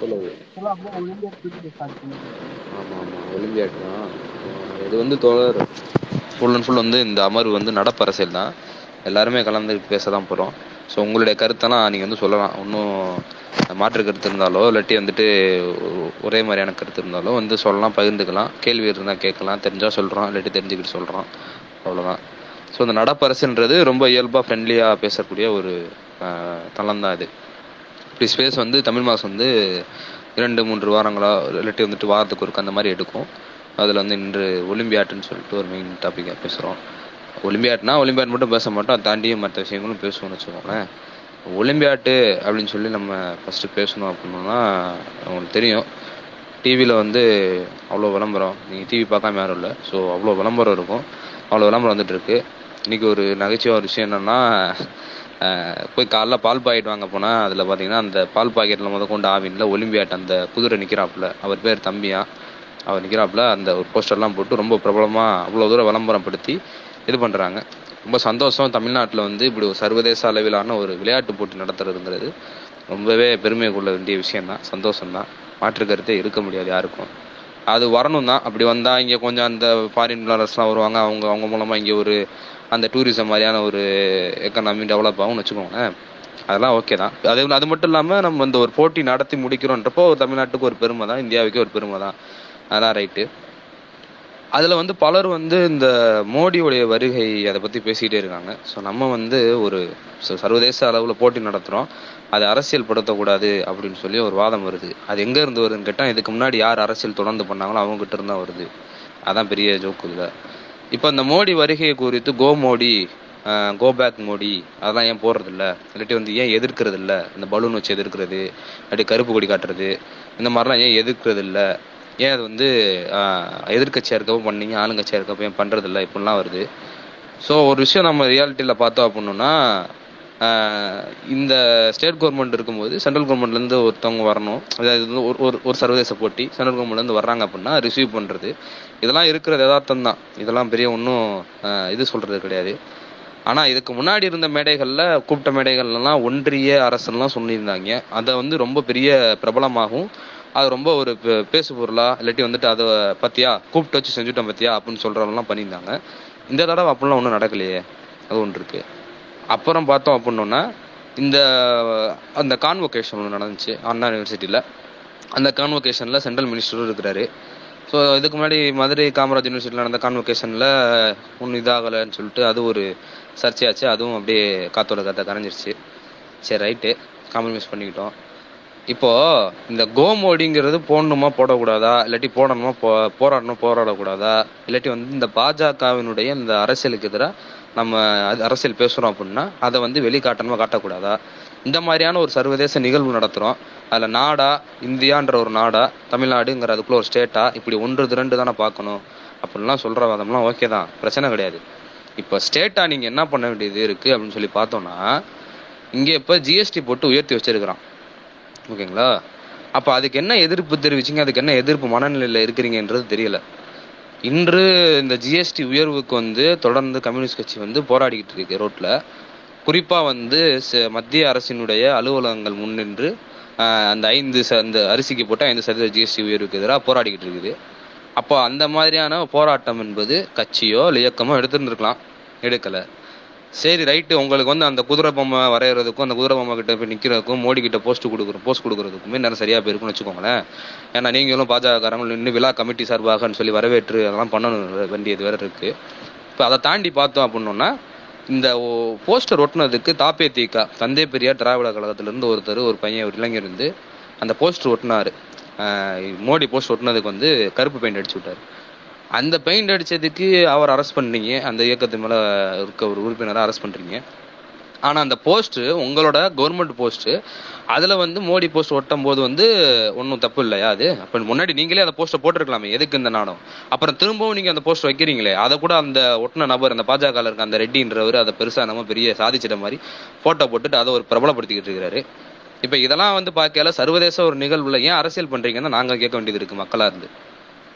சொல்லு ஆமாம் ஆமாம் ஒலிம்பியாட் தான் இது வந்து தோழர் ஃபுல் அண்ட் ஃபுல் வந்து இந்த அமர்வு வந்து நடப்பு அரசியல் தான். எல்லாருமே கலந்து பேச தான் போகிறோம் ஸோ உங்களுடைய கருத்தெல்லாம் நீங்கள் வந்து சொல்லலாம். ஒன்றும் மாற்று கருத்து இருந்தாலோ இல்லாட்டி வந்துட்டு ஒரே மாதிரியான கருத்து இருந்தாலோ வந்து சொல்லலாம் பகிர்ந்துக்கலாம். கேள்வி இருந்தால் கேட்கலாம். தெரிஞ்சால் சொல்கிறோம் இல்லாட்டி தெரிஞ்சுக்கிட்டு சொல்கிறோம் அவ்வளோதான் ஸோ இந்த நடப்பு ரொம்ப இயல்பாக ஃப்ரெண்ட்லியாக பேசக்கூடிய ஒரு தளம் தான் இது. இப்படி ஸ்பேஸ் வந்து தமிழ் மாதம் வந்து இரண்டு மூன்று வாரங்களாக இல்லாட்டி வந்துட்டு வாரத்துக்கு ஒருக்க அந்த மாதிரி எடுக்கும். அதில் வந்து இன்று ஒலிம்பியாட்டுன்னு சொல்லிட்டு ஒரு மெயின் டாப்பிக்காக பேசுகிறோம் ஒலிம்பியாட்னா ஒலிம்பியாட் மட்டும் பேச மாட்டோம் அதை தாண்டி மற்ற விஷயங்களும் பேசுவோம்னு வச்சுக்கோங்களேன். ஒலிம்பியாட்டு அப்படின்னு சொல்லி நம்ம ஃபஸ்ட்டு பேசணும் அப்படின்னா உங்களுக்கு தெரியும். டிவியில் வந்து அவ்வளோ விளம்பரம் நீங்கள் டிவி பார்க்காம யாரும் இல்லை. ஸோ அவ்வளோ விளம்பரம் இருக்கும். அவ்வளோ விளம்பரம் வந்துட்டு இருக்கு. இன்னைக்கு ஒரு நகைச்சுவை ஒரு விஷயம் என்னென்னா போய் காலைல பால் பாக்கெட் வாங்க போனால் அதில் பார்த்தீங்கன்னா அந்த பால் பாக்கெட்டில் முத கொண்டு ஆவினில் ஒலிம்பியாட் அந்த குதிரை நிற்கிறாப்புல அவர் பேர் தம்பியா. அவர் நிற்கிறாப்புல அந்த ஒரு போஸ்டர்லாம் போட்டு ரொம்ப பிரபலமாக அவ்வளோ தூரம் விளம்பரப்படுத்தி இது பண்ணுறாங்க ரொம்ப சந்தோஷம் தமிழ்நாட்டில் வந்து இப்படி ஒரு சர்வதேச அளவிலான ஒரு விளையாட்டு போட்டி நடத்துறதுங்கிறது ரொம்பவே பெருமை கொள்ள வேண்டிய விஷயந்தான் சந்தோஷம்தான். மாற்று கருத்தே இருக்க முடியாது யாருக்கும். அது வரணும் தான் அப்படி வந்தால் இங்கே கொஞ்சம் அந்த ஃபாரின் பிளானர்ஸ்லாம் வருவாங்க. அவங்க அவங்க மூலமாக இங்கே ஒரு அந்த டூரிசம் மாதிரியான ஒரு எக்கனாமி டெவலப் ஆகும்னு வச்சுக்கோங்களேன். அதெல்லாம் ஓகே தான். அது அது மட்டும் இல்லாமல் நம்ம இந்த ஒரு போட்டி நடத்தி முடிக்கிறோன்றப்போ ஒரு தமிழ்நாட்டுக்கு ஒரு பெருமை தான் இந்தியாவுக்கே ஒரு பெருமை தான். அதெல்லாம் ரைட்டு அதில் வந்து பலர் வந்து இந்த மோடியுடைய வருகை அதை பற்றி பேசிக்கிட்டே இருக்காங்க. ஸோ நம்ம வந்து ஒரு சர்வதேச அளவில் போட்டி நடத்துகிறோம் அதை அரசியல் படுத்தக்கூடாது அப்படின்னு சொல்லி ஒரு வாதம் வருது. அது எங்கே இருந்து வருதுன்னு கேட்டால் இதுக்கு முன்னாடி யார் அரசியல் தொடர்ந்து பண்ணாங்களோ அவங்ககிட்ட இருந்தால் வருது. அதான் பெரிய ஜோக்கு இல்லை இப்போ இந்த மோடி வருகையை குறித்து go Modi go back Modi அதெல்லாம் ஏன் போடுறது இல்லை இல்லாட்டி வந்து ஏன் எதிர்க்கிறது இல்லை இந்த பலூன் வச்சு எதிர்க்கிறது இல்லாட்டி கருப்பு கொடி காட்டுறது இந்த மாதிரிலாம் ஏன் எதிர்க்கிறது இல்லை ஏன் அது வந்து எதிர்கட்சியாக இருக்கப்போ பண்ணீங்க ஆளுங்கட்சியாக இருக்கப்போ ஏன் பண்ணுறதில்ல இப்படிலாம் வருது. ஸோ ஒரு விஷயம் நம்ம ரியாலிட்டியில் பார்த்தோம் அப்படின்னா இந்த ஸ்டேட் கவர்மெண்ட் இருக்கும்போது சென்ட்ரல் கவர்மெண்ட்லேருந்து ஒருத்தவங்க வரணும். அதாவது இது ஒரு ஒரு ஒரு சர்வதேச போட்டி. சென்ட்ரல் கவர்மெண்ட்லேருந்து வர்றாங்க அப்படின்னா ரிசீவ் பண்ணுறது இதெல்லாம் இருக்கிறது யதார்த்தம் தான். இதெல்லாம் பெரிய ஒன்றும் இது சொல்கிறது கிடையாது. ஆனால் இதுக்கு முன்னாடி இருந்த மேடைகளில் கூப்பிட்ட மேடைகள்லாம் ஒன்றிய அரசுலாம் சொல்லியிருந்தாங்க. அதை வந்து ரொம்ப பெரிய பிரபலமாகும் அது ரொம்ப ஒரு பே- பேசு பொருளா இல்லாட்டி வந்துட்டு அதை பத்தியா கூப்பிட்டு வச்சு செஞ்சுட்டோம் பத்தியா அப்படின்னு சொல்கிறவங்கலாம் பண்ணியிருந்தாங்க. இந்த தடவை அப்படிலாம் ஒன்றும் நடக்கலையே. அது ஒன்று இருக்குது அப்புறம் பார்த்தோம் அப்படின்னோன்னா இந்த அந்த கான்வொகேஷன் ஒன்று நடந்துச்சு அண்ணா யூனிவர்சிட்டியில் அந்த கான்வொகேஷனில் சென்ட்ரல் மினிஸ்டரும் இருக்கிறாரு. ஸோ இதுக்கு முன்னாடி மதுரை காமராஜ் யூனிவர்சிட்டியில் நடந்த கான்வொகேஷனில் ஒன்றும் இதாகலைன்னு சொல்லிட்டு அது ஒரு சர்ச்சையாச்சு. அதுவும் அப்படியே காத்தோட கதை கரைஞ்சிருச்சு. சரி ரைட்டு காம்ப்ரமைஸ் பண்ணிக்கிட்டோம். இப்போது இந்த கோமோடிங்கிறது போடணுமா போடக்கூடாதா? இல்லாட்டி போடணுமா போ போராடணும் போராடக்கூடாதா? இல்லாட்டி வந்து இந்த பாஜகவினுடைய இந்த அரசியலுக்கு எதிராக நம்ம அது அரசியல் பேசுகிறோம் அப்படின்னா அதை வந்து வெளிக்காட்டணமாக காட்டக்கூடாதா? இந்த மாதிரியான ஒரு சர்வதேச நிகழ்வு நடத்துகிறோம் அதில் நாடா இந்தியான்ற ஒரு நாடா தமிழ்நாடுங்கிற அதுக்குள்ள ஒரு ஸ்டேட்டா இப்படி ஒன்று திரண்டு தானே பார்க்கணும். அப்படின்லாம் சொல்கிற வாதம்லாம் ஓகே தான். பிரச்சனை கிடையாது. இப்போ ஸ்டேட்டாக நீங்கள் என்ன பண்ண வேண்டியது இருக்குது அப்படின்னு சொல்லி பார்த்தோம்னா இங்கே இப்போ ஜிஎஸ்டி போட்டு உயர்த்தி வச்சிருக்கிறான். ஓகேங்களா? அப்போ அதுக்கு என்ன எதிர்ப்பு தெரிவிச்சீங்க? அதுக்கு என்ன எதிர்ப்பு மனநிலையில் இருக்கிறீங்கன்றது தெரியல. இன்று இந்த ஜிஎஸ்டி உயர்வுக்கு வந்து தொடர்ந்து கம்யூனிஸ்ட் கட்சி வந்து போராடிக்கிட்டு இருக்கு ரோட்ல. குறிப்பா வந்து ச- மத்திய அரசினுடைய அலுவலகங்கள் முன்னின்று அந்த ஐந்து ச- அந்த அரிசிக்கு போட்ட ஐந்து சதவீத ஜிஎஸ்டி உயர்வுக்கு எதிராக போராடிக்கிட்டு இருக்குது. அப்போ அந்த மாதிரியான போராட்டம் என்பது கட்சியோ இல்லை இயக்கமோ எடுத்துருந்துருக்கலாம் எடுக்கலை. சரி ரைட்டு. உங்களுக்கு வந்து அந்த குதிரை பொம்மை வரைகிறதுக்கும் அந்த குதிரை பொம்மை கிட்ட போய் நிற்கிறதுக்கும் மோடி கிட்ட போஸ்ட் கொடுக்குற போஸ்ட் கொடுக்கறதுக்குமே நேரம் சரியாக போயிருக்கும்னு வச்சுக்கோங்களேன். ஏன்னா நீங்களும் பாஜகக்காரங்களும் நின்று விழா கமிட்டி சார்பாகன்னு சொல்லி வரவேற்று அதெல்லாம் பண்ணணும். வேண்டியது வேற இருக்குது இப்போ அதை தாண்டி பார்த்தோம் அப்படின்னோன்னா இந்த போஸ்டர் ஒட்டினதுக்கு தாப்பே தீகா தந்தை பெரியார் திராவிட கழகத்திலேருந்து ஒருத்தர் ஒரு பையன் ஒரு இளைஞர் இருந்து அந்த போஸ்டர் ஒட்டினார். மோடி போஸ்ட் ஒட்டினதுக்கு வந்து கருப்பு பெயிண்ட் அடிச்சு விட்டார். அந்த பெயிண்ட் அடித்ததுக்கு அவர் அரெஸ்ட் பண்ணுறீங்க அந்த இயக்கத்து மேலே இருக்க ஒரு உறுப்பினரை அரெஸ்ட் பண்ணுறீங்க ஆனால் அந்த போஸ்ட்டு உங்களோட கவர்மெண்ட் போஸ்ட்டு அதில் வந்து மோடி போஸ்ட் ஒட்டும் போது வந்து ஒன்றும் தப்பு இல்லையா அது? அப்போ முன்னாடி நீங்களே அந்த போஸ்ட்டை போட்டிருக்கலாமே. எதுக்கு இந்த நாணம்? அப்புறம் திரும்பவும் நீங்கள் அந்த போஸ்ட் வைக்கிறீங்களே. அதை கூட அந்த ஒட்டின நபர் அந்த பாஜக இருக்க அந்த ரெட்டின்றவர் அதை பெருசாக நம்ம பெரிய சாதிச்சிட்ட மாதிரி ஃபோட்டோ போட்டுட்டு அதை ஒரு பிரபலப்படுத்திக்கிட்டு இருக்கிறாரு. இப்போ இதெல்லாம் வந்து பார்க்கல சர்வதேச ஒரு நிகழ்வுல ஏன் அரசியல் பண்ணுறீங்கன்னு நாங்கள் கேட்க வேண்டியது இருக்குது மக்களாக இருந்து.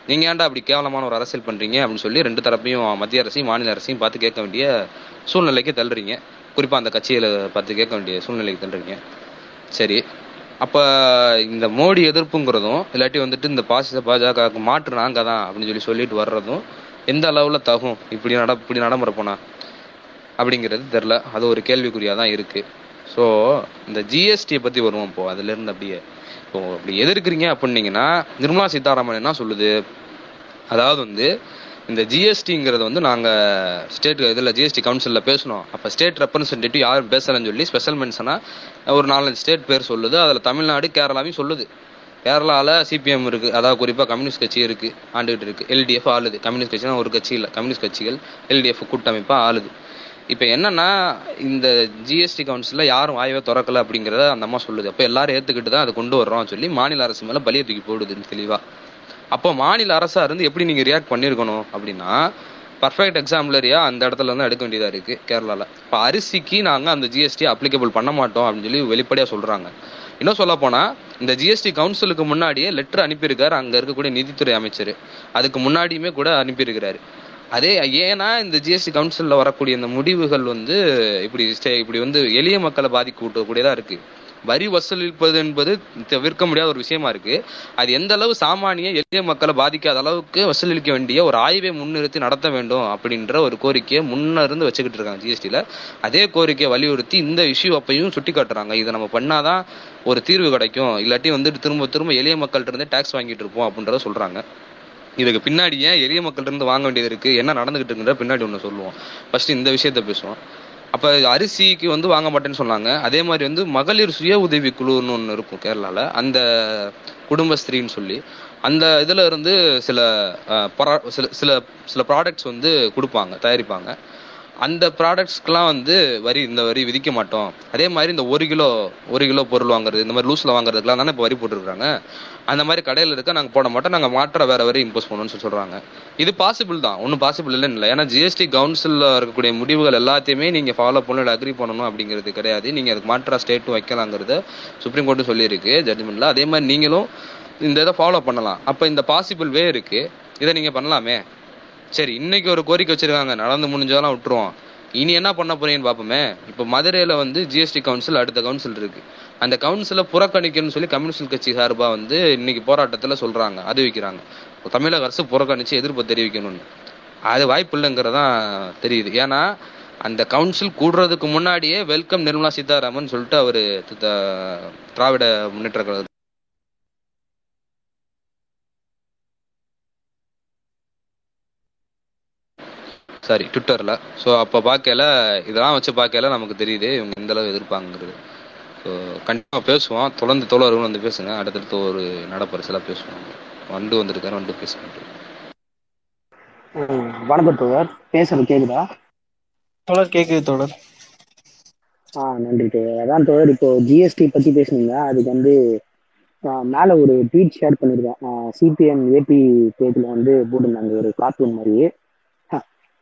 நீங்கள் ஏன்டா அப்படி கேவலமான ஒரு அரசியல் பண்ணுறீங்க அப்படின்னு சொல்லி ரெண்டு தரப்பையும் மத்திய அரசையும் மாநில அரசையும் பார்த்து கேட்க வேண்டிய சூழ்நிலைக்கு தள்ளுறீங்க. குறிப்பாக அந்த கட்சியில் பார்த்து கேட்க வேண்டிய சூழ்நிலைக்கு தள்ளுறீங்க. சரி. அப்போ இந்த மோடி எதிர்ப்புங்கிறதும் இல்லாட்டி வந்துட்டு இந்த பாசிச பாஜக மாற்று நாங்க தான் அப்படின்னு சொல்லி சொல்லிட்டு வர்றதும் எந்த அளவில் தகும்? இப்படி நட இப்படி நடைமுறை போனா? அப்படிங்கிறது தெரில அது ஒரு கேள்விக்குறியாக தான் இருக்குது ஸோ இந்த ஜிஎஸ்டியை பற்றி வருவோம் இப்போது அதுலேருந்து அப்படியே ஸோ அப்படி எதிர்க்கிறீங்க அப்படின்னீங்கன்னா நிர்மலா சீதாராமன் என்ன சொல்லுது? அதாவது வந்து இந்த ஜிஎஸ்டிங்கிறது வந்து நாங்கள் ஸ்டேட் இதில் ஜிஎஸ்டி கவுன்சிலில் பேசணும் அப்போ ஸ்டேட் ரெப்ரசன்டேட்டிவ் யாரும் பேசலன்னு சொல்லி ஸ்பெஷல் மென்ஷனாக ஒரு நாலஞ்சு ஸ்டேட் பேர் சொல்லுது. அதில் தமிழ்நாடு கேரளாவையும் சொல்லுது. கேரளாவில் சிபிஎம் இருக்குது அதாவது குறிப்பாக கம்யூனிஸ்ட் கட்சி இருக்குது ஆண்டுகிட்டு இருக்குது எல்டிஎஃப் ஆளுது. கம்யூனிஸ்ட் கட்சினா ஒரு கட்சி இல்லை கம்யூனிஸ்ட் கட்சிகள் எல்டிஎஃப் கூட்டமைப்பாக ஆளுது. இப்போ என்னன்னா இந்த ஜிஎஸ்டி கவுன்சிலில் யாரும் வாயவே திறக்கல அப்படிங்கிறத அந்த அம்மா சொல்லுது. அப்போ எல்லாரும் ஏற்றுக்கிட்டு தான் அதை கொண்டு வர்றோம் சொல்லி மாநில அரசு மேலே பலியை தூக்கி போடுதுன்னு தெளிவாக அப்போ மாநில அரசாக இருந்து எப்படி நீங்கள் ரியாக்ட் பண்ணியிருக்கணும் அப்படின்னா பர்ஃபெக்ட் எக்ஸாம்பிளரியா அந்த இடத்துல இருந்து எடுக்க வேண்டியதாக இருக்குது கேரளாவில் இப்போ அரிசிக்கு நாங்கள் அந்த ஜிஎஸ்டி அப்ளிகபிள் பண்ண மாட்டோம் அப்படின்னு சொல்லி வெளிப்படையாக சொல்கிறாங்க இன்னும் சொல்ல போனால் இந்த ஜிஎஸ்டி கவுன்சிலுக்கு முன்னாடியே லெட்டர் அனுப்பியிருக்காரு அங்கே இருக்கக்கூடிய நிதித்துறை அமைச்சர். அதுக்கு முன்னாடியுமே கூட அனுப்பியிருக்கிறாரு. அதே ஏன்னா இந்த ஜிஎஸ்டி கவுன்சிலில் வரக்கூடிய இந்த முடிவுகள் வந்து இப்படி இப்படி வந்து எளிய மக்களை பாதிக்கக்கூடியதா இருக்கு. வரி வசூலிப்பது என்பது தவிர்க்க முடியாத ஒரு விஷயமா இருக்கு. அது எந்த அளவு சாமானிய எளிய மக்களை பாதிக்காத அளவுக்கு வசூலிக்க வேண்டிய ஒரு ஆய்வை முன்னிறுத்தி நடத்த வேண்டும் அப்படின்ற ஒரு கோரிக்கையை முன்னிருந்து வச்சுக்கிட்டு இருக்காங்க ஜிஎஸ்டியில் அதே கோரிக்கையை வலியுறுத்தி இந்த இஷ்யூ அப்பையும் சுட்டி காட்டுறாங்க இதை நம்ம பண்ணாதான் ஒரு தீர்வு கிடைக்கும். இல்லாட்டி வந்துட்டு திரும்ப திரும்ப எளிய மக்கள்கிட்ட இருந்தே டாக்ஸ் வாங்கிட்டு இருப்போம் அப்படின்றத சொல்றாங்க. இதுக்கு பின்னாடி ஏன் எளிய மக்கள்கிட்ட இருந்து வாங்க வேண்டியது இருக்கு? என்ன நடந்துகிட்டு இருக்குன்ற பின்னாடி ஒன்று சொல்லுவோம். ஃபர்ஸ்ட் இந்த விஷயத்த பேசுவோம். அப்ப அரிசிக்கு வந்து வாங்க மாட்டேன்னு சொன்னாங்க. அதே மாதிரி வந்து மகளிர் சுய உதவி குழுன்னு ஒன்று இருக்கும் கேரளால. அந்த குடும்பஸ்திரின்னு சொல்லி. அந்த இதுல இருந்து சில ப்ரா சில சில சில ப்ராடக்ட்ஸ் வந்து கொடுப்பாங்க தயாரிப்பாங்க. அந்த ப்ராடக்ட்ஸ்க்குலாம் வந்து வரி இந்த வரி விதிக்க மாட்டோம். அதே மாதிரி இந்த ஒரு கிலோ ஒரு கிலோ பொருள் வாங்குறது இந்த மாதிரி லூஸ்ல வாங்குறதுக்குலாம் தானே இப்போ வரி போட்டுருக்காங்க அந்த மாதிரி கடையில் இருக்க நாங்கள் போட மாட்டோம். நாங்கள் மாற்ற வேற வரையும் இம்போஸ் பண்ணணும்னு சொல்லி சொல்கிறாங்க இது பாசிபிள் தான். ஒன்றும் பாசிபிள் இல்லைன்னு இல்லை. ஏன்னா ஜிஎஸ்டி கவுன்சிலில் இருக்கக்கூடிய முடிவுகள் எல்லாத்தையுமே நீங்கள் ஃபாலோ பண்ணல அக்ரி பண்ணணும் அப்படிங்கிறது கிடையாது. நீங்கள் அதுக்கு மாற்றா ஸ்டேட்டும் வைக்கலாங்கிறத சுப்ரீம் கோர்ட்டு சொல்லியிருக்கு ஜட்ஜ்மெண்ட்ல அதே மாதிரி நீங்களும் இந்த இதை ஃபாலோ பண்ணலாம். அப்போ இந்த பாசிபிள் வே இருக்கு. இதை நீங்கள் பண்ணலாமே. சரி இன்னைக்கு ஒரு கோரிக்கை வச்சிருக்காங்க. நடந்து முடிஞ்சதெல்லாம் விட்டுருவோம். இனி என்ன பண்ண போறீங்கன்னு பார்ப்போமே. இப்போ மதுரையில் வந்து ஜிஎஸ்டி கவுன்சில் அடுத்த கவுன்சில் இருக்குது அந்த கவுன்சிலை புறக்கணிக்கணும்னு சொல்லி கம்யூனிஸ்ட் கட்சி சார்பா வந்து இன்னைக்கு போராட்டத்தில் சொல்கிறாங்க அறிவிக்கிறாங்க. தமிழக அரசு புறக்கணித்து எதிர்ப்பு தெரிவிக்கணும்னு. அது வாய்ப்பு இல்லைங்கிறதான் தெரியுது. ஏன்னா அந்த கவுன்சில் கூடுறதுக்கு முன்னாடியே வெல்கம் நிர்மலா சீதாராமன் சொல்லிட்டு அவர் த- திராவிட முன்னேற்ற கழக சாரி ட்விட்டரில் ஸோ அப்போ பார்க்கல இதெல்லாம் வச்சு பார்க்கல நமக்கு தெரியுது இவங்க எந்தளவு எதிர்ப்பாங்கிறது ஸோ கண்டிப்பாக பேசுவோம். தொடர்ந்து தோழர்கள் வந்து பேசுங்க. அடுத்தடுத்து ஒரு நடப்பரிசலாக பேசுவோம். வண்டு வந்திருக்காரு வண்டு பேசுங்க. வணக்கம் தோழர். பேசுறது கேக்குதா? தொடர் கேக்குது தொடர் ஆ நன்றி தோழர். அதான் தோழர் இப்போ ஜிஎஸ்டி பத்தி பேசுனீங்க. அதுக்கு வந்து மேல ஒரு ட்வீட் ஷேர் பண்ணிருக்கேன். சிபிஎம் ஏபி பேஜ்ல வந்து போட்டிருந்தாங்க. ஒரு கார்ட்டூன் மாதிரி.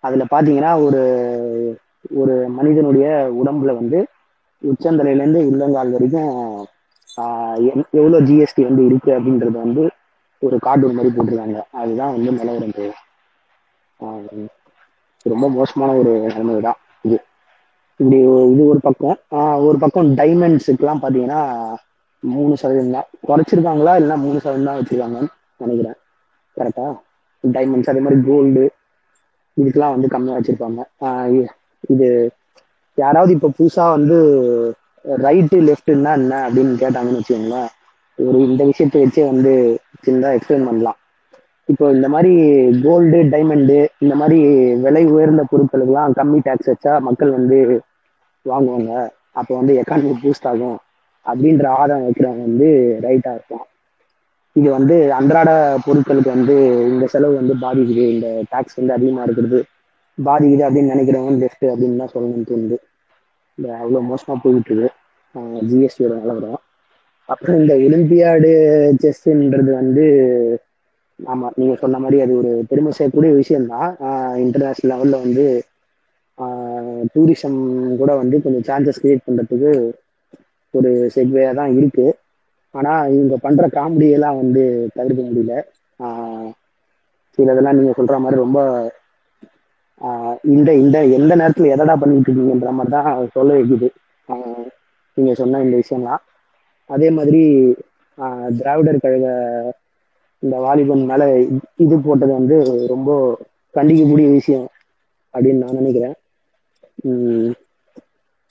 அதுல பாத்தீங்கன்னா ஒரு ஒரு மனிதனுடைய உடம்புல வந்து உச்சந்தலையிலேருந்து இல்லங்கால் வரைக்கும் எவ்வளோ ஜிஎஸ்டி வந்து இருக்கு அப்படின்றது வந்து ஒரு கார்டூன் மாதிரி போட்டிருக்காங்க. அதுதான் வந்து நிலவரம் ரொம்ப மோசமான ஒரு நிலைமை தான் இது இப்படி இது ஒரு பக்கம் ஒரு பக்கம் டைமண்ட்ஸுக்கெல்லாம் பார்த்தீங்கன்னா மூணு சதவீதம் தான். குறைச்சிருக்காங்களா இல்லைனா மூணு சதவீதம் தான் வச்சிருக்காங்கன்னு நினைக்கிறேன். கரெக்டா டைமண்ட்ஸ் அதே மாதிரி கோல்டு இதுக்கெல்லாம் வந்து கம்மியாக வச்சிருப்பாங்க. இ- இது யாராவது இப்போ புதுசாக வந்து ரைட்டு லெஃப்ட்னா என்ன அப்படின்னு கேட்டாங்கன்னு வச்சுக்கோங்களேன் ஒரு இந்த விஷயத்தை வச்சே வந்து சின்னதாக எக்ஸ்பிளைன் பண்ணலாம். இப்போ இந்த மாதிரி கோல்டு டைமண்டு இந்த மாதிரி விலை உயர்ந்த பொருட்களுக்கெல்லாம் கம்மி டேக்ஸ் வச்சா மக்கள் வந்து வாங்குவாங்க. அப்போ வந்து எக்கானமி பூஸ்ட் ஆகும் அப்படின்ற ஆதாரம் வைக்கிறவங்க வந்து ரைட்டாக இருக்கும் இது வந்து அன்றாட பொருட்களுக்கு வந்து இந்த செலவு வந்து பாதிக்குது. இந்த டேக்ஸ் வந்து அதிகமாக இருக்கிறது. பாதிக்குது அப்படின்னு நினைக்கிறவங்க லெஃப்ட் அப்படின்னு தான் சொல்லணும்னு தோணுது. அவ்வளோ மோசமா போயிட்டு இருக்கு ஜிஎஸ்டியோட நிலவரம். அப்புறம் இந்த ஒலிம்பியாடு செஸ்ன்றது வந்து ஆமா நீங்க சொன்ன மாதிரி அது ஒரு பெருமை செய்யக்கூடிய விஷயம்தான். இன்டர்நேஷனல் லெவல்ல வந்து டூரிசம் கூட வந்து கொஞ்சம் சான்சஸ் கிரியேட் பண்றதுக்கு ஒரு செக்வேயா தான் இருக்கு. ஆனா இவங்க பண்ற காமெடியெல்லாம் வந்து தவிர்க்க முடியல. சிலதெல்லாம் நீங்க சொல்ற மாதிரி ரொம்ப இந்த இந்த எந்த நேரத்துல எதடா பண்ணிட்டு இருக்கீங்கன்ற மாதிரி தான் சொல்ல வைக்குது. நீங்க சொன்ன இந்த விஷயம்லாம். அதே மாதிரி திராவிடர் கழக இந்த வாலிபன் மேல இது போட்டது வந்து ரொம்ப கண்டிக்கக்கூடிய விஷயம் அப்படின்னு நான் நினைக்கிறேன்.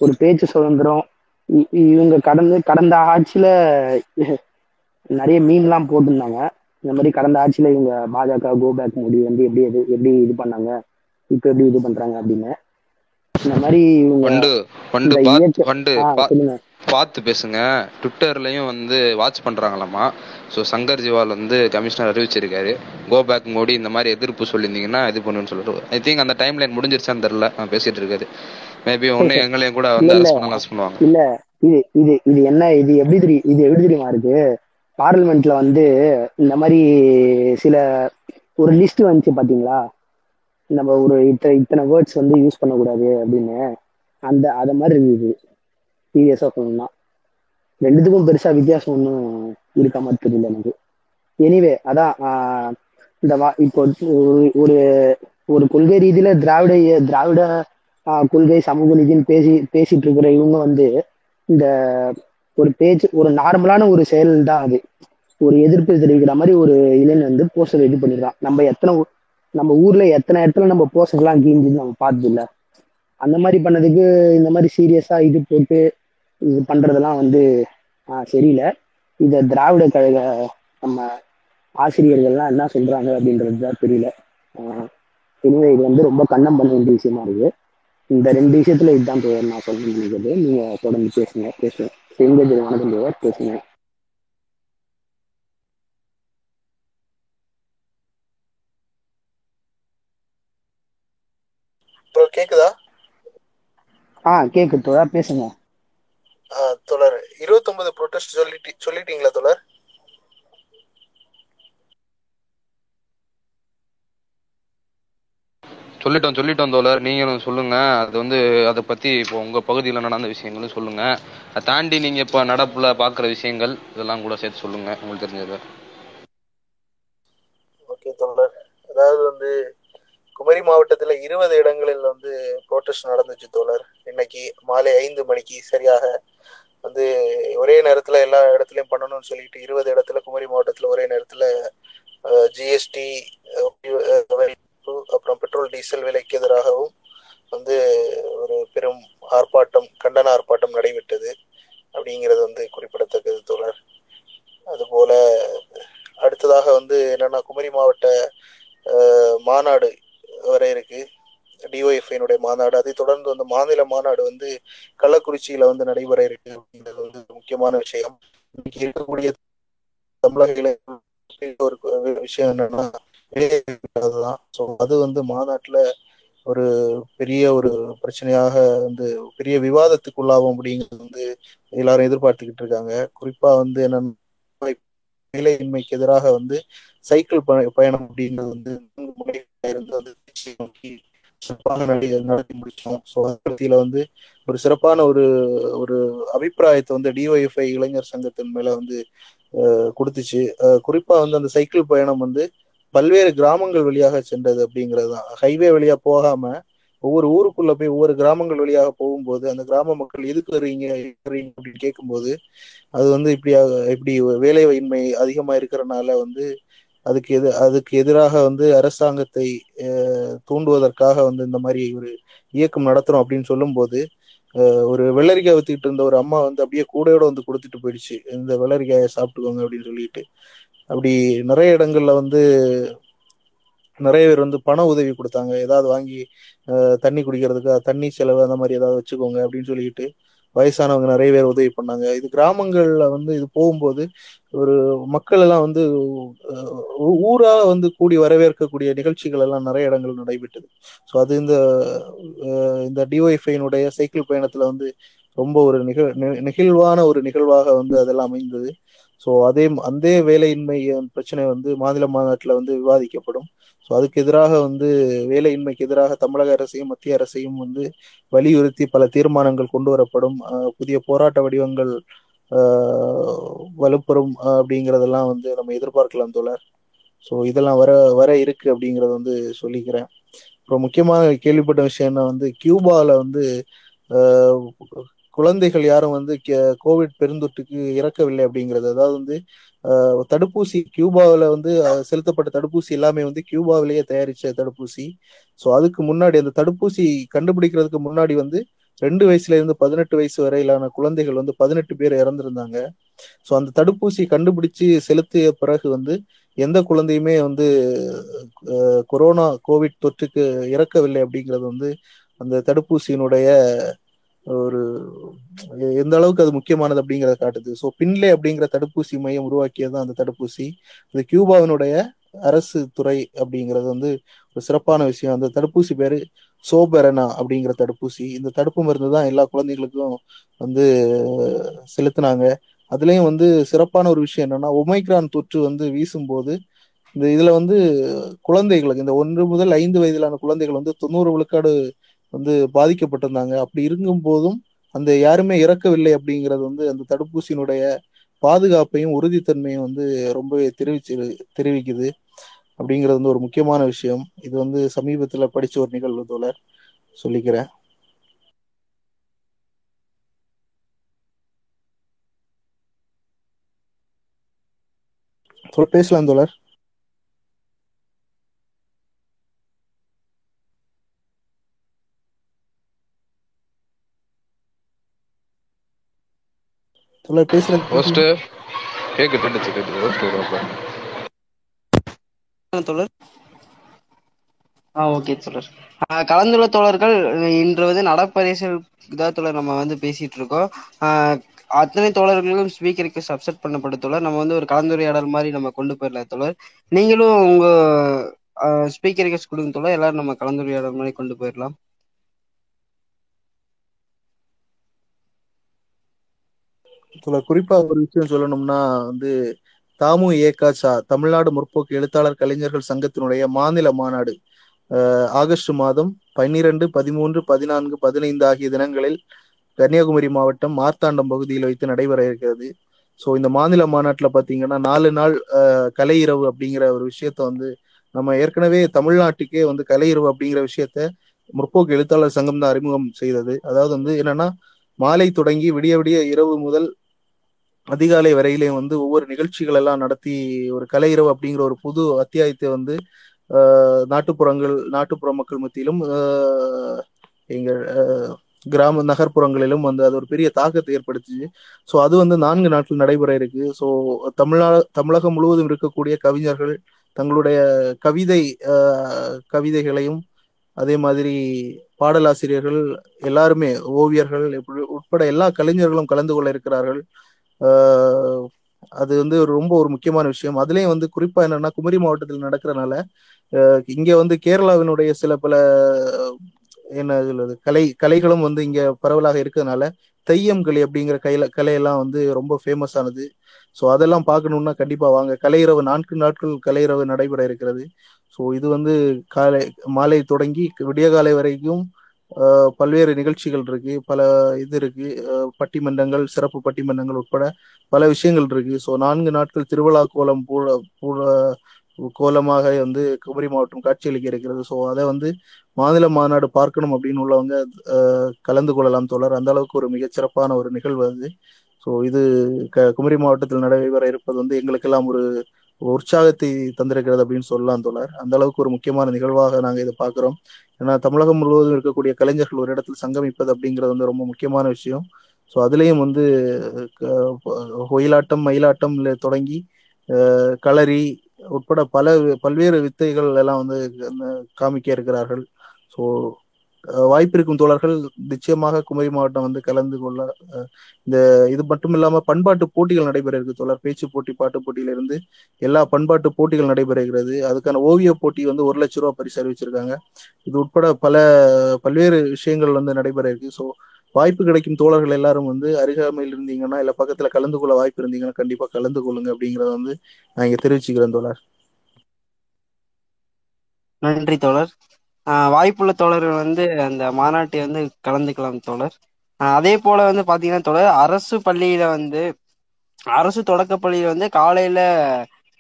ஒரு பேச்சு சுதந்திரம் இவங்க கடந்து கடந்த ஆட்சியில நிறைய மீன்லாம் போட்டிருந்தாங்க. இந்த மாதிரி கடந்த ஆட்சியில இவங்க பாஜக கோபேக் மோடி வந்து எப்படி எது எப்படி இது பண்ணாங்க? இப்ப எப்படி இது பண்றாங்க அப்படின்னு. இந்த மாதிரி இவங்க பார்த்து பேசுங்க. ட்விட்டர்லயும் வந்து வாட்ச் பண்றாங்களாமா? ஸோ சங்கர் ஜிவால் வந்து கமிஷனர் அறிவிச்சிருக்காரு. கோ பேக் மோடி இந்த மாதிரி எதிர்ப்பு சொல்லியிருந்தீங்கன்னா இது பண்ணுன்னு சொல்லிட்டு ஐ திங்க் அந்த டைம் லைன் முடிஞ்சிருச்சான்னு தெரியல. நான் பேசிட்டு இருக்காரு. மேபி ஒன்னு எங்களையும் கூட வந்து அரெஸ்ட் பண்ணுவாங்க. இல்ல இது இது இது என்ன இது எப்படி தெரி இது எப்படி தெரியுமா இருக்கு? பார்லிமெண்ட்ல வந்து இந்த மாதிரி சில ஒரு லிஸ்ட் வந்துச்சு பாத்தீங்களா? நம்ம ஒரு இத்தனை இத்தனை வேர்ட்ஸ் வந்து யூஸ் பண்ணக்கூடாது அப்படின்னு அந்த அதை மாதிரி இருக்குது சீரியஸாக சொல்லணும்னா. ரெண்டுத்துக்கும் பெருசா வித்தியாசம் ஒன்றும் இருக்க மாதிரி தெரியல எனக்கு. எனிவே அதான் இந்த வா இப்போ ஒரு ஒரு ஒரு கொள்கை ரீதியில திராவிட திராவிட கொள்கை சமூக நீதினு பேசி பேசிட்டு இருக்கிற இவங்க வந்து இந்த ஒரு பேச்சு ஒரு நார்மலான ஒரு செயல் தான் அது. ஒரு எதிர்ப்பு தெரிவிக்கிற மாதிரி ஒரு இளைஞன் வந்து போஸ்டர் இது பண்ணிடுறான். நம்ம எத்தனை நம்ம ஊர்ல எத்தனை இடத்துல நம்ம போஸ்டர்லாம் கீஞ்சு நம்ம பார்த்தது இல்லை அந்த மாதிரி பண்ணதுக்கு இந்த மாதிரி சீரியஸா இது போட்டு இது பண்றதெல்லாம் வந்து சரியில்லை. இத திராவிட கழக நம்ம ஆசிரியர்கள்லாம் என்ன சொல்றாங்க அப்படின்றது தான் தெரியல எனவே இது வந்து ரொம்ப கண்ணம் பண்ண வேண்டிய விஷயமா இருக்கு. இந்த ரெண்டு விஷயத்துல இதுதான் நான் சொல்ல நினைக்கிறது. நீங்க தொடர்ந்து பேசுங்க பேசுங்க. செங்கதிர் வணக்கம் தோழர் பேசுங்க. ப்ரோ கேக்குதா? ஆ கேக்குது தோழர் பேசுங்க. ஆ, தோழர் இருபத்தொன்பது ப்ரொட்டஸ்ட் சொல்லிட்டு சொல்லிட்டீங்களா தோழர்? சொல்லிட்டோம் சொல்லிட்டோம் தோழர். நீங்களும் சொல்லுங்க. அது வந்து அதை பத்தி இப்போ உங்க பகுதியில் நடந்த விஷயங்களும் சொல்லுங்க. அதை தாண்டி நீங்க இப்ப நடப்புல பாக்குற விஷயங்கள் இதெல்லாம் கூட சேர்த்து சொல்லுங்க உங்களுக்கு தெரிஞ்சது. ஓகே தோழர். அதாவது வந்து குமரி மாவட்டத்துல இருபது இடங்களில் வந்து ப்ரோட்டஸ்ட் நடந்துச்சு தோழர். இன்னைக்கு மாலை ஐந்து மணிக்கு சரியாக வந்து ஒரே நேரத்துல எல்லா இடத்துலயும் பண்ணணும்னு சொல்லிட்டு இருபது இடத்துல குமரி மாவட்டத்துல ஒரே நேரத்துல ஜிஎஸ்டி அப்புறம் பெட்ரோல் டீசல் விலைக்கு எதிராகவும் வந்து ஒரு பெரும் ஆர்ப்பாட்டம் கண்டன ஆர்ப்பாட்டம் நடைபெற்றது அப்படிங்கிறது வந்து குறிப்பிடத்தக்கது தோழர். அதுபோல அடுத்ததாக வந்து என்னன்னா குமரி மாவட்ட மாநாடு வர இருக்கு. டிஒஎஃப்ஐனுடைய மாநாடு. அதை தொடர்ந்து வந்து மாநில மாநாடு வந்து கள்ளக்குறிச்சியில வந்து நடைபெற இருக்கு அப்படிங்கிறது வந்து முக்கியமான விஷயம். இன்னைக்கு இருக்கக்கூடிய தமிழக ஒரு விஷயம் என்னன்னா அதுதான். ஸோ அது வந்து மாநாட்டுல ஒரு பெரிய ஒரு பிரச்சனையாக வந்து பெரிய விவாதத்துக்குள்ளாகும் அப்படிங்கிறது வந்து எல்லாரும் எதிர்பார்த்துக்கிட்டு இருக்காங்க. குறிப்பா வந்து என்னன்னா வேலையின்மைக்கு எதிராக வந்து சைக்கிள் பயணம் அப்படின்றது வந்து இருந்து வந்து நோக்கி சிறப்பாக நடத்தி முடிச்சோம் ஸோ பத்தியில வந்து ஒரு சிறப்பான ஒரு ஒரு அபிப்பிராயத்தை வந்து டிஒஎஃப்ஐ இளைஞர் சங்கத்தின் மேல வந்து கொடுத்துச்சு. குறிப்பா வந்து அந்த சைக்கிள் பயணம் வந்து பல்வேறு கிராமங்கள் வழியாக சென்றது அப்படிங்கிறது தான். ஹைவே வழியா போகாம ஒவ்வொரு ஊருக்குள்ள போய் ஒவ்வொரு கிராமங்கள் வழியாக போகும்போது அந்த கிராம மக்கள் எதுக்கு வர்றீங்க அப்படின்னு கேட்கும்போது அது வந்து இப்படி இப்படி வேலையின்மை அதிகமா இருக்கிறனால வந்து அதுக்கு எது அதுக்கு எதிராக வந்து அரசாங்கத்தை தூண்டுவதற்காக வந்து இந்த மாதிரி ஒரு இயக்கம் நடத்துறோம் அப்படின்னு சொல்லும்போது ஒரு வெள்ளரிக்காய் வித்துக்கிட்டு இருந்த ஒரு அம்மா வந்து அப்படியே கூடையோட வந்து கொடுத்துட்டு போயிடுச்சு. இந்த வெள்ளரிக்காயை சாப்பிட்டுக்கோங்க அப்படின்னு சொல்லிட்டு. அப்படி நிறைய இடங்கள்ல வந்து நிறைய பேர் வந்து பண உதவி கொடுத்தாங்க. ஏதாவது வாங்கி தண்ணி குடிக்கிறதுக்கு தண்ணி செலவு அந்த மாதிரி ஏதாவது வச்சுக்கோங்க அப்படின்னு சொல்லிட்டு வயசானவங்க நிறைய பேர் உதவி பண்ணாங்க. இது கிராமங்கள்ல வந்து இது போகும்போது ஒரு மக்கள் எல்லாம் வந்து ஊரா வந்து கூடி வரவேற்கக்கூடிய நிகழ்ச்சிகள் எல்லாம் நிறைய இடங்கள் நடைபெற்றது. ஸோ அது இந்த இந்த டிஒய்ஃபைனுடைய சைக்கிள் பயணத்துல வந்து ரொம்ப ஒரு நிகழ் நி- நெகிழ்வான ஒரு நிகழ்வாக வந்து அதெல்லாம் அமைந்தது. ஸோ அதே அந்த வேலையின்மை பிரச்சனை வந்து மாநில மாநாட்டில் வந்து விவாதிக்கப்படும். ஸோ அதுக்கு எதிராக வந்து வேலையின்மைக்கு எதிராக தமிழக அரசையும் மத்திய அரசையும் வந்து வலியுறுத்தி பல தீர்மானங்கள் கொண்டு வரப்படும் புதிய போராட்ட வடிவங்கள் வலுப்பெறும் அப்படிங்கிறதெல்லாம் வந்து நம்ம எதிர்பார்க்கலாம் தோழர். ஸோ இதெல்லாம் வர வர இருக்கு அப்படிங்கிறத வந்து சொல்லிக்கிறேன். அப்புறம் முக்கியமாக கேள்விப்பட்ட விஷயம் என்ன வந்து கியூபாவில் வந்து குழந்தைகள் யாரும் வந்து கே- கோவிட் பெருந்தொற்றுக்கு இறக்கவில்லை அப்படிங்கிறது. அதாவது வந்து தடுப்பூசி கியூபாவில் வந்து செலுத்தப்பட்ட தடுப்பூசி எல்லாமே வந்து கியூபாவிலேயே தயாரிச்ச தடுப்பூசி. ஸோ அதுக்கு முன்னாடி அந்த தடுப்பூசி கண்டுபிடிக்கிறதுக்கு முன்னாடி வந்து ரெண்டு வயசுல இருந்து பதினெட்டு வயசு வரையிலான குழந்தைகள் வந்து பதினெட்டு பேர் இறந்திருந்தாங்க. ஸோ அந்த தடுப்பூசி கண்டுபிடிச்சு செலுத்திய பிறகு வந்து எந்த குழந்தையுமே வந்து கொரோனா கோவிட் தொற்றுக்கு இறக்கவில்லை அப்படிங்கிறது வந்து அந்த தடுப்பூசியினுடைய ஒரு எந்த அளவுக்கு அது முக்கியமானது அப்படிங்கிறத காட்டுது. ஸோ பின்லே அப்படிங்கிற தடுப்பூசி மையம் உருவாக்கியது தான் அந்த தடுப்பூசி. இது கியூபாவினுடைய அரசு துறை அப்படிங்கிறது வந்து ஒரு சிறப்பான விஷயம். அந்த தடுப்பூசி பேரு சோபெரனா அப்படிங்கிற தடுப்பூசி. இந்த தடுப்பு மருந்து தான் எல்லா குழந்தைகளுக்கும் வந்து செலுத்தினாங்க. அதுலயும் வந்து சிறப்பான ஒரு விஷயம் என்னன்னா ஒமைக்ரான் தொற்று வந்து வீசும்போது இந்த இதுல வந்து குழந்தைகளுக்கு இந்த ஒன்று முதல் ஐந்து வயதிலான குழந்தைகள் வந்து தொண்ணூறு விழுக்காடு வந்து பாதிக்கப்பட்டிருந்தாங்க. அப்படி இருக்கும் போதும் அந்த யாருமே இறக்கவில்லை அப்படிங்கிறது வந்து அந்த தடுப்பூசியினுடைய பாதுகாப்பையும் உறுதித்தன்மையும் வந்து ரொம்பவே தெரிவிச்சு தெரிவிக்குது. அப்படிங்கிறது வந்து ஒரு முக்கியமான விஷயம். இது வந்து சமீபத்தில் படித்த ஒரு நிகழ்வு தோழர் சொல்லிக்கிறேன். பேசலாம் தோழர். தோழர் பேசுறது ஹோஸ்ட் கேக்கு கேட்டுச்சு கேட்டுச்சு. ஹோஸ்ட் வருவாப்ப தோழர்? ஆ ஓகே ஆ, கலந்துள்ள தோழர்கள் இன்று வந்து நடப்பரிசல் இதாக நம்ம வந்து பேசிட்டு இருக்கோம். அத்தனை தோழர்களும் ஸ்பீக்கருக்கு சப்செட் பண்ணப்பட்ட தோழர் நம்ம வந்து ஒரு கலந்துரையாடல் மாதிரி நம்ம கொண்டு போயிடலாம் தோழர். நீங்களும் உங்க ஸ்பீக்கருக்கு கொடுங்க தோழர். எல்லாரும் நம்ம கலந்துரையாடல் மாதிரி கொண்டு போயிடலாம். சில குறிப்பா ஒரு விஷயம் சொல்லணும்னா வந்து தாமு ஏகாச்சா தமிழ்நாடு முற்போக்கு எழுத்தாளர் கலைஞர்கள் சங்கத்தினுடைய மாநில மாநாடு ஆகஸ்ட் மாதம் பன்னிரண்டு பதிமூன்று பதினான்கு பதினைந்து ஆகிய தினங்களில் கன்னியாகுமரி மாவட்டம் மார்த்தாண்டம் பகுதியில் வைத்து நடைபெற இருக்கிறது. ஸோ இந்த மாநில மாநாட்டில் பார்த்தீங்கன்னா நாலு நாள் கலை இரவு அப்படிங்கிற ஒரு விஷயத்த வந்து நம்ம ஏற்கனவே தமிழ்நாட்டுக்கே வந்து கலை இரவு அப்படிங்கிற விஷயத்த முற்போக்கு எழுத்தாளர் சங்கம் தான் அறிமுகம் செய்தது. அதாவது வந்து என்னன்னா மாலை தொடங்கி விடிய விடிய இரவு முதல் அதிகாலை வரையிலே வந்து ஒவ்வொரு நிகழ்ச்சிகள் எல்லாம் நடத்தி ஒரு கலை இரவு அப்படிங்கிற ஒரு புது அத்தியாயத்தை வந்து நாட்டுப்புறங்கள் நாட்டுப்புற மக்கள் மத்தியிலும் எங்கள் கிராம நகர்ப்புறங்களிலும் வந்து அது ஒரு பெரிய தாக்கத்தை ஏற்படுத்துச்சு. ஸோ அது வந்து நான்கு நாட்கள் நடைபெற இருக்கு. ஸோ தமிழ்நா தமிழகம் முழுவதும் இருக்கக்கூடிய கவிஞர்கள் தங்களுடைய கவிதை கவிதைகளையும் அதே மாதிரி பாடலாசிரியர்கள் எல்லாருமே ஓவியர்கள் உட்பட எல்லா கலைஞர்களும் கலந்து கொள்ள இருக்கிறார்கள். அது வந்து ரொம்ப ஒரு முக்கியமான விஷயம். அதுலயும் வந்து குறிப்பா என்னன்னா குமரி மாவட்டத்தில் நடக்கிறனால இங்க வந்து கேரளாவினுடைய சில பல என்ன சொல்றது கலை கலைகளும் வந்து இங்க பரவலாக இருக்கிறதுனால தெய்யம் களி அப்படிங்கிற கையில கலையெல்லாம் வந்து ரொம்ப ஃபேமஸ் ஆனது. ஸோ அதெல்லாம் பார்க்கணும்னா கண்டிப்பா வாங்க. கலையிரவு நான்கு நாட்கள் கலையிரவு நடைபெற இருக்கிறது. ஸோ இது வந்து காலை மாலை தொடங்கி விடியகாலை வரைக்கும் பல்வேறு நிகழ்ச்சிகள் இருக்கு பல இது இருக்கு பட்டிமன்றங்கள் சிறப்பு பட்டிமன்றங்கள் உட்பட பல விஷயங்கள் இருக்கு. ஸோ நான்கு நாட்கள் திருவிழா கோலம் பூ கோலமாக வந்து குமரி மாவட்டம் காட்சியளிக்க இருக்கிறது. ஸோ அதை வந்து மாநில மாநாடு பார்க்கணும் அப்படின்னு உள்ளவங்க கலந்து கொள்ளலாம் தோழர். அந்த அளவுக்கு ஒரு மிகச்சிறப்பான ஒரு நிகழ்வு அது. ஸோ இது க குமரி மாவட்டத்தில் நடைபெற இருப்பது வந்து எங்களுக்கெல்லாம் ஒரு உற்சாகத்தை தந்திருக்கிறது அப்படின்னு சொல்லலாம் தோழர். அந்த அளவுக்கு ஒரு முக்கியமான நிகழ்வாக நாங்கள் இதை பார்க்குறோம். ஏன்னா தமிழகம் முழுவதும் இருக்கக்கூடிய கலைஞர்கள் ஒரு இடத்தில் சங்கமிப்பது அப்படிங்கிறது வந்து ரொம்ப முக்கியமான விஷயம். ஸோ அதுலேயும் வந்து க- ஒயிலாட்டம் மயிலாட்டம் தொடங்கி களரி உட்பட பல பல்வேறு வித்தைகள் எல்லாம் வந்து காமிக்க இருக்கிறார்கள். ஸோ வாய்ப்பிருக்கும் தோழர்கள் நிச்சயமாக குமரி மாவட்டம் வந்து கலந்து கொள்ள இந்த இது மட்டும் இல்லாம பண்பாட்டு போட்டிகள் நடைபெற இருக்கு தோழர். பேச்சு போட்டி பாட்டு போட்டியிலிருந்து எல்லா பண்பாட்டு போட்டிகள் நடைபெறுகிறது. அதுக்கான ஓவிய போட்டி வந்து ஒரு லட்ச ரூபா பரிசு அறிவிச்சிருக்காங்க. இது உட்பட பல பல்வேறு விஷயங்கள் வந்து நடைபெற இருக்கு. ஸோ வாய்ப்பு கிடைக்கும் தோழர்கள் எல்லாரும் வந்து அருகாமையில் இருந்தீங்கன்னா இல்ல பக்கத்துல கலந்து கொள்ள வாய்ப்பு இருந்தீங்கன்னா கண்டிப்பா கலந்து கொள்ளுங்க அப்படிங்கறத வந்து நான் இங்க தெரிவிச்சுக்கிறேன் தோழர். நன்றி தோழர். வாய்ப்புள்ள தோழர்கள் வந்து அந்த மாநாட்டை வந்து கலந்துக்கலாம் தோழர். அதே போல வந்து பாத்தீங்கன்னா தோழர் அரசு பள்ளியில வந்து அரசு தொடக்கப் பள்ளியில வந்து காலையில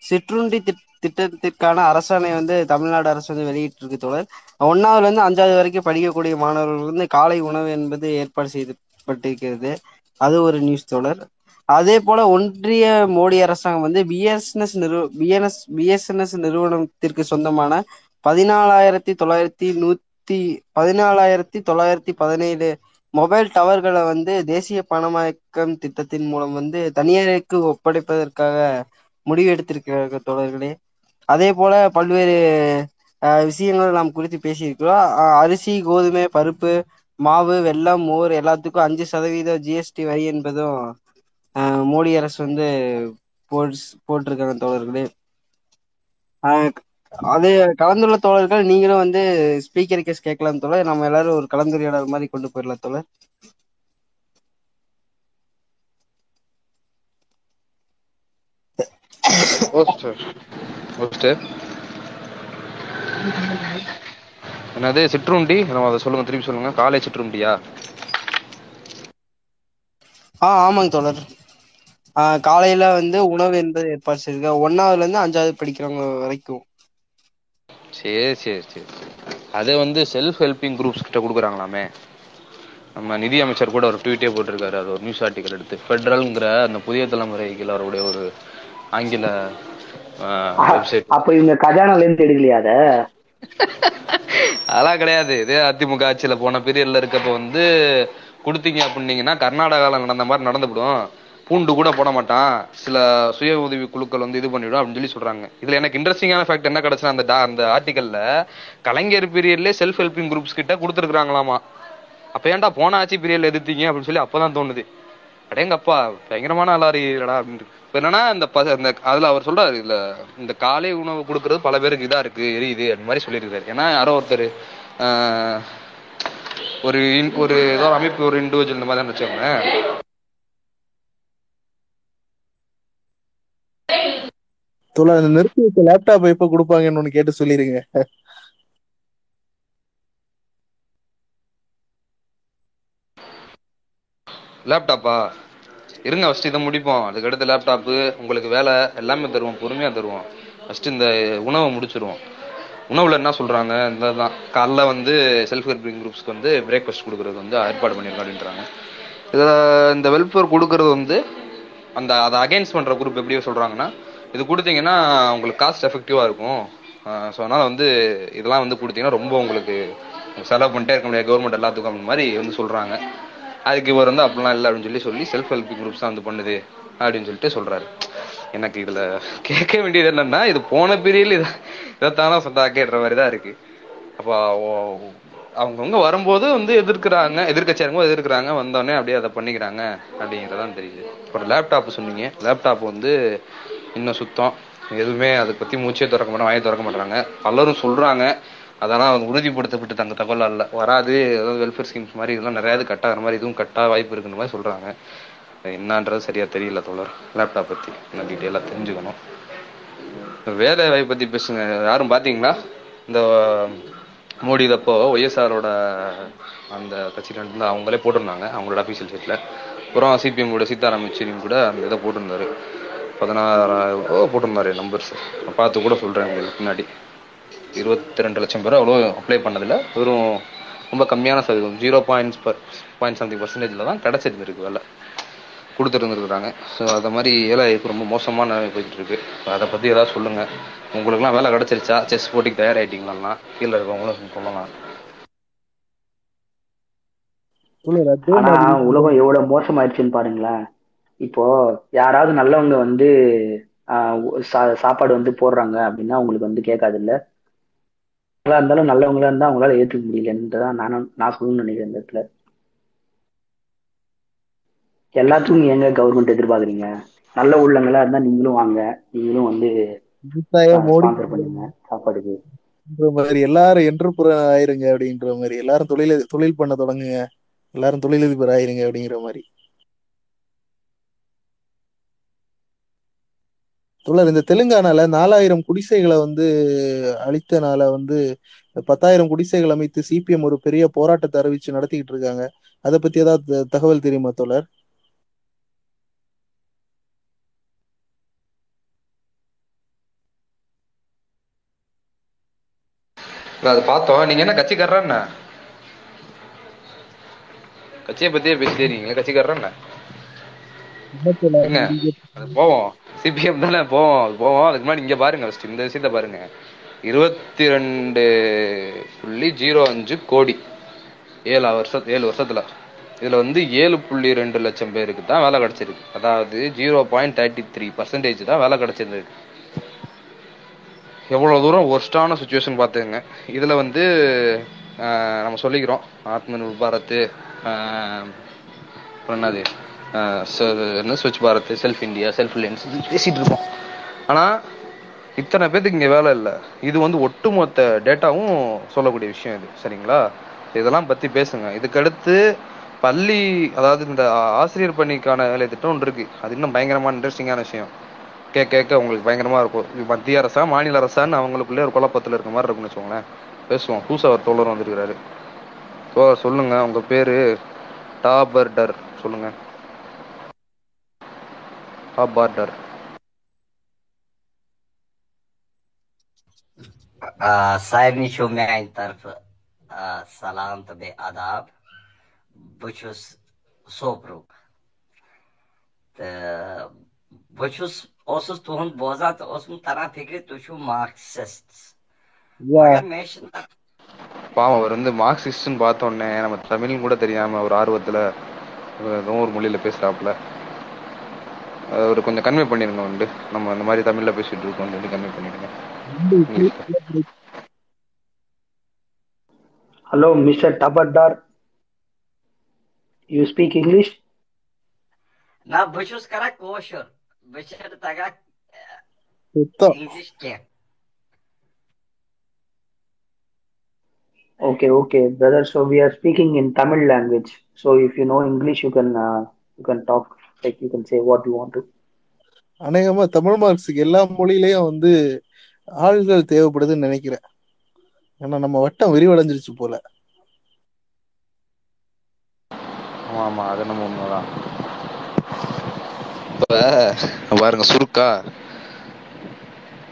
சிற்றுண்டி திட்டத்திற்கான அரசாணை வந்து தமிழ்நாடு அரசு வந்து வெளியிட்டு இருக்கு தோழர். ஒன்னாவதுல இருந்து அஞ்சாவது வரைக்கும் படிக்கக்கூடிய மாணவர்கள் வந்து காலை உணவு என்பது ஏற்பாடு செய்யப்பட்டிருக்கிறது. அது ஒரு நியூஸ் தோழர். அதே போல ஒன்றிய மோடி அரசாங்கம் வந்து பிஎஸ்என்எஸ் நிறு பிஎன்எஸ் பிஎஸ்என்எஸ் நிறுவனத்திற்கு சொந்தமான பதினாலாயிரத்தி தொள்ளாயிரத்தி நூத்தி பதினாலாயிரத்தி தொள்ளாயிரத்தி பதினேழு மொபைல் டவர்களை வந்து தேசிய பணமயக்கம் திட்டத்தின் மூலம் வந்து தனியாருக்கு ஒப்படைப்பதற்காக முடிவு எடுத்திருக்கிறார்கள் தோழர்களே. அதே போல பல்வேறு விஷயங்கள் நாம் குறித்து பேசியிருக்கிறோம். அரிசி கோதுமை பருப்பு மாவு வெல்லம் மோர் எல்லாத்துக்கும் அஞ்சு சதவீத ஜிஎஸ்டி வரி என்பதும் மோடி அரசு வந்து போட்டிருக்காங்க தோழர்களே. அதே கலந்துள்ள தோழர்கள் நீங்களும் வந்து ஸ்பீக்கர் கேஸ் கேட்கலாம் தோழர். நம்ம எல்லாரும் ஒரு கலந்துரையாடல் மாதிரி கொண்டு போயிடலாம் தோழர். என்னது? சிற்றுண்டி நம்ம அதை சொல்லுங்க திருப்பி சொல்லுங்க. காலை சிற்றுண்டியா ஆ ஆமாங்க தோழர். காலையில வந்து உணவு என்பது ஏற்பாடு செய்திருக்க ஒன்னாவதுல இருந்து அஞ்சாவது படிக்கிறவங்க வரைக்கும். சரி சரி சரி அது வந்து செல்ஃப் ஹெல்பிங் குரூப்ஸ் கிட்ட கொடுக்குறாங்களாமே. நம்ம நிதி அமைச்சர் கூட ஒரு ட்வீட்டே போட்டிருக்காரு அது ஒரு நியூஸ் ஆர்டிக்கல் எடுத்து. ஃபெடரல்ங்கிற அந்த புதிய தலைமுறைகள் அவருடைய ஒரு ஆங்கில வெப்சைட் அப்ப இவங்க கஜானால இருந்து எடுக்கலையா அத? அதெல்லாம் கிடையாது. இதே அதிமுக ஆட்சியில போன பீரியட்ல இருக்கப்ப வந்து கொடுத்தீங்க அப்படின்னீங்கன்னா கர்நாடகால நடந்த மாதிரி நடந்துவிடும் பூண்டு கூட போட மாட்டான். சில சுய உதவி குழுக்கள் வந்து இது பண்ணிவிடும் அப்படின்னு சொல்லி சொல்றாங்க. இதுல எனக்கு இன்ட்ரெஸ்டிங்கான ஃபேக்ட் என்ன கிடைச்சுன்னா அந்த அந்த ஆர்டிக்கல்ல கலைஞர் பீரியட்ல செல்ஃப் ஹெல்பிங் குரூப்ஸ் கிட்ட கொடுத்துருக்காங்களாமா அப்ப ஏன்டா போன ஆட்சி பீரியட்ல எதிர்த்தீங்க அப்படின்னு சொல்லி அப்பதான் தோணுது. அடேங்கப்பா பயங்கரமான அலாரிடா அப்படின்னு என்னன்னா இந்த இந்த அதுல அவர் சொல்றாரு இதுல இந்த காலை உணவு கொடுக்கறது பல பேருக்கு இதா இருக்கு எரியுது அந்த மாதிரி சொல்லியிருக்காரு. ஏன்னா யாரோ ஒருத்தர் ஒரு இன்- ஒரு ஏதோ அமைப்பு ஒரு இண்டிவிஜுவல் இந்த மாதிரி தான் வச்சுக்கோங்க தோழர் அந்த நிறுத்தி வச்ச லேப்டாப் எப்ப கொடுப்பாங்கன்னு ஒண்ணு கேட்டு சொல்லிருங்க. லேப்டாப்பா இருங்க ஃபர்ஸ்ட் இதை முடிப்போம். அதுக்கடுத்து லேப்டாப்பு உங்களுக்கு வேலை எல்லாமே தருவோம் பொறுமையா தருவோம். ஃபர்ஸ்ட் இந்த உணவை முடிச்சிருவோம். உணவுல என்ன சொல்றாங்க? இந்த தான் காலைல வந்து செல்ஃப் ஹெல்பிங் குரூப்ஸ்க்கு வந்து பிரேக்ஃபாஸ்ட் கொடுக்கறது வந்து ஏற்பாடு பண்ணிருக்கோம் அப்படின்றாங்க. இந்த வெல்ஃபேர் கொடுக்கறது வந்து அந்த அதை அகெயின்ஸ்ட் பண்ணுற குரூப் எப்படி சொல்கிறாங்கன்னா இது கொடுத்தீங்கன்னா உங்களுக்கு காஸ்ட் எஃபெக்டிவா இருக்கும். ஸோ அதனால வந்து இதெல்லாம் வந்து கொடுத்தீங்கன்னா ரொம்ப உங்களுக்கு செலவு பண்ணிட்டே இருக்க முடியாது. கவர்மெண்ட் எல்லாத்துக்கும் அந்த மாதிரி வந்து சொல்றாங்க. அதுக்கு இவர் வந்து அப்படிலாம் இல்லை அப்படின்னு சொல்லி சொல்லி செல்ஃப் ஹெல்ப் குரூப்ஸ் தான் வந்து பண்ணுது அப்படின்னு சொல்லிட்டு சொல்றாரு. எனக்கு இதுல கேட்க வேண்டியது என்னன்னா இது போன பீரியட்ல இதை இதைத்தானே சொந்தா கேட்டுற மாதிரி தான் இருக்கு. அப்போ அவங்கவுங்க வரும்போது வந்து எதிர்க்கிறாங்க எதிர்க்கட்சியா இருக்கும்போது எதிர்க்கிறாங்க. வந்தோடனே அப்படியே அதை பண்ணிக்கிறாங்க அப்படிங்கிறதான் தெரியுது. ஒரு லேப்டாப் சொன்னீங்க. லேப்டாப் வந்து இன்னும் சுத்தம். எதுவுமே அதை பற்றி மூச்சே திறக்க மாட்டோம் வாயை திறக்க மாட்டாங்க பலரும் சொல்கிறாங்க அதெல்லாம் அவங்க உறுதிப்படுத்தப்பட்டு தங்க தகவல் அல்ல. வராது. ஏதாவது வெல்ஃபேர் ஸ்கீம்ஸ் மாதிரி இதெல்லாம் நிறையா கட் ஆகிற மாதிரி இதுவும் கட்டா வாய்ப்பு இருக்குன்ற மாதிரி சொல்கிறாங்க என்னன்றது சரியாக தெரியல தோழர். லேப்டாப் பற்றி இன்னும் டீட்டெயிலாக தெரிஞ்சுக்கணும். வேலை வாய்ப்பு பற்றி பேசுங்க. யாரும் பார்த்தீங்களா இந்த மோடி இதப்போ ஒய்எஸ்ஆரோட அந்த கட்சியிலேருந்து அவங்களே போட்டிருந்தாங்க. அவங்களோட அஃபீஷியல் சீட்டில் அப்புறம் சிபிஎம் கூட சீதாராம் யெச்சூரியும் கூட அந்த இதை போட்டிருந்தாரு. பதினாறாயிரம் ரூபா. போட்டிருந்தாரு நம்பர்ஸ் பார்த்து கூட சொல்றேன் உங்களுக்கு முன்னாடி இருபத்தி ரெண்டு லட்சம் பேர் அவ்வளோ அப்ளை பண்ணதில்ல. வெறும் ரொம்ப கம்மியான சதவீதம். Zero points per point something பர்சன்டேஜில் தான் கிடைச்சிருந்துருக்கு வேலை. கொடுத்துருந்துருக்குறாங்க. ஸோ அதை மாதிரி ஏழை இப்போ ரொம்ப மோசமான நிலைமை போயிட்டு இருக்கு. அதை பற்றி ஏதாவது சொல்லுங்க. உங்களுக்குலாம் வேலை கிடைச்சிருச்சா? செஸ் போட்டிக்கு தயாராகிட்டீங்களா கீழே இருக்கவங்களும் சொல்லலாம் உலகம் எவ்வளவு மோசமாயிடுச்சுன்னு பாருங்களேன். இப்போ யாராவது நல்லவங்க வந்து சா- சாப்பாடு வந்து போடுறாங்க அப்படின்னா உங்களுக்கு வந்து கேட்காது இல்ல இருந்தாலும் நல்லவங்களா இருந்தா அவங்களால ஏத்துக்க முடியலன்றதான் நானும் நான் சொல்லணும்னு நினைக்கிறேன் இந்த இடத்துல. எல்லாத்துக்கும் எங்க கவர்மெண்ட் எதிர்பார்க்குறீங்க? நல்ல உள்ளங்களா இருந்தா நீங்களும் வாங்க. நீங்களும் வந்து பண்ணுங்க சாப்பாடுக்கு மாதிரி எல்லாரும் என்றுப்புற ஆயிருங்க அப்படின்ற மாதிரி. எல்லாரும் தொழில் தொழில் பண்ண தொடங்குங்க. எல்லாரும் தொழிலதிபர் ஆயிருங்க அப்படிங்கிற மாதிரி. தொடர். இந்த தெலுங்கானால நாலாயிரம் குடிசைகளை வந்து அழித்தனால வந்து பத்தாயிரம் குடிசைகள் அமைத்து சிபிஎம் ஒரு பெரிய போராட்டத்தை அறிவிச்சு நடத்திக்கிட்டு இருக்காங்க. அதை பத்தி ஏதாவது தகவல் தெரியுமா தொடர்? அதை அது பார்த்தோம். நீங்க என்ன கட்சிக்காரரா என்ன? கட்சியை பத்தியே பேசிட்டே இருக்கீங்களா கட்சிக்காரன் என்ன? போவோம். சிபிஎம் தானே போவோம். போவோம். அதுக்கு முன்னாடி இங்க பாருங்க ஃபர்ஸ்ட் இந்த விஷயத்த பாருங்க. இருபத்தி ரெண்டு புள்ளி ஜீரோ அஞ்சு கோடி. ஏழு வருஷம் ஏழு வருஷத்துல. இதுல வந்து ஏழு புள்ளி ரெண்டு லட்சம் பேருக்கு தான் வேலை கிடைச்சிருக்கு. அதாவது zero point thirty three percentage தான் வேலை கிடைச்சிருக்கு எவ்வளவு தூரம் ஒர்ஸ்டான சுச்சுவேஷன் பார்த்துங்க இதுல வந்து நம்ம சொல்லிக்கிறோம். ஆத்ம நிர்பர் பாரத் ஆஹ், அப்புறம் என்னது? என்ன Swachh Bharat? Self India self reliance பேசிட்டு இருக்கோம் ஆனா இத்தனை பேத்துக்கு இங்க வேலை இல்லை. இது வந்து ஒட்டுமொத்த டேட்டாவும் சொல்லக்கூடிய விஷயம் இது. சரிங்களா? இதெல்லாம் பத்தி பேசுங்க. இதுக்கடுத்து பள்ளி அதாவது இந்த ஆசிரியர் பணிக்கான வேலை திட்டம் ஒன்று இருக்கு. அது இன்னும் பயங்கரமான இன்ட்ரெஸ்டிங்கான விஷயம். கேட்க கேட்க உங்களுக்கு பயங்கரமா இருக்கும். மத்திய அரசா மாநில அரசான்னு அவங்களுக்குள்ளே ஒரு குழப்பத்தில் இருக்க மாதிரி இருக்கும்னு வச்சுக்கோங்களேன். பேசுவோம். புதுசா அவர் தோழர் வந்திருக்கிறாரு. தோழர் சொல்லுங்க. உங்க பேரு? டாபர்டர். சொல்லுங்க. a border. سارنی چھو میانہِ طرفہٕ سلام تہٕ بیٚیہِ آداب بہٕ چھُس سوپرُک تہٕ بہٕ چھُس اوسُس تُہُنٛد بوزان تہٕ اوسُم تران فِکرِ تُہۍ چھُو مارکسِسٹ مےٚ چھِنہٕ பாவம் அவர் வந்து மார்க்சிஸ்ட்னு பார்த்தோன்னே நம்ம தமிழ்னு கூட தெரியாம ஒரு ஆர்வத்துல ஏதோ ஒரு மொழியில பேசுறாப்புல ஒரு கொஞ்சம் கன்வே பண்ணிருங்க வந்து நம்ம அந்த மாதிரி தமிழ்ல பேசிட்டு இருக்கோம் சொல்லி கன்வே பண்ணிடுங்க ஹலோ மிஸ்டர் டபர்டார் you speak English لا بشوز كرا كوشر بشر تاكا انجلش كير Okay, okay, brother. So we are speaking in Tamil language. So if you know English, you can uh, you can talk. Like you can say what you want to. அநேகமா தமிழ் மார்க்ஸுக்கு எல்லா மொழியிலயும் வந்து ஆள்கள் தேவைப்படுதுன்னு நினைக்கிறேன். ஏன்னா நம்ம வட்டம் விரிவடைஞ்சிருச்சு போல. ஆமா ஆமா அது நம்ம உண்மைதான். இப்ப பாருங்க சுருக்கா.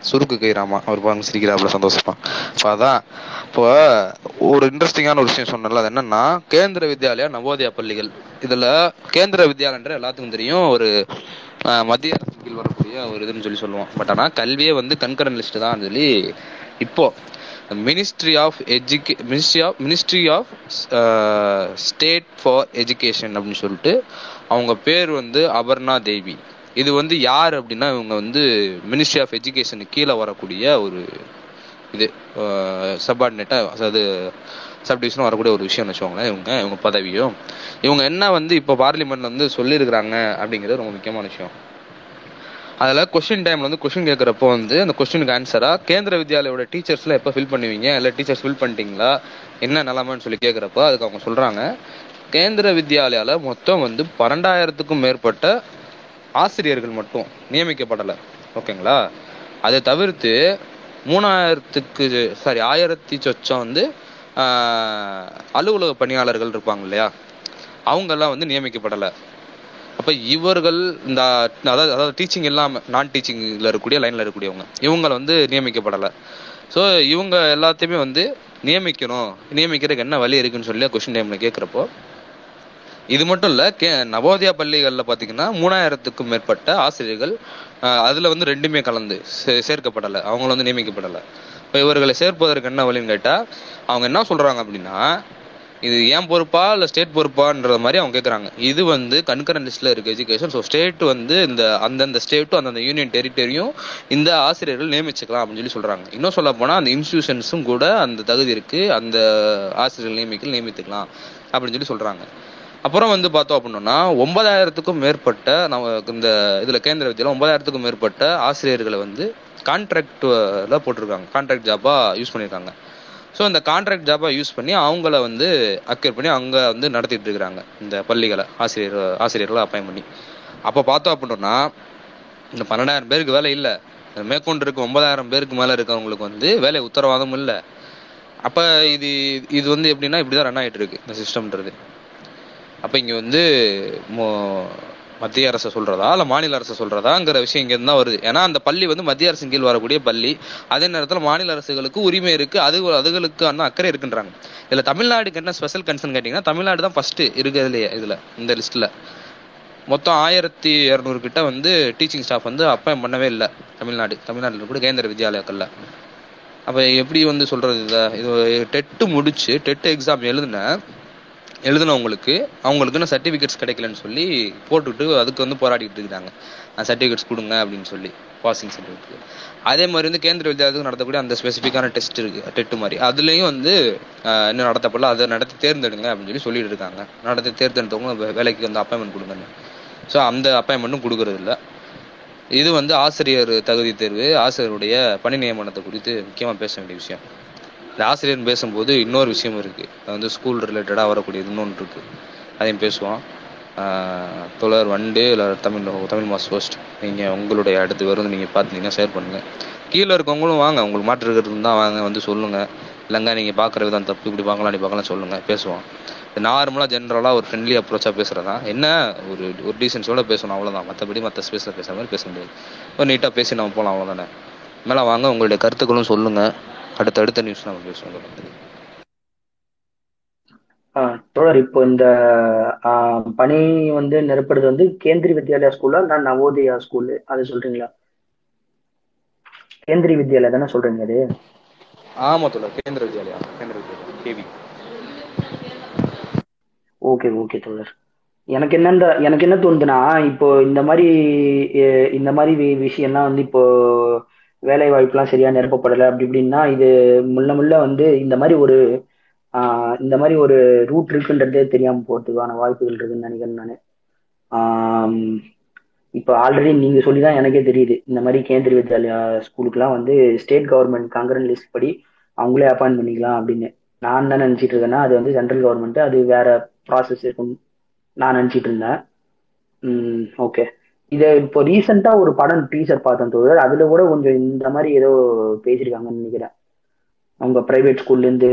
சுருக்கு கைராமா அவர் பாருங்க சிரிக்கிறாப்புல சந்தோஷமா. இப்போ அதான் இப்போ ஒரு இன்ட்ரெஸ்டிங்கான ஒரு விஷயம் சொன்னல அது என்னன்னா கேந்திர வித்யாலயா நவோதயா பள்ளிகள். இதுல கேந்திர வித்யாலயன்ற எல்லாத்துக்கும் தெரியும் ஒரு மத்திய அரசு கீழ் வரக்கூடிய ஒரு இதுன்னு சொல்லி சொல்லுவோம். பட் ஆனால் கல்வியே வந்து கண்கரன் லிஸ்ட் தான் சொல்லி இப்போ ministry of எஜுகே ministry of ministry of state for education அப்படின்னு சொல்லிட்டு அவங்க பேர் வந்து அபர்ணா தேவி. இது வந்து யார் அப்படின்னா இவங்க வந்து மினிஸ்ட்ரி ஆஃப் எஜுகேஷனுக்கு கீழே வரக்கூடிய ஒரு இது சப்பார்டினேட்டாக அதாவது சப்டிவிஷன் வரக்கூடிய ஒரு விஷயம்னு வச்சுக்கோங்களேன் இவங்க இவங்க பதவியும். இவங்க என்ன வந்து இப்போ பார்லிமெண்ட்ல வந்து சொல்லியிருக்கிறாங்க அப்படிங்கிறது ரொம்ப முக்கியமான விஷயம். அதில் கொஸ்டின் டைமில் வந்து கொஸ்டின் கேட்குறப்போ வந்து அந்த கொஸ்டினுக்கு ஆன்சராக கேந்திர வித்யாலயோட டீச்சர்ஸ்லாம் எப்போ ஃபில் பண்ணுவீங்க? இல்லை டீச்சர்ஸ் ஃபில் பண்ணிட்டீங்களா? என்ன நிலமைன்னு சொல்லி கேட்குறப்போ அதுக்கு அவங்க சொல்கிறாங்க கேந்திர வித்யாலயாவில் மொத்தம் வந்து பன்னெண்டாயிரத்துக்கும் மேற்பட்ட ஆசிரியர்கள் மட்டும் நியமிக்கப்படலை. ஓகேங்களா? அதை தவிர்த்து மூணாயிரத்துக்கு சாரி ஆயிரத்தி சொச்சம் வந்து அலுவலக பணியாளர்கள் இருப்பாங்க இல்லையா? அவங்கெல்லாம் வந்து நியமிக்கப்படலை. அப்போ இவர்கள் இந்த அதாவது அதாவது டீச்சிங் இல்லாமல் நான் டீச்சிங்கில் இருக்கக்கூடிய லைனில் இருக்கக்கூடியவங்க இவங்க வந்து நியமிக்கப்படலை. ஸோ இவங்க எல்லாத்தையுமே வந்து நியமிக்கணும். நியமிக்கிறதுக்கு என்ன வழி இருக்குன்னு சொல்லி கொஸ்டின் டைமில் கேட்குறப்போ இது மட்டும் இல்ல கே நவோதயா பள்ளிகள்ல பாத்தீங்கன்னா மூணாயிரத்துக்கும் மேற்பட்ட ஆசிரியர்கள் அதில் அதுல வந்து ரெண்டுமே கலந்து சே- சேர்க்கப்படலை. அவங்கள வந்து நியமிக்கப்படலை. இப்போ இவர்களை சேர்ப்பதற்கு என்ன வழின்னு கேட்டா அவங்க என்ன சொல்றாங்க அப்படின்னா இது ஏன் பொறுப்பா இல்ல ஸ்டேட் பொறுப்பான்ற மாதிரி அவங்க கேக்குறாங்க. இது வந்து கன்கரண்ட் லிஸ்ட்ல இருக்கு எஜுகேஷன் ஸோ ஸ்டேட் வந்து இந்த அந்தந்த ஸ்டேட்டும் அந்தந்த யூனியன் டெரிட்டரியும் இந்த ஆசிரியர்கள் நியமிச்சுக்கலாம் அப்படின்னு சொல்லி சொல்றாங்க. இன்னும் சொல்ல போனா அந்த இன்ஸ்டியூஷன்ஸும் கூட அந்த தகுதி இருக்கு. அந்த ஆசிரியர்கள் நியமிக்க நியமித்துக்கலாம் அப்படின்னு சொல்லி சொல்றாங்க. அப்புறம் வந்து பார்த்தோம் அப்படின்னா ஒன்பதாயிரத்துக்கும் மேற்பட்ட நம்ம இந்த இதில் கேந்திர வித்தியாலயம் ஒன்பதாயிரத்துக்கும் மேற்பட்ட ஆசிரியர்களை வந்து கான்ட்ராக்டில் போட்டிருக்காங்க. கான்ட்ராக்ட் ஜாப்பாக யூஸ் பண்ணியிருக்காங்க ஸோ அந்த கான்ட்ராக்ட் ஜாபா யூஸ் பண்ணி அவங்கள வந்து அக்யூர் பண்ணி அங்கே வந்து நடத்திட்டு இருக்கிறாங்க. இந்த பள்ளிகளை ஆசிரியர் ஆசிரியர்களை அப்பாயின் பண்ணி. அப்போ பார்த்தோம் அப்படின்னா இந்த பன்னெண்டாயிரம் பேருக்கு வேலை இல்லை. மேற்கொண்டு இருக்க ஒன்பதாயிரம் பேருக்கு மேலே இருக்கவங்களுக்கு வந்து வேலை உத்தரவாதம் இல்லை. அப்போ இது இது வந்து எப்படின்னா இப்படிதான் ரன் ஆகிட்டு இருக்கு இந்த சிஸ்டம்ன்றது அப்போ இங்கே வந்து மோ- மத்திய அரசு சொல்றதா இல்லை மாநில அரசு சொல்றதாங்கிற விஷயம் இங்கேருந்து தான் வருது. ஏன்னா அந்த பள்ளி வந்து மத்திய அரசின் கீழ் வரக்கூடிய பள்ளி. அதே நேரத்தில் மாநில அரசுகளுக்கு உரிமை இருக்கு. அது அதுகளுக்கு அந்த அக்கறை இருக்குன்றாங்க. இதில் தமிழ்நாடுக்கு என்ன ஸ்பெஷல் கன்சர்ன் கேட்டிங்கன்னா தமிழ்நாடு தான் ஃபர்ஸ்ட் இருக்கிறதுலையே இதில் இந்த லிஸ்ட்டில் மொத்தம் ஆயிரத்தி இரநூறு கிட்ட வந்து டீச்சிங் ஸ்டாஃப் வந்து அப்பாயின் பண்ணவே இல்லை தமிழ்நாடு. தமிழ்நாட்டில் கூட கேந்திர வித்யாலயாக்கள்ல. அப்போ எப்படி வந்து சொல்றது இத? இது டெட்டு முடிச்சு டெட்டு எக்ஸாம் எழுதுன எழுதுனவங்களுக்கு அவங்களுக்குன்னு சர்டிஃபிகேட்ஸ் கிடைக்கலன்னு சொல்லி போட்டுட்டு அதுக்கு வந்து போராடிட்டு இருக்காங்க சர்டிஃபிகேட்ஸ் கொடுங்க அப்படின்னு சொல்லி பாசிங் சர்டிஃபிகேட் அதே மாதிரி வந்து கேந்திர வித்யாலயத்துக்கு நடத்தக்கூடிய அந்த ஸ்பெசிஃபிக்கான டெஸ்ட் இருக்கு. டெட்டு மாதிரி. அதுலேயும் வந்து இன்னும் நடத்தப்படல. அதை நடத்தி தேர்ந்தெடுங்க அப்படின்னு சொல்லி சொல்லிட்டு இருக்காங்க. நடத்தி தேர்ந்தெடுத்தவங்க வேலைக்கு வந்து அப்பாயின்மெண்ட் கொடுங்கன்னு. ஸோ அந்த அப்பாயின்மெண்ட்டும் கொடுக்கறது இல்லை இது வந்து ஆசிரியர் தகுதி தேர்வு. ஆசிரியருடைய பணி நியமனத்தை குறித்து முக்கியமாக பேச வேண்டிய விஷயம். இந்த ஆசிரியர் பேசும்போது இன்னொரு விஷயம் இருக்குது அது வந்து ஸ்கூல் ரிலேட்டடாக வரக்கூடியது இன்னொன்று இருக்குது அதையும் பேசுவோம். தொழர் வண்டு இல்லை தமிழ் தமிழ் மாஸ் ஃபர்ஸ்ட் நீங்கள் உங்களுடைய அடுத்து வரும் நீங்கள் பார்த்தீங்கன்னா ஷேர் பண்ணுங்கள் கீழே இருக்கவங்களும் வாங்க. உங்களுக்கு மாற்று இருக்கிறது தான் வாங்க வந்து சொல்லுங்கள் இல்லைங்க நீங்கள் பார்க்குற விதம் தப்பு இப்படி பார்க்கலாம் இப்படி பார்க்கலாம் சொல்லுங்கள் பேசுவோம். நார்மலாக ஜென்ரலாக ஒரு ஃப்ரெண்ட்லி அப்ரோச்சாக பேசுகிறதா என்ன? ஒரு ஒரு டீசன்ஸோட பேசணும் அவ்வளோதான் மற்றபடி மற்ற ஸ்பேஸில் பேசுகிற மாதிரி பேச முடியாது. ஒரு நீட்டாக பேசி நம்ம போகலாம் அவ்வளோதானே மேலே வாங்க உங்களுடைய கருத்துக்களும் சொல்லுங்கள் அடுத்தடுத்த நியூஸ் நம்ம பேசுவோம் தோழர் இப்போ இந்த பணி வந்து நிரப்புறது வந்து கேந்திரி வித்யாலயா ஸ்கூலா இல்ல நவோதயா ஸ்கூல் அது சொல்றீங்களா? கேந்திரி வித்யாலயா தானே சொல்றீங்க அது? ஆமா தோழர் கேந்திர வித்யாலயா கேந்திர வித்யாலயா கேவி. ஓகே ஓகே தோழர். எனக்கு என்ன எனக்கு என்ன தோணுதுன்னா இப்போ இந்த மாதிரி இந்த மாதிரி விஷயம்லாம் வந்து இப்போ வேலை வாய்ப்புலாம் சரியா நிரப்பப்படலை. அப்படி இப்படின்னா இது முள்ள முள்ள வந்து இந்த மாதிரி ஒரு ஆஹ் இந்த மாதிரி ஒரு ரூட் இருக்குன்றதே தெரியாம போறதுக்கான வாய்ப்புகள் இருக்குன்னு நினைக்கிறேன் நான். இப்போ ஆல்ரெடி நீங்க சொல்லி தான் எனக்கே தெரியுது. இந்த மாதிரி கேந்திரிய வித்யாலயா ஸ்கூலுக்குலாம் வந்து ஸ்டேட் கவர்மெண்ட் காங்கிரன் லிஸ்ட் படி அவங்களே அப்பாயின் பண்ணிக்கலாம் அப்படின்னு நான் என்ன நினைச்சிட்டு இருக்கேன்னா அது வந்து சென்ட்ரல் கவர்மெண்ட் அது வேற ப்ராசஸ் இருக்கும் நான் நினைச்சிட்டு இருந்தேன். ஓகே இது இப்போ ரீசெண்டா ஒரு படம் டீசர் பார்த்தேன் தோழர். அதுல கூட கொஞ்சம் இந்த மாதிரி ஏதோ பேசியிருக்காங்கன்னு நினைக்கிறேன். அவங்க பிரைவேட் ஸ்கூல்ல இருந்து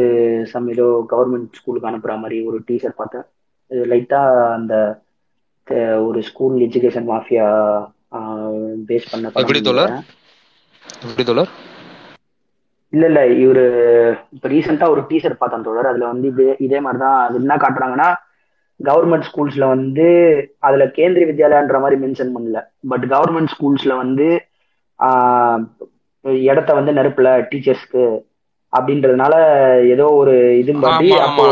சம் ஏதோ கவர்மெண்ட் ஸ்கூலுக்கு அனுப்புற மாதிரி ஒரு டீசர் பார்த்தேன். இது லைட்டா அந்த ஒரு ஸ்கூல் எஜுகேஷன் மாஃபியா பேஸ் பண்ண எப்படி தோழர்? எப்படி தோழர்? இல்ல இல்ல இவரு இப்ப ரீசெண்டா ஒரு டீசர் பார்த்தேன் தோழர். அதுல வந்து இது இதே மாதிரிதான் என்ன காட்டுறாங்கன்னா கவர்மெண்ட் ஸ்கூல்ஸ்ல வந்து அதுல கேந்திரிய வித்யாலயான்ற மாதிரி மென்ஷன் பண்ணல. பட் கவர்மெண்ட் ஸ்கூல்ஸ்ல வந்து இடத்த வந்து நெருப்புல டீச்சர்ஸ்க்கு அப்படின்றதுனால ஏதோ ஒரு இதும்படி ஆமா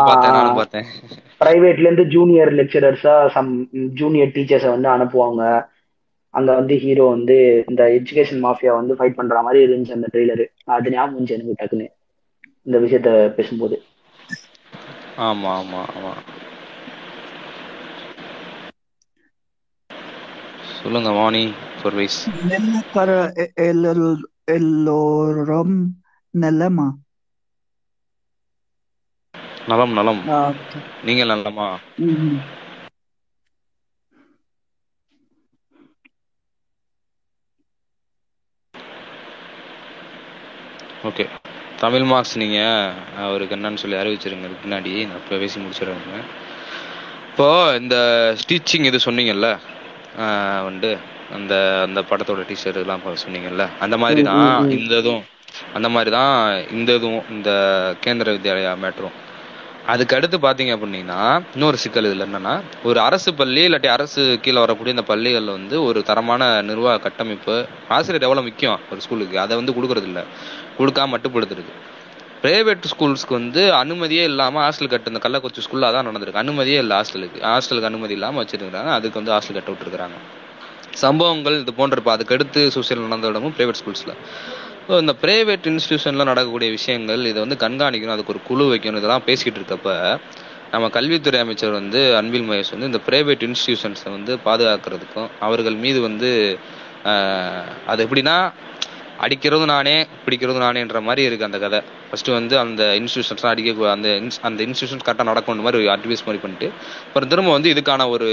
அப்போ பிரைவேட்ல இருந்து ஜூனியர் லெக்சரர்ஸா சம் ஜூனியர் டீச்சர்ஸை வந்து அனுப்புவாங்க. அங்க வந்து ஹீரோ வந்து இந்த எஜுகேஷன் மாஃபியா வந்து ஃபைட் பண்ற மாதிரி இருந்துச்சு அந்த ட்ரெய்லரு அது ஞாபகம் எனக்கு டக்குன்னு இந்த விஷயத்த பேசும்போது. ஆமா ஆமா ஆமா சொல்லுங்க வாணி el rom nellama. நலம் நலம் Ah, okay. நீங்க நலமா Mhm. ஓகே தமிழ் மார்க்ஸ் நீங்க அவருக்கு என்னன்னு சொல்லி அறிவிச்சிருங்க. பின்னாடி நான் இப்போ பேசி முடிச்சிடுறேங்க இப்போ இந்த ஸ்டிச்சிங் இது சொன்னீங்கல்ல வந்து அந்த அந்த படத்தோட டிஷர்ட் எல்லாம் இப்ப சொன்னீங்கல்ல அந்த மாதிரி தான். இந்த இதுவும் அந்த மாதிரி தான் இந்த இதுவும் இந்த கேந்திர வித்யாலயா மேட்ரும். அதுக்கு அடுத்து பாத்தீங்க அப்படின்னா இன்னொரு சிக்கல் இதுல என்னன்னா ஒரு அரசு பள்ளி இல்லாட்டி அரசு கீழே வரக்கூடிய இந்த பள்ளிகள்ல வந்து ஒரு தரமான நிர்வாக கட்டமைப்பு ஆசிரியர் எவ்வளவு முக்கியம் ஒரு ஸ்கூலுக்கு அதை வந்து கொடுக்கறது இல்ல கொடுக்காம மட்டுப்படுத்துறது பிரைவேட் ஸ்கூல்ஸ்க்கு வந்து அனுமதியே இல்லாமல் ஹாஸ்டல் கட்டு இந்த கள்ளக்குறிச்சி ஸ்கூலில் அதான் நடந்திருக்கு. அனுமதியே இல்லை ஹாஸ்டலுக்கு ஹாஸ்டலுக்கு அனுமதி இல்லாமல் வச்சிருக்காங்க அதுக்கு வந்து ஹாஸ்டல் கட்ட விட்டுருக்காங்க சம்பவங்கள் இது போன்ற அதுக்கடுத்து அதுக்கு நடந்த இடமும் பிரைவேட் ஸ்கூல்ஸில் ஸோ இந்த பிரைவேட் இன்ஸ்டியூஷனில் நடக்கக்கூடிய விஷயங்கள் இதை வந்து கண்காணிக்கணும். அதுக்கு ஒரு குழு வைக்கணும். இதெல்லாம் பேசிக்கிட்டு இருக்கப்ப நம்ம கல்வித்துறை அமைச்சர் வந்து அன்பில் மகேஷ் வந்து இந்த பிரைவேட் இன்ஸ்டியூஷன்ஸை வந்து பாதுகாக்கிறதுக்கும் அவர்கள் மீது வந்து அது எப்படின்னா அடிக்கிறது நானே பிடிக்கிறது நானேன்ற மாதிரி இருக்கு அந்த கதை. ஃபர்ஸ்ட் வந்து அந்த இன்ஸ்டியூஷன்ஸ் அடிக்க அந்த அந்த இன்ஸ்டியூஷன் கரெக்டாக நடக்கணும் மாதிரி அட்வைஸ் மாதிரி பண்ணிட்டு அப்புறம் திரும்ப வந்து இதுக்கான ஒரு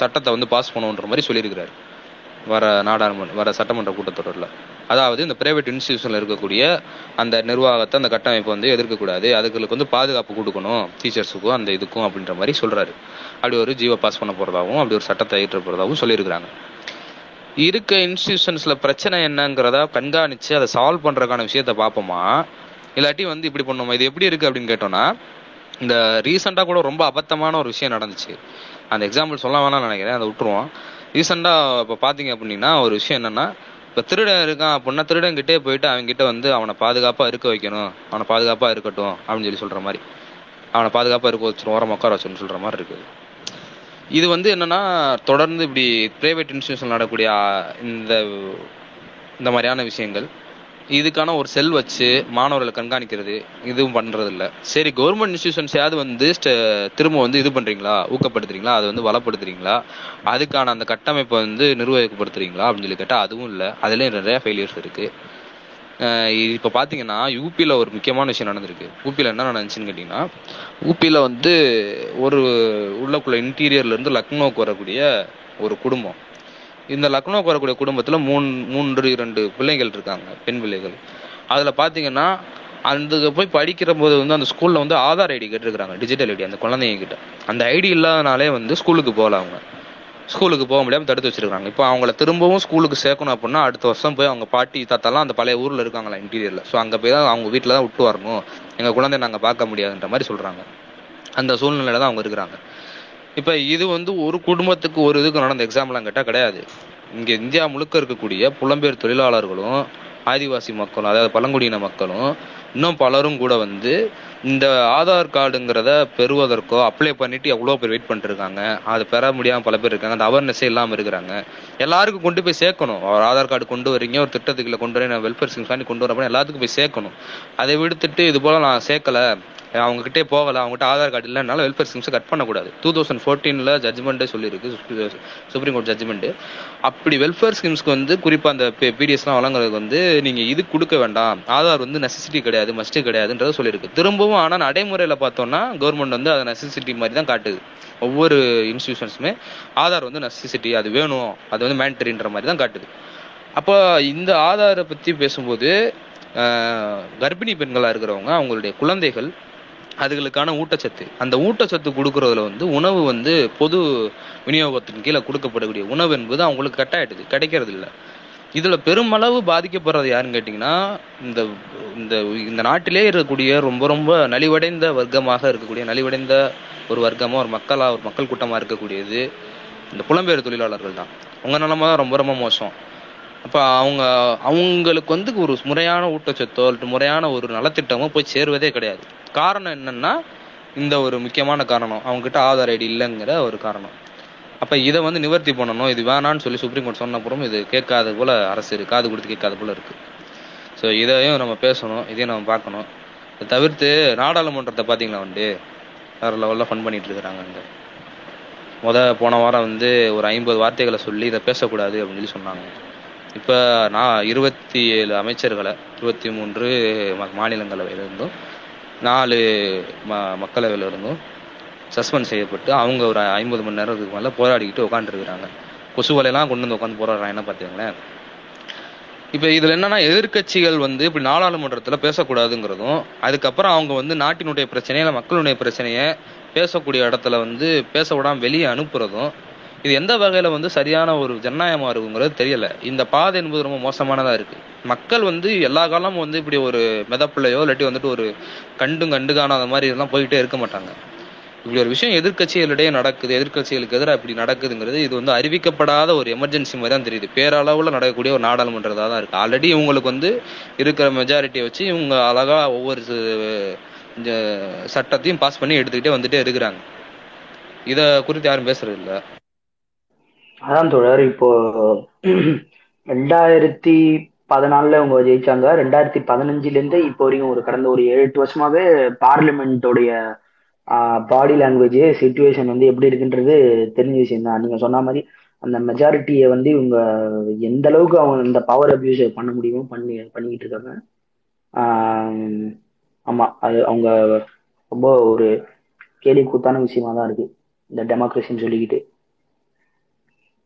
சட்டத்தை வந்து பாஸ் பண்ணணுன்ற மாதிரி சொல்லியிருக்கிறாரு. வர நாடாளுமன்ற வர சட்டமன்ற கூட்டத்தொடரில். அதாவது இந்த பிரைவேட் இன்ஸ்டியூஷன்ல இருக்கக்கூடிய அந்த நிர்வாகத்தை அந்த கட்டமைப்பு வந்து எதிர்க்கக்கூடாது அதுகளுக்கு வந்து பாதுகாப்பு கொடுக்கணும். டீச்சர்ஸுக்கும் அந்த இதுக்கும் அப்படின்ற மாதிரி சொல்றாரு. அப்படி ஒரு ஜீவோ பாஸ் பண்ண போறதாகவும் அப்படி ஒரு சட்டத்தை ஏற்ற போறதாகவும் சொல்லியிருக்கிறாங்க. இருக்க இன்ஸ்டியூஷன்ஸில் பிரச்சனை என்னங்கிறத கண்காணித்து அதை சால்வ் பண்ணுறதுக்கான விஷயத்த பார்ப்போமா? இல்லாட்டி வந்து இப்படி பண்ணுமா இது எப்படி இருக்குது அப்படின்னு கேட்டோம்னா இந்த ரீசெண்டாக கூட ரொம்ப அபத்தமான ஒரு விஷயம் நடந்துச்சு. அந்த எக்ஸாம்பிள் சொல்ல வேணாம்னு நினைக்கிறேன். அதை விட்டுருவோம். ரீசெண்டாக இப்போ பார்த்தீங்க அப்படின்னா ஒரு விஷயம் என்னென்னா இப்போ திருடன் இருக்கான் அப்படின்னா திருடன் கிட்டே போயிட்டு அவங்ககிட்ட வந்து அவனை பாதுகாப்பாக இருக்க வைக்கணும். அவனை பாதுகாப்பாக இருக்கட்டும் அப்படின்னு சொல்லி சொல்கிற மாதிரி. அவனை பாதுகாப்பாக இருக்க வச்சுருவோம் ஓரம் உட்கார வச்சிரும் சொல்கிற மாதிரி இருக்குது. இது வந்து என்னன்னா தொடர்ந்து இப்படி பிரைவேட் இன்ஸ்டியூஷன் நடக்கூடிய இந்த இந்த மாதிரியான விஷயங்கள். இதுக்கான ஒரு செல் வச்சு மாணவர்களை கண்காணிக்கிறது இதுவும் பண்றது இல்ல சரி கவர்மெண்ட் இன்ஸ்டியூஷன்ஸாவது வந்து திரும்ப வந்து இது பண்றீங்களா? ஊக்கப்படுத்துறீங்களா? அதை வந்து வளப்படுத்துறீங்களா? அதுக்கான அந்த கட்டமைப்பை வந்து நிர்வகிக்கப்படுத்துறீங்களா? அப்படின்னு சொல்லி கேட்டால் அதுவும் இல்லை. அதுலேயும் நிறைய ஃபெயிலியர்ஸ் இருக்கு. இப்போ பார்த்தீங்கன்னா யூபியில் ஒரு முக்கியமான விஷயம் நடந்திருக்கு. யூபியில் என்ன நடந்துச்சுன்னு கேட்டிங்கன்னா யூபியில் வந்து ஒரு உள்ளக்குள்ள இன்டீரியர்லேருந்து லக்னோவுக்கு லக்னோக்கு வரக்கூடிய ஒரு குடும்பம். இந்த லக்னோவுக்கு வரக்கூடிய குடும்பத்தில் மூணு மூன்று இரண்டு பிள்ளைகள் இருக்காங்க பெண் பிள்ளைகள். அதில் பார்த்தீங்கன்னா அந்த போய் படிக்கிற போது வந்து அந்த ஸ்கூலில் வந்து ஆதார் ஐடி கேட்டிருக்காங்க டிஜிட்டல் ஐடி அந்த குழந்தைங்க கிட்ட. அந்த ஐடி இல்லாதனாலே வந்து ஸ்கூலுக்கு போகல அவங்க. ஸ்கூலுக்கு போக முடியாமல் தடுத்து வச்சிருக்காங்க. இப்போ அவங்கள திரும்பவும் ஸ்கூலுக்கு சேர்க்கணும் அப்படின்னா அடுத்த வருஷம் போய் அவங்க பாட்டி தாத்தாலாம் அந்த பழைய ஊரில் இருக்காங்களா இன்டீரியரில் ஸோ அங்கே போய் தான் அவங்க வீட்டில் தான் விட்டு வரணும். எங்கள் குழந்தைய நாங்கள் பார்க்க முடியாதுன்ற மாதிரி சொல்கிறாங்க அந்த சூழ்நிலையில தான் அவங்க இருக்கிறாங்க. இப்போ இது வந்து ஒரு குடும்பத்துக்கு ஒரு இதுக்கு நடந்த எக்ஸாம்பிளாம் கேட்டால் கிடையாது. இங்கே இந்தியா முழுக்க இருக்கக்கூடிய புலம்பெயர் தொழிலாளர்களும் ஆதிவாசி மக்களும் அதாவது பழங்குடியின மக்களும் இன்னும் பலரும் கூட வந்து இந்த ஆதார் கார்டுங்கிறத பெறுவதற்கோ அப்ளை பண்ணிட்டு எவ்வளோ பேர் வெயிட் பண்ணிட்டு இருக்காங்க அதை பெற முடியாமல் பல பேர் இருக்காங்க. அந்த அவேர்னஸே இல்லாமல் இருக்கிறாங்க. எல்லாருக்கும் கொண்டு போய் சேர்க்கணும். ஒரு ஆதார் கார்டு கொண்டு வரீங்க ஒரு திட்டத்துக்குள்ள கொண்டு வரேன் நான் வெல்ஃபேர் ஸ்கீம்ஸ் கொண்டு வரப்ப எல்லாத்துக்கும் போய் சேர்க்கணும். அதை விடுத்துட்டு இது போல நான் சேர்க்கல. அவங்ககிட்டே போகல அவங்ககிட்ட ஆதார் கார்டு இல்லைனால வெல்ஃபேர் ஸ்கீம்ஸை கட் பண்ணக்கூடாது. டூ தௌசண்ட் ஃபோர்டீனில் ஜட்ஜ்மெண்ட்டே சொல்லியிருக்கு சுப்ரீம் கோர்ட் ஜட்மெண்ட் அப்படி வெல்ஃபேர் ஸ்கீம்ஸ்க்கு வந்து குறிப்பாக அந்த பிடிஎஸ்லாம் வழங்குறதுக்கு வந்து நீங்கள் இது கொடுக்க வேண்டாம். ஆதார் வந்து நெசசிட்டி கிடையாது மஸ்ட் கிடையாதுன்றத சொல்லியிருக்கு. திரும்பவும் ஆனால் நடைமுறையில் பார்த்தோம்னா கவர்மெண்ட் வந்து அதை நெசசிட்டி மாதிரி தான் காட்டுது. ஒவ்வொரு இன்ஸ்டியூஷன்ஸுமே ஆதார் வந்து நெசசிட்டி அது வேணும் அது வந்து மேண்டரின்ற மாதிரி தான் காட்டுது. அப்போ இந்த ஆதாரை பற்றி பேசும்போது கர்ப்பிணி பெண்களாக இருக்கிறவங்க அவங்களுடைய குழந்தைகள் அதுகளுக்கான ஊட்டச்சத்து. அந்த ஊட்டச்சத்து கொடுக்கறதுல வந்து உணவு வந்து பொது விநியோகத்தின் கீழே கொடுக்கப்படக்கூடிய உணவு என்பது அவங்களுக்கு கட் ஆயிடுது கிடைக்கிறது இல்லை இதுல பெருமளவு பாதிக்கப்படுறது யாருன்னு கேட்டீங்கன்னா இந்த இந்த இந்த நாட்டிலே இருக்கக்கூடிய ரொம்ப ரொம்ப நலிவடைந்த வர்க்கமாக இருக்கக்கூடிய நலிவடைந்த ஒரு வர்க்கமா ஒரு மக்களா ஒரு மக்கள் கூட்டமா இருக்கக்கூடியது இந்த புலம்பெயர் தொழிலாளர்கள் தான். உங்க நிலமா தான் ரொம்ப ரொம்ப மோசம். அப்போ அவங்க அவங்களுக்கு வந்து ஒரு முறையான ஊட்டச்சத்தோ முறையான ஒரு நலத்திட்டமோ போய் சேருவதே கிடையாது. காரணம் என்னன்னா இந்த ஒரு முக்கியமான காரணம். அவங்ககிட்ட ஆதார் ஐடி இல்லைங்கிற ஒரு காரணம். அப்போ இதை வந்து நிவர்த்தி பண்ணணும். இது வேணான்னு சொல்லி சுப்ரீம் கோர்ட் சொன்னப்புறம் இது கேட்காத போல அரசு இருக்கு. காது கொடுத்து கேட்காத போல இருக்கு. ஸோ இதையும் நம்ம பேசணும். இதையும் நம்ம பார்க்கணும். இதை தவிர்த்து நாடாளுமன்றத்தை பார்த்தீங்களா வந்து வேற லெவலில் ஃபன் பண்ணிட்டு இருக்கிறாங்க இங்க முத போன வாரம் வந்து ஒரு ஐம்பது வார்த்தைகளை சொல்லி இதை பேசக்கூடாது அப்படின்னு சொல்லி சொன்னாங்க. இப்போ நான் இருபத்தி ஏழு அமைச்சர்களை இருபத்தி மூன்று ம- இருந்தும். நாலு ம மக்களவையிலிருந்தும் சஸ்பெண்ட் செய்யப்பட்டு அவங்க ஒரு ஐம்பது மணி நேரத்துக்கு மேலே போராடிக்கிட்டு உட்காந்துருக்குறாங்க கொசு வலையெல்லாம் கொண்டு வந்து உட்காந்து போராடுறாங்க பார்த்தீங்களேன் இப்போ இதில் என்னன்னா எதிர்க்கட்சிகள் வந்து இப்படி நாடாளுமன்றத்தில் பேசக்கூடாதுங்கிறதும் அதுக்கப்புறம் அவங்க வந்து நாட்டினுடைய பிரச்சனையை மக்களுடைய பிரச்சனையை பேசக்கூடிய இடத்துல வந்து பேச விடாமல் வெளியே அனுப்புறதும் இது எந்த வகையில வந்து சரியான ஒரு ஜனநாயகமா இருக்குங்கிறது தெரியல. இந்த பாதை என்பது ரொம்ப மோசமானதா இருக்கு. மக்கள் வந்து எல்லா காலமும் வந்து இப்படி ஒரு மெதப்பிள்ளையோ இல்லாட்டி வந்துட்டு ஒரு கண்டும் கண்டு காணாத மாதிரி இதெல்லாம் போயிட்டே இருக்க மாட்டாங்க. இப்படி ஒரு விஷயம் எதிர்க்கட்சிகளிடையே நடக்குது எதிர்க்கட்சிகளுக்கு எதிராக இப்படி நடக்குதுங்கிறது இது வந்து அறிவிக்கப்படாத ஒரு எமர்ஜென்சி மாதிரி தான் தெரியுது. பேரளவில் நடக்கக்கூடிய ஒரு நாடாளுமன்றதாக தான் இருக்கு. ஆல்ரெடி இவங்களுக்கு வந்து இருக்கிற மெஜாரிட்டியை வச்சு இவங்க அழகா ஒவ்வொரு ச- சட்டத்தையும் பாஸ் பண்ணி எடுத்துக்கிட்டே வந்துட்டே இருக்கிறாங்க. இதை குறித்து யாரும் பேசுறது இல்லை. அதான் தோழர் இப்போ ரெண்டாயிரத்தி பதினாலுல அவங்க ஜெயிச்சாங்க. ரெண்டாயிரத்தி பதினஞ்சுல இருந்து இப்போ வரைக்கும் ஒரு கடந்த ஒரு ஏழு எட்டு வருஷமாவே பார்லிமெண்டோடைய பாடி லாங்குவேஜ் சுச்சுவேஷன் வந்து எப்படி இருக்குன்றது தெரிஞ்ச விஷயம் தான் நீங்க சொன்ன மாதிரி அந்த மெஜாரிட்டியை வந்து இவங்க எந்த அளவுக்கு அவங்க இந்த பவர் அபியூஸ் பண்ண முடியுமோ பண்ணி பண்ணிக்கிட்டு இருக்காங்க. ஆமா அது அவங்க ரொம்ப ஒரு கேலி கூத்தான விஷயமா தான் இருக்கு. இந்த டெமோக்ரஸின்னு சொல்லிக்கிட்டு.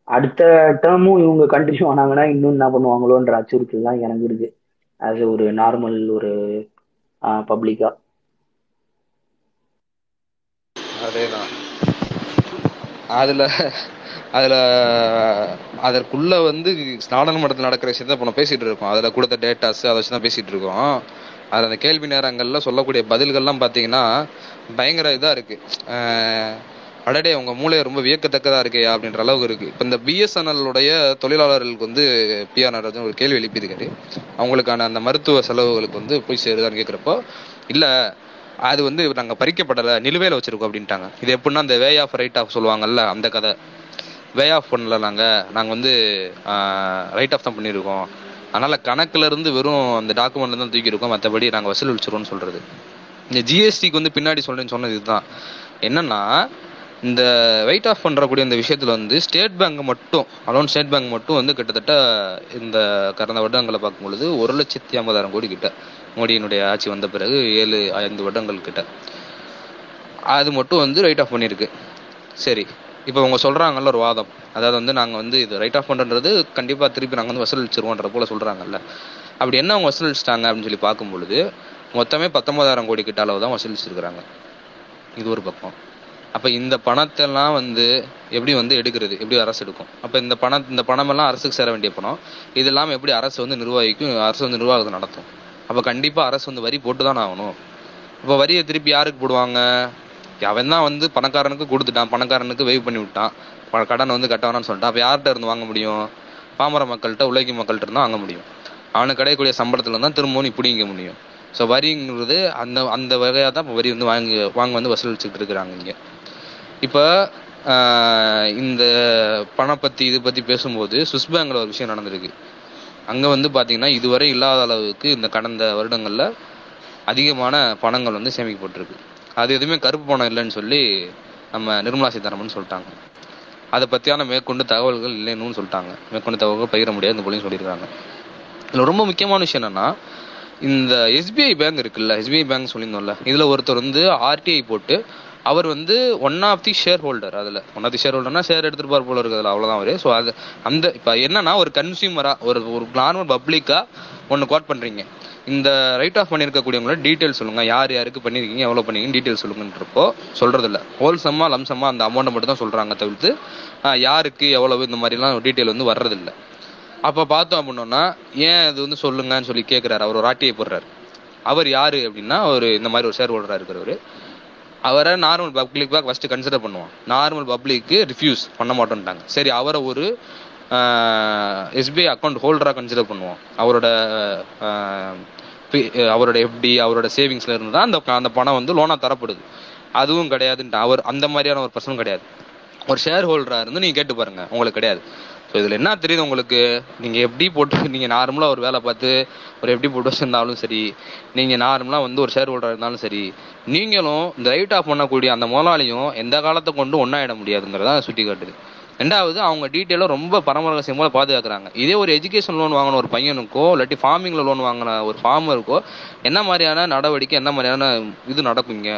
அடுத்த டேர்மும் இவங்க கண்டினியூ ஆனாங்கன்னா இன்னும் என்ன பண்ணுவாங்களோன்ற அச்சுறுத்தல் தான் எனக்கு இருக்கு ஆஸ் ஒரு நார்மல் ஒரு பப்ளிக்கா அதேதான். அதுல அதுல அதற்குள்ள வந்து நாடாளுமன்றத்தில் நடக்கிற விஷயத்த இப்போ பேசிட்டு இருக்கோம். அதுல கொடுத்த டேட்டாஸ் அதை வச்சு தான் பேசிட்டு இருக்கோம். அதில் அந்த கேள்வி நேரங்கள்ல சொல்லக்கூடிய பதில்கள்லாம் பாத்தீங்கன்னா பயங்கர இதா இருக்கு. அடடே உங்க மூளை ரொம்ப வியக்கத்தக்கதா இருக்கே அப்படின்ற அளவுக்கு இருக்கு. இப்ப இந்த பிஎஸ்என்எல் உடைய தொழிலாளர்களுக்கு வந்து பிஆர் நடராஜன் ஒரு கேள்வி எழுப்பியிருக்காரு. அவங்களுக்கான அந்த மருத்துவ செலவுகளுக்கு வந்து போய் சேருதான்னு கேக்குறப்போ இல்ல அது வந்து நாங்க பறிக்கப்படல நிலுவையில வச்சிருக்கோம் அப்படின்ட்டாங்க. இது எப்படின்னா அந்த வே ஆஃப் ரைட் ஆஃப் சொல்லுவாங்கல்ல அந்த கதை. வே ஆஃப் பண்ணல நாங்க. நாங்க வந்து ரைட் ஆஃப் தான் பண்ணியிருக்கோம். அதனால கணக்குல இருந்து வெறும் அந்த டாக்குமெண்ட்ல தான் தூக்கி இருக்கோம். மற்றபடி நாங்க வசூல் வச்சிருவோம்னு சொல்றது. இந்த ஜிஎஸ்டிக்கு வந்து பின்னாடி சொல்றேன்னு சொன்னது இதுதான். என்னன்னா இந்த வெயிட் ஆஃப் பண்ணுறக்கூடிய இந்த விஷயத்தில் வந்து ஸ்டேட் பேங்க் மட்டும் அலோன் ஸ்டேட் பேங்க் மட்டும் வந்து கிட்டத்தட்ட இந்த கடந்த வருடங்களை பார்க்கும்பொழுது ஒரு லட்சத்தி ஐம்பதாயிரம் கோடி கிட்ட மோடியினுடைய ஆட்சி வந்த பிறகு ஏழு ஐந்து வருடங்கள் கிட்ட. அது மட்டும் வந்து ரைட் ஆஃப் பண்ணியிருக்கு. சரி இப்போ அவங்க சொல்கிறாங்கல்ல ஒரு வாதம். அதாவது வந்து நாங்கள் வந்து இது ரைட் ஆஃப் பண்ணுறது கண்டிப்பாக திருப்பி நாங்கள் வந்து வசூலிச்சிருவோன்ற போல சொல்கிறாங்கல்ல அப்படி என்ன அவங்க வசூலிச்சிட்டாங்க அப்படின்னு சொல்லி பார்க்கும் பொழுது மொத்தமே பத்தொன்பதாயிரம் கோடி கிட்ட அளவு தான் வசூலிச்சிருக்கிறாங்க. இது ஒரு பக்கம். அப்போ இந்த பணத்தெல்லாம் வந்து எப்படி வந்து எடுக்கிறது? எப்படி அரசு எடுக்கும்? அப்போ இந்த பணம் இந்த பணமெல்லாம் அரசுக்கு சேர வேண்டிய பணம். இது இல்லாமல் எப்படி அரசு வந்து நிர்வாகிக்கும் அரசு வந்து நிர்வாகத்தை நடத்தும்? அப்போ கண்டிப்பாக அரசு வந்து வரி போட்டு தான் ஆகணும். இப்போ வரியை திருப்பி யாருக்கு போடுவாங்க? அவன் தான் வந்து பணக்காரனுக்கு கொடுத்துட்டான். பணக்காரனுக்கு வெய்வ் பண்ணி விட்டான். ப- கடனை வந்து கட்ட வேணாம்னு சொல்லிட்டான் அப்போ யார்கிட்ட இருந்து வாங்க முடியும்? பாமர மக்கள்கிட்ட உழைக்கும் மக்கள்கிட்ட இருந்தால் வாங்க முடியும். அவனுக்கு கிடைக்கக்கூடிய சம்பளத்தில் தான் திரும்பவும் நீ பிடிங்க முடியும். ஸோ வரிங்கிறது அந்த அந்த வகையாக தான் இப்போ வரி வந்து வாங்கி வாங்க வந்து வசூலிச்சுட்டு இருக்கிறாங்க இங்கே. இப்போ இந்த பணம் பற்றி இது பற்றி பேசும்போது சுவிஸ் பேங்கில் ஒரு விஷயம் நடந்திருக்கு. அங்கே வந்து பார்த்தீங்கன்னா இதுவரை இல்லாத அளவுக்கு இந்த கடந்த வருடங்களில் அதிகமான பணங்கள் வந்து சேமிக்கப்பட்டிருக்கு. அது எதுவுமே கருப்பு பணம் இல்லைன்னு சொல்லி நம்ம நிர்மலா சீதாராமன் சொல்லிட்டாங்க. அதை பற்றியான மேற்கொண்டு தகவல்கள் இல்லைன்னு சொல்லிட்டாங்க. மேற்கொண்டு தகவல்கள் பகிர முடியாது போலையும் சொல்லியிருக்காங்க. இதில் ரொம்ப முக்கியமான விஷயம் என்னன்னா இந்த எஸ்பிஐ பேங்க் இருக்குல்ல எஸ்பிஐ பேங்க் சொல்லியிருந்தோம்ல இதில் ஒருத்தர் வந்து ஆர்டிஐ போட்டு அவர் வந்து one of the shareholder அதில் ஒன் ஆஃப் தி ஷேர் ஹோல்டர்னா ஷேர் எடுத்துருப்பார் போல இருக்குதுல அவ்வளோதான் அவர். ஸோ அது அந்த இப்போ என்னன்னா ஒரு கன்சியூமராக ஒரு ஒரு நார்மல் பப்ளிக்காக ஒன்று கோட் பண்ணுறீங்க இந்த ரைட் ஆஃப் பண்ணியிருக்கக்கூடியவங்களோட டீட்டெயில் சொல்லுங்க. யார் யாருக்கு பண்ணியிருக்கீங்க எவ்வளோ பண்ணீங்க டீட்டெயில் சொல்லுங்கன்றப்போ சொல்கிறதில்ல இல்ல ஹோல்சம்மா லம்சம்மா அந்த அமௌண்ட்டை மட்டும் தான் சொல்கிறாங்க தவிர்த்து யாருக்கு எவ்வளவு இந்த மாதிரிலாம் டீட்டெயில் வந்து வர்றதில்ல. அப்போ பார்த்தோம் அப்படின்னோம்னா ஏன் இது வந்து சொல்லுங்கன்னு சொல்லி கேட்குறாரு அவர் ஒரு ஆட்டியை போடுறாரு. அவர் யாரு அப்படின்னா அவர் இந்த மாதிரி ஒரு ஷேர் ஹோல்டராக இருக்கிறவர். அவரை normal public back first consider பண்ணுவோம் நார்மல் பப்ளிக்கு ரிஃப்யூஸ் பண்ண மாட்டோம்ட்டாங்க. சரி அவரை ஒரு எஸ்பிஐ அக்கௌண்ட் ஹோல்டராக கன்சிடர் பண்ணுவோம் அவரோட பி- அவரோட எஃப்டி அவரோட சேவிங்ஸ்ல இருந்து தான் அந்த அந்த பணம் வந்து லோனாக தரப்படுது. அதுவும் கிடையாதுன்ட்டு அவர் அந்த மாதிரியான ஒரு பர்சனும் கிடையாது. ஒரு ஷேர் ஹோல்டராக இருந்து நீங்கள் கேட்டு பாருங்க உங்களுக்கு கிடையாது. ஸோ இதில் என்ன தெரியுது உங்களுக்கு? நீங்கள் எப்படி போட்டு நீங்கள் நார்மலாக ஒரு வேலை பார்த்து ஒரு எப்படி போட்டு வச்சிருந்தாலும் சரி நீங்கள் நார்மலாக வந்து ஒரு ஷேர் ஹோல்டராக இருந்தாலும் சரி நீங்களும் இந்த ரைட் ஆஃப் பண்ணக்கூடிய அந்த முதலாளியும் எந்த காலத்தை கொண்டு ஒன்றாயிட முடியாதுங்கிறத சுட்டி காட்டுது. ரெண்டாவது அவங்க டீட்டெயிலாக ரொம்ப பரமரகசியமாக பாதுகாக்கிறாங்க. இதே ஒரு எஜுகேஷன் லோன் வாங்கின ஒரு பையனுக்கோ இல்லாட்டி ஃபார்மிங்கில் லோன் வாங்கின ஒரு ஃபார்மருக்கோ என்ன மாதிரியான நடவடிக்கை என்ன மாதிரியான இது நடக்குங்க?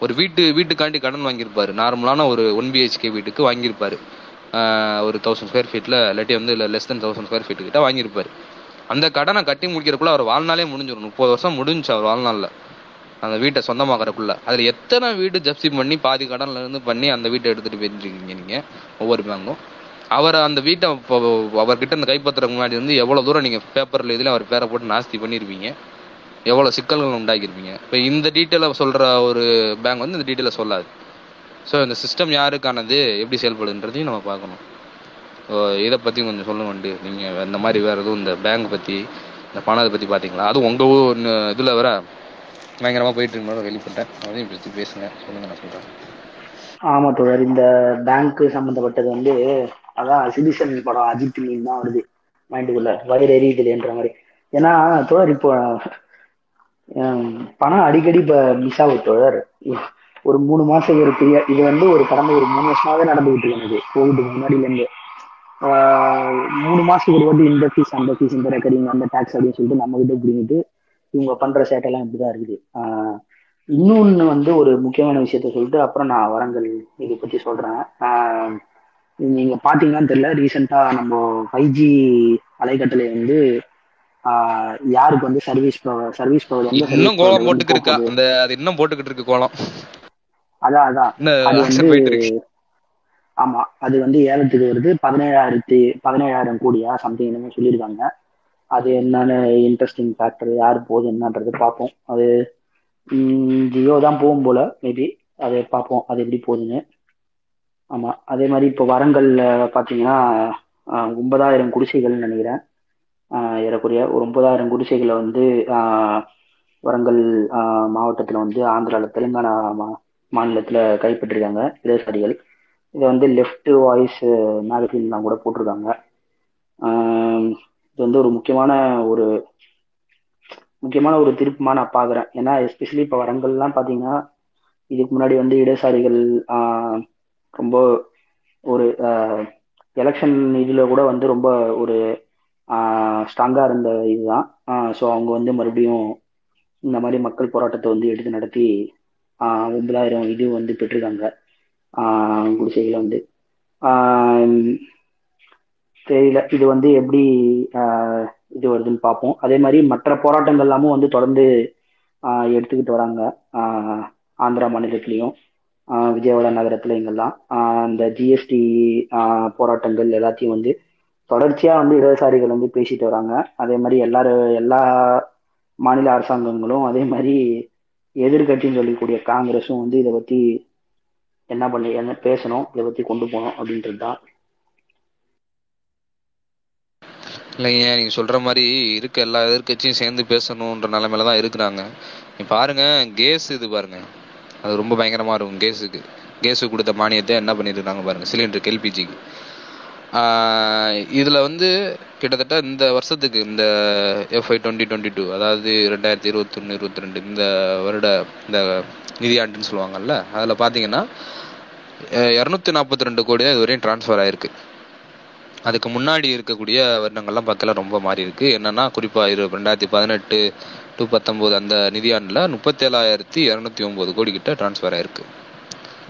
ஒரு வீட்டு வீட்டுக்காண்டி கடன் வாங்கியிருப்பாரு. நார்மலான ஒரு ஒன் பிஹெச்கே வீட்டுக்கு வாங்கியிருப்பாரு. ஒரு தௌசண்ட் ஸ்கொயர் ஃபீட்டில் இல்லாட்டி வந்து less than thousand square feet கிட்ட வாங்கியிருப்பாரு. அந்த கடனை கட்டி முடிக்கிறக்குள்ள அவர் வாழ்நாளே முடிஞ்சிடும் முப்பது வருஷம் முடிஞ்சுச்சு அவர் வாழ்நாளில். அந்த வீட்டை சொந்தமாக்கறதுக்குள்ள அதில் எத்தனை வீடு ஜப்சி பண்ணி பாதி கடன்லேருந்து பண்ணி அந்த வீட்டை எடுத்துகிட்டு போயிருக்கீங்க நீங்கள் ஒவ்வொரு பேங்கும் அவர் அந்த வீட்டை இப்போ அவர்கிட்ட இந்த கைப்பற்றுறதுக்கு முன்னாடி வந்து எவ்வளோ தூரம் நீங்கள் பேப்பரில் இதில் அவர் பேரை போட்டு நாஸ்தி பண்ணியிருப்பீங்க எவ்வளோ சிக்கல்கள் உண்டாக்கியிருப்பீங்க? இப்போ இந்த டீட்டெயிலை சொல்கிற ஒரு பேங்க் வந்து இந்த டீட்டெயிலை சொல்லாது. ஸோ இந்த சிஸ்டம் யாருக்கானது எப்படி செயல்படுன்றதையும் நம்ம பார்க்கணும். ஸோ இதை பற்றி கொஞ்சம் சொல்லுங்க வந்து நீங்கள் இந்த மாதிரி வேறு எதுவும் இந்த பேங்க் பற்றி இந்த பணத்தை பற்றி பார்த்தீங்களா? அது உங்கள் ஊர் ந- இதுல வேற போயிட்டு இருக்கோம் வெளிப்பட்டேன் அதையும் பற்றி பேசுங்க. சொல்லுங்க நான் சொல்கிறேன் ஆமா தொடர் இந்த பேங்க் சம்பந்தப்பட்டது வந்து அதான் சிட்டிசன் படம் அஜித் மீன் தான் வருது. மைண்டுக்குள்ள வயிறு எரியுதுன்ற மாதிரி. ஏன்னா தொடர் இப்போ பணம் அடிக்கடி இப்ப மிஸ் ஆகுது தொடர் ஒரு மூணு மாசம் ஒரு பீரியட் இது வந்து ஒரு கடந்த ஒரு மூணு வருஷமாவே நடந்துகிட்டு இருக்கு கோவிடுக்கு முன்னாடில இருந்து மூணு மாசத்துக்கு ஒரு வாட்டி இந்த ஃபீஸ் அந்த ஃபீஸ் இந்த ரெக்கரிங் அந்த டாக்ஸ் அப்படின்னு சொல்லிட்டு நம்ம கிட்ட பிடிங்கிட்டு இவங்க பண்ற சேட்டைலாம் இப்படிதான் இருக்குது. இன்னொன்னு வந்து ஒரு முக்கியமான விஷயத்த சொல்லிட்டு அப்புறம் நான் வரங்கள் இதை பத்தி சொல்றேன். ஆஹ் நீங்க பாத்தீங்கன்னு தெரியல. ரீசெண்டா நம்ம ஃபைவ் ஜி அலைக்கட்டளை வந்து யாருக்கு வந்து சர்வீஸ் சர்வீஸ் ப்ரொவைடர் வந்து இன்னும் கோலம் ப்ரொவைடர் வந்து போட்டுக்கு இருக்கா. அந்த அது இன்னும் போட்டுக்கிட்டு இருக்கு கோலம். அதான் அதான். அது வந்து ஆமா அது வந்து ஏலத்துக்கு வருது. பதினேழாயிரத்தி பதினேழாயிரம் கோடியா சம்திங் என்னமோ சொல்லியிருக்காங்க. அது என்னன்னு இன்ட்ரெஸ்டிங் ஃபேக்டர் யார் போகுது என்னன்றது பார்ப்போம். அது ஜியோ தான் போகும் போல மேபி அதை பார்ப்போம் அது எப்படி போகுதுன்னு. ஆமா அதே மாதிரி இப்போ வரங்கல்ல பார்த்தீங்கன்னா ஆஹ், ஒன்பதாயிரம் குடிசைகள்னு நினைக்கிறேன். ஏறக்குறைய ஒரு ஒன்பதாயிரம் குடிசைகளை வந்து வரங்கல் மாவட்டத்துல வந்து ஆந்திரால தெலுங்கானா மாநிலத்தில் கைப்பற்றிருக்காங்க இடதுசாரிகள். இதை வந்து லெஃப்ட் வாய்ஸ் மேகசின்லாம் கூட போட்டிருக்காங்க. இது வந்து ஒரு முக்கியமான ஒரு முக்கியமான ஒரு திருப்பமாக நான் பார்க்குறேன். ஏன்னா எஸ்பெஷலி இப்போ வரங்கள்லாம் பார்த்தீங்கன்னா இதுக்கு முன்னாடி வந்து இடதுசாரிகள் ரொம்ப ஒரு எலெக்ஷன் இதில் கூட வந்து ரொம்ப ஒரு ஸ்ட்ராங்காக இருந்த இதுதான். ஸோ அவங்க வந்து மறுபடியும் இந்த மாதிரி மக்கள் போராட்டத்தை வந்து எடுத்து நடத்தி ஒன்பதாயிரம் இது வந்து பெற்றிருக்காங்க. குடிசைகளை வந்து. தெரியல. இது வந்து எப்படி இது வருதுன்னு பார்ப்போம். அதே மாதிரி மற்ற போராட்டங்கள் எல்லாமும் வந்து தொடர்ந்து எடுத்துக்கிட்டு வராங்க. ஆந்திரா மாநிலத்திலையும் ஆஹ், விஜயவாடா நகரத்துல இங்கெல்லாம். இந்த ஜிஎஸ்டி போராட்டங்கள் எல்லாத்தையும் வந்து தொடர்ச்சியா வந்து இடதுசாரிகள் வந்து பேசிட்டு வராங்க. அதே மாதிரி எல்லாரும் எல்லா மாநில அரசாங்கங்களும் அதே மாதிரி எதிர்கட்சின்னு சொல்லக்கூடிய காங்கிரஸும் வந்து இதை பத்தி என்ன பண்ணி என்ன பேசணும் இதை பத்தி கொண்டு போகணும் அப்படின்றது தான். இல்லைங்க நீங்க சொல்ற மாதிரி இருக்க எல்லா எதிர்க்கட்சியும் சேர்ந்து பேசணுன்ற நிலைமையில தான் இருக்கிறாங்க. நீ பாருங்க கேஸ் இது பாருங்க. அது ரொம்ப பயங்கரமா இருக்கும் கேஸுக்கு. கேஸுக்கு கொடுத்த மானியத்தை என்ன பண்ணிருக்காங்க பாருங்க சிலிண்டருக்கு எல்பிஜிக்கு. இதில் வந்து கிட்டத்தட்ட இந்த வருஷத்துக்கு இந்த எஃப்ஐ டுவெண்ட்டி டுவெண்ட்டி டூ அதாவது ரெண்டாயிரத்தி இருபத்தொன்னு இருபத்தி ரெண்டு இந்த வருட இந்த நிதியாண்டுன்னு சொல்லுவாங்கல்ல அதில் பார்த்தீங்கன்னா இரநூத்தி நாற்பத்தி ரெண்டு கோடி தான் இதுவரையும் டிரான்ஸ்ஃபர் ஆயிருக்கு. அதுக்கு முன்னாடி இருக்கக்கூடிய வருடங்கள்லாம் பார்க்கல ரொம்ப மாறி இருக்கு. என்னன்னா குறிப்பாக இரு ரெண்டாயிரத்தி பதினெட்டு டு பத்தொம்போது அந்த நிதியாண்டில் முப்பத்தேழாயிரத்தி இரநூத்தி ஒம்பது கோடி கிட்ட டிரான்ஸ்ஃபர் ஆயிருக்கு.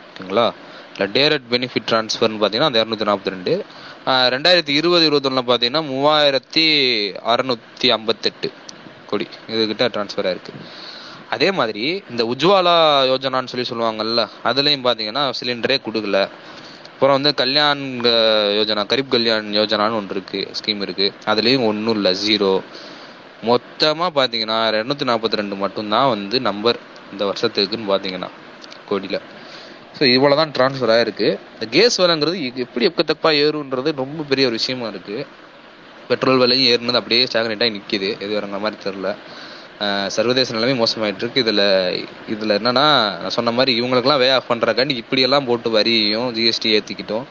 ஓகேங்களா? இல்லை டேரக்ட் பெனிஃபிட் ட்ரான்ஸ்ஃபர்னு பார்த்தீங்கன்னா அந்த இரநூத்தி நாற்பத்தி ரெண்டு ரெண்டாயிரத்தி இருபது இருபத்தொன்னுல பார்த்தீங்கன்னா மூவாயிரத்தி அறநூற்றி ஐம்பத்தெட்டு கோடி இதுகிட்ட டிரான்ஸ்ஃபர் ஆயிருக்கு. அதே மாதிரி இந்த உஜ்வாலா யோஜனான்னு சொல்லி சொல்லுவாங்கல்ல அதுலேயும் பார்த்தீங்கன்னா சிலிண்டரே கொடுக்கல. அப்புறம் வந்து கல்யாண் யோஜனா கரீப் கல்யாண் யோஜனான்னு ஒன்று இருக்கு ஸ்கீம் இருக்கு. அதுலேயும் ஒன்றும் இல்லை ஜீரோ மொத்தமாக பார்த்தீங்கன்னா இரநூத்தி நாற்பத்தி ரெண்டு மட்டும்தான் வந்து நம்பர் இந்த வருஷத்துக்குன்னு பார்த்தீங்கன்னா கோடியில். ஸோ இவ்வளோ தான் ட்ரான்ஸ்ஃபர் ஆயிருக்கு. இந்த கேஸ் விலைங்கிறது எப்படி எக்கத்தப்பா ஏறுன்றது ரொம்ப பெரிய ஒரு விஷயமா இருக்கு. பெட்ரோல் விலையும் ஏறுனது அப்படியே ஸ்டாக்னேட்டாக நிற்கிது எது வரங்கிற மாதிரி தெரில சர்வதேச நிலைமை மோசமாயிட்டு இருக்கு. இதில் இதில் என்னன்னா நான் சொன்ன மாதிரி இவங்களுக்குலாம் வே ஆஃப் பண்ணுறக்காண்டி இப்படியெல்லாம் போட்டு வரியும் ஜிஎஸ்டி ஏற்றிக்கிட்டோம்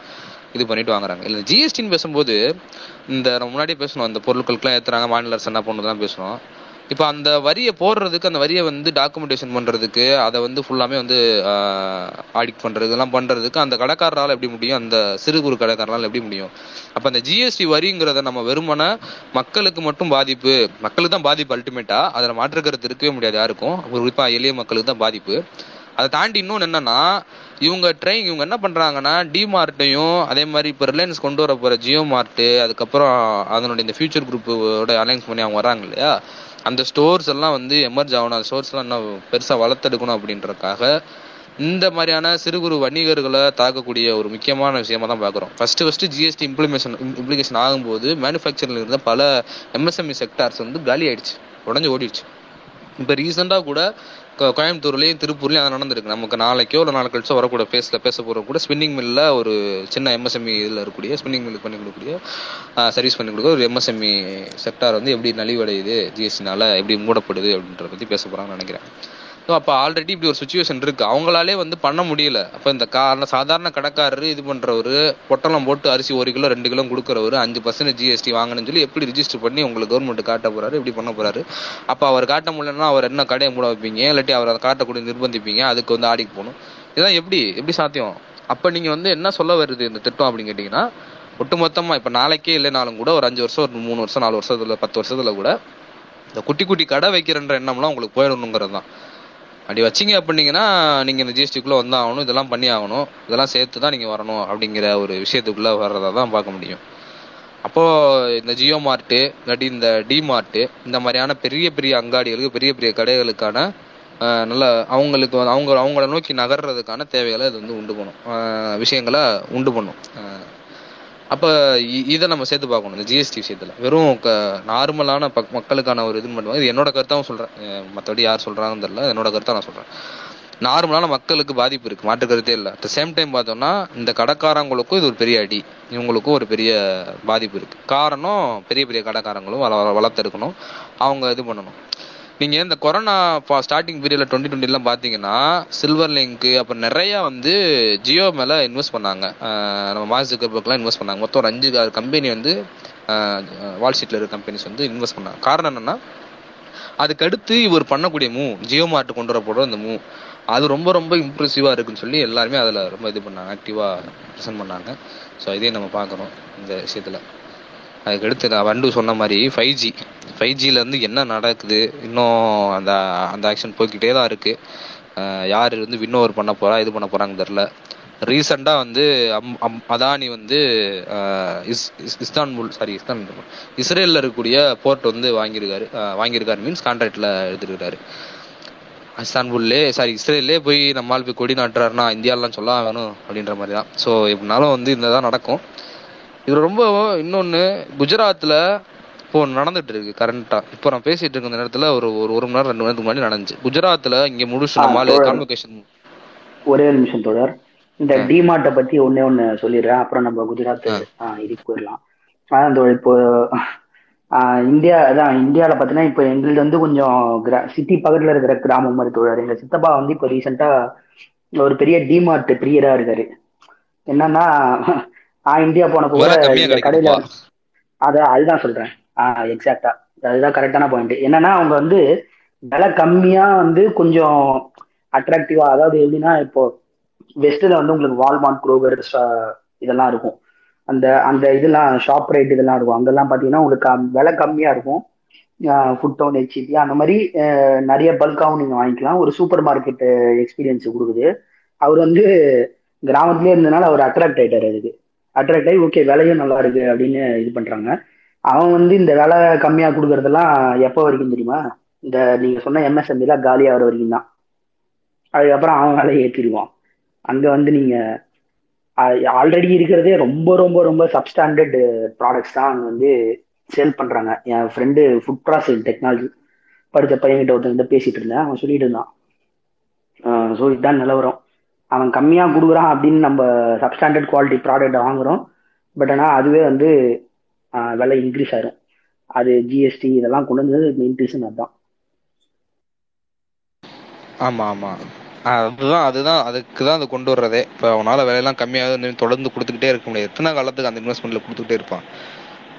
இது பண்ணிட்டு வாங்குறாங்க. இல்லை ஜிஎஸ்டின்னு பேசும்போது இந்த நம்ம முன்னாடியே பேசணும் அந்த பொருட்களுக்குலாம் ஏற்றுறாங்க மாநில அரசு என்ன பண்ணுறதுலாம் பேசணும் இப்போ அந்த வரியை போடுறதுக்கு அந்த வரியை வந்து டாக்குமெண்டேஷன் பண்றதுக்கு அதை வந்து ஃபுல்லாமே வந்து ஆடிட் பண்றது இதெல்லாம் பண்றதுக்கு அந்த கடைக்காரரால் எப்படி முடியும்? அந்த சிறு குறு கடைக்காரரால் எப்படி முடியும்? அப்ப அந்த ஜிஎஸ்டி வரிங்கிறத நம்ம வெறுமன மக்களுக்கு மட்டும் பாதிப்பு மக்களுக்கு தான் பாதிப்பு அல்டிமேட்டா அதில் மாற்றுக்கிறது இருக்கவே முடியாது யாருக்கும். குறிப்பா எளிய மக்களுக்கு தான் பாதிப்பு. அதை தாண்டி இன்னொன்று என்னன்னா இவங்க ட்ரெயின் இவங்க என்ன பண்றாங்கன்னா டிமார்ட்டையும் அதே மாதிரி இப்போ ரிலையன்ஸ் கொண்டு வர போற ஜியோ மார்ட்டு அதுக்கப்புறம் அதனுடைய இந்த ஃபியூச்சர் குரூப்போட அலைன்ஸ் பண்ணி அவங்க வராங்க இல்லையா? அந்த ஸ்டோர்ஸ் எல்லாம் வந்து எமர்ஜ் ஆகணும். அந்த ஸ்டோர்ஸ் எல்லாம் இன்னும் பெருசா வளர்த்தெடுக்கணும் அப்படின்றதுக்காக இந்த மாதிரியான சிறு குறு வணிகர்களை தாக்கக்கூடிய ஒரு முக்கியமான விஷயமா தான் பாக்குறோம் first first GST implementation implication ஆகும்போது மேனுஃபேக்சரிங் இருந்த பல எம்எஸ்எம்இ செக்டார்ஸ் வந்து காலி ஆயிடுச்சு. உடஞ்சு ஓடிடுச்சு. இப்போ ரீசெண்டாக கூட கோயம்புத்தூர்லேயும் திருப்பூர்லேயும் அது நடந்திருக்கு. நமக்கு நாளைக்கோ இல்லை நாளைக்கு கழிச்சோ வரக்கூட பேஸ்ல பேச போகிற கூட ஸ்பின்னிங் மில்லில் ஒரு சின்ன எம்எஸ்எம்இ இதில் இருக்கக்கூடிய ஸ்பின்னிங் மில்லுக்கு பண்ணி கொடுக்கக்கூடிய சர்வீஸ் பண்ணி கொடுக்க ஒரு எம்எஸ்எம்இ செக்டார் வந்து எப்படி நலிவடையுது ஜிஎஸ்டினால எப்படி மூடப்படுது அப்படின்றத பற்றி பேச போகிறாங்கன்னு நினைக்கிறேன். ஸோ அப்போ ஆல்ரெடி இப்படி ஒரு சுச்சுவேஷன் இருக்குது அவங்களாலே வந்து பண்ண முடியல. அப்போ இந்த காரண சாதாரண கடைக்காரரு இது பண்ணுறவர் பொட்டலம் போட்டு அரிசி ஒரு கிலோ ரெண்டு கிலோ கொடுக்குறவர் அஞ்சு பர்சன்ட் ஜிஎஸ்டி வாங்கணும்னு சொல்லி எப்படி ரிஜிஸ்டர் பண்ணி உங்களுக்கு கவர்மெண்ட் காட்ட போகிறாரு எப்படி பண்ண போகிறாரு அப்போ அவர் காட்ட முடியலன்னா அவர் என்ன கடையை மூட வைப்பீங்க? இல்லாட்டி அவர் அதை காட்டக்கூடிய நிர்பந்திப்பீங்க? அதுக்கு வந்து ஆடிக்கு போகணும். இதெல்லாம் எப்படி? எப்படி சாத்தியம்? அப்போ நீங்கள் வந்து என்ன சொல்ல வருது இந்த திட்டம் அப்படின்னு கேட்டிங்கன்னா ஒட்டுமொத்தமாக இப்போ நாளைக்கே இல்லைனாலும் கூட ஒரு அஞ்சு வருஷம் ஒரு மூணு வருஷம் நாலு வருஷத்துல பத்து வருஷத்துல கூட இந்த குட்டி குட்டி கடை வைக்கிறன்ற எண்ணம்லாம் உங்களுக்கு போயிடணுங்கிறது தான். அப்படி வச்சீங்க அப்படின்னீங்கன்னா நீங்கள் இந்த ஜிஎஸ்டிக்குள்ளே வந்தால் ஆகணும் இதெல்லாம் பண்ணி ஆகணும் இதெல்லாம் சேர்த்து தான் நீங்கள் வரணும் அப்படிங்கிற ஒரு விஷயத்துக்குள்ளே வர்றதா தான் பார்க்க முடியும். அப்போது இந்த ஜியோ மார்ட்டு இல்லாட்டி இந்த டி மார்ட்டு இந்த மாதிரியான பெரிய பெரிய அங்காடிகளுக்கு பெரிய பெரிய கடைகளுக்கான நல்ல அவங்களுக்கு வந்து- அவங்க அவங்கள நோக்கி நகர்றதுக்கான தேவைகளை இது வந்து உண்டு பண்ணும். விஷயங்களை உண்டு பண்ணும். அப்போ இ- இதை நம்ம சேர்த்து பார்க்கணும் இந்த ஜிஎஸ்டி விஷயத்துல. வெறும் நார்மலான பக் மக்களுக்கான ஒரு இது மட்டும் இது என்னோட கருத்தாகவும் சொல்கிறேன் மற்றபடி யார் சொல்கிறாங்கன்னு தெரில என்னோட கருத்தை நான் சொல்கிறேன் நார்மலான மக்களுக்கு பாதிப்பு இருக்குது மாற்று கருத்தே இல்லை. அட் சேம் டைம் பார்த்தோம்னா இந்த கடைக்காரங்களுக்கும் இது ஒரு பெரிய அடி இவங்களுக்கும் ஒரு பெரிய பாதிப்பு இருக்குது காரணம் பெரிய பெரிய கடைக்காரங்களும் வள வள- வளர்த்தெடுக்கணும் அவங்க இது பண்ணணும். நீங்க இந்த கொரோனா ஸ்டார்டிங் பீரியட்ல டுவெண்ட்டி டுவெண்ட்டிலாம் பாத்தீங்கன்னா சில்வர் லிங்க் அப்புறம் நிறைய வந்து ஜியோ மேல இன்வெஸ்ட் பண்ணாங்க. நம்ம மாஸ் இன்வெஸ்ட் பண்ணாங்க. மொத்தம் ஒரு அஞ்சு ஆறு கம்பெனி வந்து வால் ஸ்ட்ரீட்ல இருக்க கம்பெனிஸ் வந்து இன்வெஸ்ட் பண்ணாங்க. காரணம் என்னன்னா அதுக்கடுத்து இவர் பண்ணக்கூடிய மூ ஜியோ மார்ட் கொண்டு வரப்படுற அந்த மூ அது ரொம்ப ரொம்ப இம்ப்ரெசிவா இருக்குன்னு சொல்லி எல்லாருமே அதுல ரொம்ப இது பண்ணாங்க ஆக்டிவா ப்ரெசென்ட் பண்ணாங்க. ஸோ இதே நம்ம பார்க்குறோம் இந்த விஷயத்துல. அதுக்கடுத்து நான் வண்டு சொன்ன மாதிரி ஃபைவ் ஜி ஃபைவ் ஜிலேருந்து என்ன நடக்குது? இன்னும் அந்த அந்த ஆக்ஷன் போய்க்கிட்டே தான் இருக்குது யார் வந்து வின்னோவர் பண்ண போகிறா இது பண்ண போகிறாங்கன்னு தெரில ரீசெண்டாக வந்து அம்- அம்- அதானி வந்து இஸ் இஸ்- இஸ்தான்புல் சாரி இஸ்தான் இஸ்ரேலில் இருக்கக்கூடிய போர்ட் வந்து வாங்கியிருக்காரு. வாங்கியிருக்காரு மீன்ஸ் கான்ட்ராக்டில் எடுத்துருக்காரு. இஸ்தான்புல்லே சாரி இஸ்ரேல்லே போய் நம்மால் போய் கொடி நாட்டுறாருன்னா இந்தியாவிலாம் சொல்ல வேணும் அப்படின்ற மாதிரி தான். ஸோ எப்படினாலும் வந்து இந்த தான் நடக்கும். இது ரொம்ப இன்னொன்னு குஜராத்ல இப்போ நடந்துட்டு இருக்கு கரண்டா இப்போ நான் பேசிட்டு இருக்க நேரத்துல ஒரு ஒரு ஒரு மணி நேரம் ரெண்டு மணி நேரத்துக்கு முன்னாடி நடந்துச்சு. குஜராத்ல இங்க முடிச்சு நம்மால். கான்வெகேஷன் ஒரே ஒரு நிமிஷம் தொடர் இந்த. டிமார்ட்டை பத்தி ஒண்ணே ஒண்ணு சொல்லிடுறேன். அப்புறம் நம்ம குஜராத் இதுக்கு போயிடலாம். தோழர் இப்போ இந்தியா அதான் இந்தியாவில் பார்த்தீங்கன்னா இப்போ எங்களுது வந்து கொஞ்சம் கிரா சிட்டி பக்கத்தில் இருக்கிற கிராமம் மாதிரி தோழர். எங்க சித்தப்பா வந்து இப்போ ரீசெண்டா ஒரு பெரிய டிமார்ட் பிரியரா இருக்காரு. என்னன்னா நான் இந்தியா போனப்போ கூட கடையில அதான் அதுதான் சொல்றேன். ஆ எக்ஸாக்டா அதுதான் கரெக்டான பாயிண்ட் என்னன்னா அவங்க வந்து விலை கம்மியா வந்து கொஞ்சம் அட்ராக்டிவா அதாவது எப்படின்னா இப்போ வெஸ்ட்ல வந்து உங்களுக்கு வால்மார்ட் குரோகர் இதெல்லாம் இருக்கும். அந்த அந்த இதெல்லாம் ஷாப் ரேட் இதெல்லாம் இருக்கும். அங்கெல்லாம் பாத்தீங்கன்னா உங்களுக்கு விலை கம்மியா இருக்கும். ஃபுட் டவுன் ஹெச்இபி அந்த மாதிரி நிறைய பல்காவும் நீங்க வாங்கிக்கலாம். ஒரு சூப்பர் மார்க்கெட் எக்ஸ்பீரியன்ஸ் கொடுக்குது. அவர் வந்து கிராமத்திலே இருந்தனால அவர் அட்ராக்ட் ஆயிட்டாரு அதுக்கு. அட்ராக்ட் ஆகி ஓகே விலையும் நல்லா இருக்கு அப்படின்னு இது பண்றாங்க. அவன் வந்து இந்த விலை கம்மியா கொடுக்கறதெல்லாம் எப்போ வரைக்கும் தெரியுமா? இந்த நீங்க சொன்ன எம்எஸ்எம்ல காலி ஆகிற வரைக்கும் தான். அதுக்கப்புறம் அவன் வேலையை ஏற்றிடுவான் அங்க வந்து நீங்க ஆல்ரெடி இருக்கிறதே ரொம்ப ரொம்ப ரொம்ப சப்ஸ்டாண்டர்ட் ப்ராடக்ட்ஸ் தான் அங்க வந்து சேல் பண்றாங்க. என் ஃப்ரெண்டு ஃபுட் ப்ராசஸிங் டெக்னாலஜி படித்த பையன்கிட்ட ஒருத்தன் பேசிட்டு இருந்தேன். அவன் சொல்லிட்டு இருந்தான். ஸோ இதுதான் நிலவரம். அவன் கம்மியாக கொடுக்குறான் அப்படின்னு நம்ம சப்ஸ்டாண்டர்ட் குவாலிட்டி ப்ராடக்ட் வாங்குறோம். பட் ஆனால் அதுவே வந்து விலை இன்க்ரீஸ் ஆயிரும். அது ஜிஎஸ்டி இதெல்லாம் கொண்டு வந்தது மெயின் ரீசன் அதுதான் ஆமா ஆமா. அதுதான் அதுதான் அதுக்கு தான் அது கொண்டு வர்றதே. இப்போ அவனால் விலையெல்லாம் கம்மியாக தொடர்ந்து கொடுத்துக்கிட்டே இருக்க முடியாது. எத்தனை காலத்துக்கு அந்த இன்வெஸ்ட்மெண்ட்ல கொடுத்துக்கிட்டே இருப்பான்?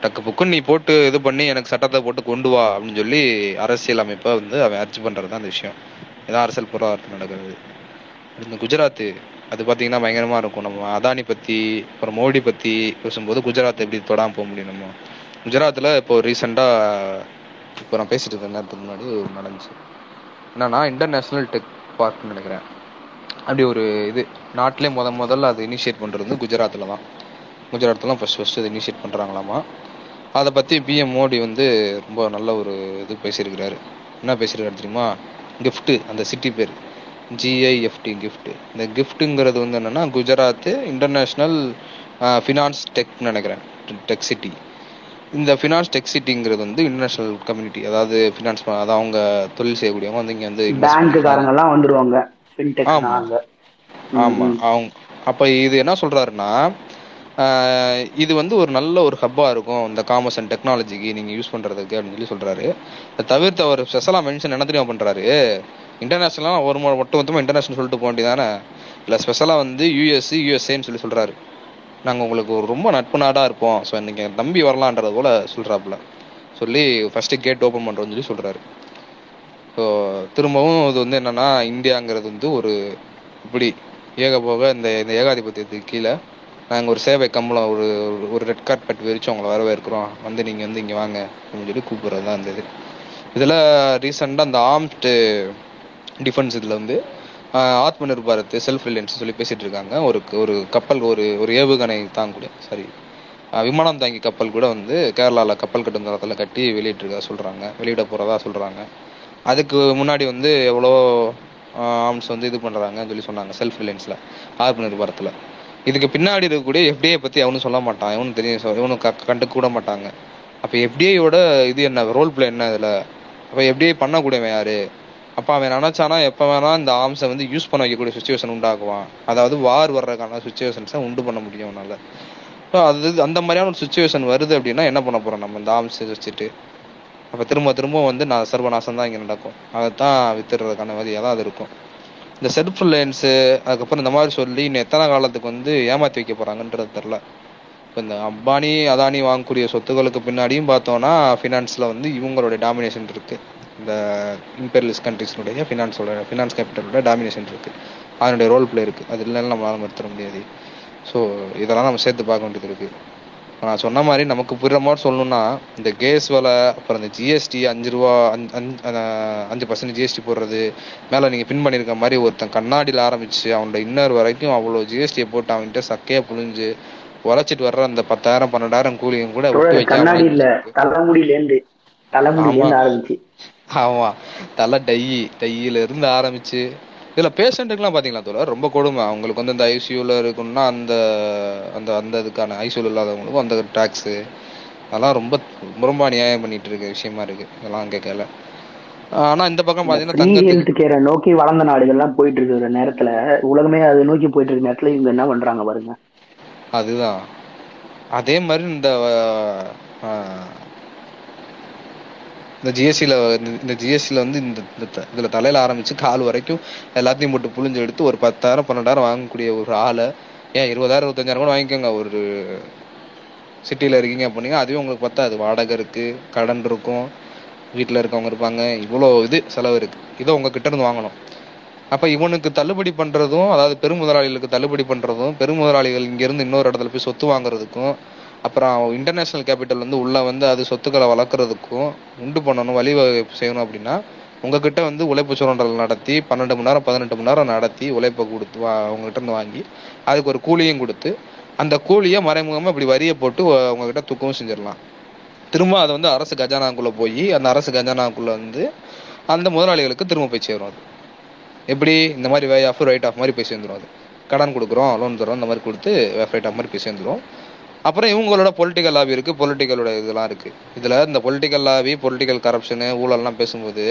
டக்கு புக்குன்னு நீ போட்டு இது பண்ணி எனக்கு சட்டத்தை போட்டு கொண்டு வா அப்படின்னு சொல்லி அரசியல் அமைப்பை வந்து அவன் அர்ஜி பண்ணுறது தான் அந்த விஷயம். இதான் அரசியல் போராட்டம் நடக்கிறது. இந்த குஜராத் அது பார்த்தீங்கன்னா பயங்கரமாக இருக்கும். நம்ம அதானி பற்றி அப்புறம் மோடி பற்றி பேசும்போது குஜராத் எப்படி தொடாமல் போக முடியும் நம்ம? குஜராத்தில் இப்போ ரீசெண்டாக இப்போ நான் பேசிட்டு இருந்த நேரத்துக்கு முன்னாடி ஒரு நடந்துச்சு. என்னன்னா இன்டர்நேஷ்னல் டெக் பார்க்னு நினைக்கிறேன். அப்படி ஒரு இது நாட்டிலே முத முதல்ல அது இனிஷியேட் பண்ணுறது வந்து குஜராத்தில் தான். குஜராத்தில் ஃபஸ்ட் ஃபஸ்ட்டு ஃபர்ஸ்ட் இது இனிஷியேட் பண்ணுறாங்களாமா அதை பற்றி பிஎம் மோடி வந்து ரொம்ப நல்ல ஒரு இது பேசியிருக்கிறாரு. என்ன பேசியிருக்காரு தெரியுமா? கிஃப்ட்டு அந்த சிட்டி பேர். ஜிஐஎஃப்டி gift. இந்த கிஃப்ட்டுங்கிறது வந்து என்னன்னா குஜராத் இன்டர்நேஷனல் ஃபினான்ஸ் டெக் நினைக்கிறேன். டெக் சிட்டி இந்த ஃபினான்ஸ் டெக் சிட்டிங்கிறது வந்து இன்டர்நேஷனல் கம்யூனிட்டி அதாவது ஃபினான்ஸ் அதாவது அவங்க தொழில் செய்யக்கூடியவங்க வந்து இங்க வந்து invest பண்றாங்க. பேங்க்குக்காரங்க எல்லாம் வந்துருவாங்க. ஃபின்டெக் ஆமா. அங்க ஆமா. அவங்க அப்ப இது என்ன சொல்றாருன்னா ஆஹ் இது வந்து ஒரு நல்ல ஒரு ஹப்பாக இருக்கும் இந்த காமர்ஸ் அண்ட் டெக்னாலஜிக்கு நீங்கள் யூஸ் பண்ணுறதுக்கு அப்படின்னு சொல்லி சொல்கிறாரு அதை தவிர்த்து அவர் ஸ்பெஷலாக மென்ஷன் என்ன தெரியுமா பண்ணுறாரு இன்டர்நேஷ்னலாக ஒரு முறை மட்டும் இன்டர்நேஷ்னல் சொல்லிட்டு போக வேண்டியதானே இல்லை ஸ்பெஷலாக வந்து யூஎஸ் யூஎஸ்ஏன்னு சொல்லி சொல்கிறாரு நாங்கள் உங்களுக்கு ஒரு ரொம்ப நட்பு நாடாக இருப்போம். ஸோ நீங்கள் நம்பி வரலான்றது போல சொல்கிறாப்புல சொல்லி ஃபஸ்ட்டு கேட் ஓப்பன் பண்ணுறோன்னு சொல்லி சொல்கிறாரு ஸோ திரும்பவும் இது வந்து என்னென்னா இந்தியாங்கிறது வந்து ஒரு இப்படி ஏக போக இந்த இந்த ஏகாதிபத்தியத்துக்கு கீழே நாங்கள் ஒரு சேவை கம்பளம் ஒரு ஒரு- ரெட் ரெட் கார்பெட் விரிச்சு உங்களை வரவேற்கிறோம். வந்து நீங்கள் வந்து இங்கே வாங்க அப்படின்னு சொல்லி கூப்பிட்றது தான் இருந்தது இதில் ரீசெண்டாக அந்த ஆர்ம்டு டிஃபென்ஸ் இதில் வந்து ஆத்ம நிர்பாரத் செல்ஃப் ரிலையன்ஸ் சொல்லி பேசிகிட்டு இருக்காங்க. ஒரு ஒரு கப்பல் ஒரு ஒரு ஏவுகணை தாங்கக்கூடிய சாரி விமானம் தாங்கி கப்பல் கூட வந்து கேரளாவில் கப்பல் கட்டும் தளத்தில் கட்டி வெளியிட்டிருக்கா சொல்கிறாங்க வெளியிட போகிறதா சொல்கிறாங்க அதுக்கு முன்னாடி வந்து எவ்வளோ ஆர்ம்ஸ் வந்து இது பண்ணுறாங்கன்னு சொல்லி சொன்னாங்க செல்ஃப் ரிலையன்ஸில் ஆத்ம நிர்பாரத்தில் இதுக்கு பின்னாடி இருக்கக்கூடிய எஃப்டிஐ பற்றி அவனும் சொல்ல மாட்டான். இவனும் தெரியும். இவனும் க கண்டுக்க கூட மாட்டாங்க. அப்போ எஃப்டிஐயோட இது என்ன? ரோல் பிளே என்ன இதில்? அப்போ எஃப்டிஐ பண்ணக்கூடியவன் யாரு? அப்போ அவன் நினச்சானா எப்போ வேணால் இந்த ஆர்ம்ஸை வந்து யூஸ் பண்ண வைக்கக்கூடிய சுச்சுவேஷன் உண்டாக்குவான் அதாவது வார் வர்றதுக்கான சுச்சுவேஷன்ஸை உண்டு பண்ண முடியும் அவனால். ஸோ அது அந்த மாதிரியான ஒரு சுச்சுவேஷன் வருது அப்படின்னா என்ன பண்ண போகிறோம் நம்ம? இந்த ஆம்ஸை வச்சுட்டு. அப்போ திரும்ப திரும்ப வந்து நான் சர்வநாசம் தான் இங்கே நடக்கும். அதை தான் வித்துடுறதுக்கான வழியாக தான் அது இருக்கும். இந்த செல்ஃப் ரிலையன்ஸு அதுக்கப்புறம் இந்த மாதிரி சொல்லி இன்னும் எத்தனை காலத்துக்கு வந்து ஏமாற்றி வைக்க போகிறாங்கன்றது தெரில இப்போ இந்த அம்பானி அதானி வாங்கக்கூடிய சொத்துக்களுக்கு பின்னாடியும் பார்த்தோன்னா ஃபினான்ஸில் வந்து இவங்களுடைய டாமினேஷன் இருக்குது இந்த இம்பீரியலிஸ்ட் கண்ட்ரிஸ்னுடைய ஃபினான்ஸோட ஃபினான்ஸ் கேபிட்டலோட டாமினேஷன் இருக்குது அதனுடைய ரோல் பிளே இருக்குது அது இல்லைன்னா நம்மளால் மறுத்துட முடியாது. ஸோ இதெல்லாம் நம்ம சேர்த்து பார்க்க வேண்டியது இருக்குது இப்ப நான் சொன்ன மாதிரி நமக்கு புரியுற மாதிரி சொல்லணும்னா இந்த கேஸ் விலை அப்புறம் இந்த ஜிஎஸ்டி அஞ்சு ரூபா அஞ்சு பர்சன்ட் ஜிஎஸ்டி போடுறது மேலே நீங்கள் பின் பண்ணியிருக்க மாதிரி ஒருத்தன் கண்ணாடியில் ஆரம்பிச்சு அவனோட இன்னர் வரைக்கும் அவ்வளோ ஜிஎஸ்டியை போட்டு அவன்கிட்ட சக்கையை புழிஞ்சு உழைச்சிட்டு வர்ற அந்த பத்தாயிரம் பன்னெண்டாயிரம் கூலியும் கூட கண்ணாடி இல்ல தலைமுடியில இருந்து தலைமுடியில இருந்து ஆரம்பிச்சு. ஆமா. தலை டை டையில இருந்து ஆரம்பிச்சு இதுல பேஷண்ட்டுக்குலாம் பாத்தீங்களா தோழர்? ரொம்ப கொடுமை. அவங்களுக்கு வந்து இந்த ஐசியூல இருக்குன்னா அந்த அந்த அந்த இதுக்கான ஐசியூல இல்லாதவங்களுக்கும் அந்த டாக்ஸ் அதெல்லாம் ரொம்ப ரொம்ப அநியாயம் பண்ணிட்டு இருக்க விஷயமா இருக்கு. இதெல்லாம் கேட்கல ஆனா இந்த பக்கம் பாத்தீங்கன்னா கேரை நோக்கி வளர்ந்த நாடுகள்லாம் போயிட்டு இருக்கிற நேரத்துல. உலகமே அதை நோக்கி போயிட்டு இருக்க நேரத்துல இவங்க என்ன பண்றாங்க பாருங்க. அதுதான். அதே மாதிரி இந்த இந்த ஜிஎஸ்டியில் இந்த ஜிஎஸ்டியில் வந்து இந்த இதில் த- ஆரம்பித்து கால் வரைக்கும் எல்லாத்தையும் போட்டு புழிஞ்சு எடுத்து ஒரு பத்தாயிரம் பன்னெண்டாயிரம் வாங்கக்கூடிய ஒரு ஆளை ஏன் இருபதாயிரம் இருபத்தஞ்சாயிரம் கூட வாங்கிக்கோங்க. ஒரு சிட்டியில் இருக்கீங்க அப்படின்னா அதுவே உங்களுக்கு பத்தாது. வாடகை இருக்குது கடன் இருக்கும் வீட்டில் இருக்கவங்க இருப்பாங்க. இவ்வளோ இது செலவு இருக்குது இதை உங்ககிட்ட இருந்து வாங்கணும். அப்போ இவனுக்கு தள்ளுபடி பண்ணுறதும் அதாவது பெருமுதலாளிகளுக்கு தள்ளுபடி பண்ணுறதும் பெருமுதலாளிகள் இங்கேருந்து இன்னொரு இடத்துல போய் சொத்து வாங்குறதுக்கும் அப்புறம் இன்டர்நேஷ்னல் கேபிட்டல் வந்து உள்ளே வந்து அது சொத்துக்களை வளர்க்குறதுக்கும் உண்டு பண்ணணும் வழிவகை செய்யணும் அப்படின்னா உங்ககிட்ட வந்து உழைப்பு சுரண்டல் நடத்தி பன்னெண்டு மணி நேரம் பதினெட்டு மணி நேரம் நடத்தி உழைப்பை கொடுத்து வா உங்ககிட்ட இருந்து வாங்கி அதுக்கு ஒரு கூலியும் கொடுத்து அந்த கூலியை மறைமுகமாக இப்படி வரியை போட்டு உங்ககிட்ட துக்கவும் செஞ்சிடலாம். திரும்ப அது வந்து அரசு கஜானாக்குள்ளே போய் அந்த அரசு கஜானாக்குள்ளே வந்து அந்த முதலாளிகளுக்கு திரும்ப போய் சேரும் அது. எப்படி? இந்த மாதிரி வே ஆஃப் ரைட் ஆஃப் மாதிரி போய் சேர்ந்துடும் அது. கடன் கொடுக்குறோம் லோன் தரோம் இந்த மாதிரி கொடுத்து வேஃப் ரைட் ஆஃப் மாதிரி போய் சேர்ந்துரும். அப்புறம் இவங்களோட பொலிட்டிக்கல் லாபி இருக்கு பொலிட்டிக்கலோட இதெல்லாம் இருக்கு. இதுல இந்த பொலிட்டிக்கல் லாபி பொலிட்டிக்கல் கரப்ஷனு ஊழல்லாம் பேசும்போது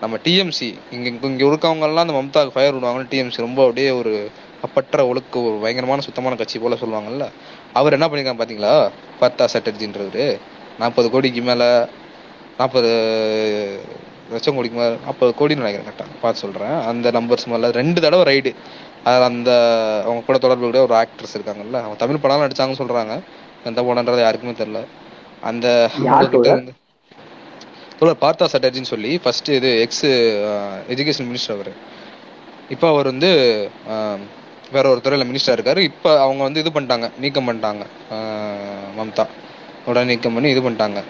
நம்ம டிஎம்சி இங்க இங்க இங்க இருக்கவங்க எல்லாம் அந்த மம்தாக்கு ஃபயர் விடுவாங்க டிஎம்சி ரொம்ப அப்படியே ஒரு அப்பற்ற ஒழுக்க ஒரு பயங்கரமான சுத்தமான கட்சி போல சொல்லுவாங்கல்ல அவர் என்ன பண்ணியிருக்காங்க பாத்தீங்களா? பத்தா சட்டர்ஜின்றவர். நாற்பது கோடிக்கு மேல நாற்பது லட்சம் கோடிக்கு மேல நாற்பது கோடின்னு நினைக்கிறேன் கரெக்டாக பார்த்து சொல்றேன். அந்த நம்பர்ஸ் மேல ரெண்டு தடவை ரைடு அதில் அந்த அவங்க கூட தொடர்புடைய ஒரு ஆக்ட்ரஸ் இருக்காங்கல்ல அவங்க தமிழ் படம்லாம் நடிச்சாங்கன்னு சொல்றாங்க. எந்த படம்ன்றது யாருக்குமே தெரியல. அந்த தோழர்? பார்த்தா சட்டர்ஜின்னு சொல்லி ஃபர்ஸ்ட் இது எக்ஸ் எஜுகேஷன் மினிஸ்டர் அவர். இப்போ அவர் வந்து வேற ஒரு துறையில மினிஸ்டர் இருக்காரு. இப்போ அவங்க வந்து இது பண்ணிட்டாங்க நீக்கம் பண்ணிட்டாங்க மம்தா. உடனே நீக்கம் பண்ணி இது பண்ணிட்டாங்க.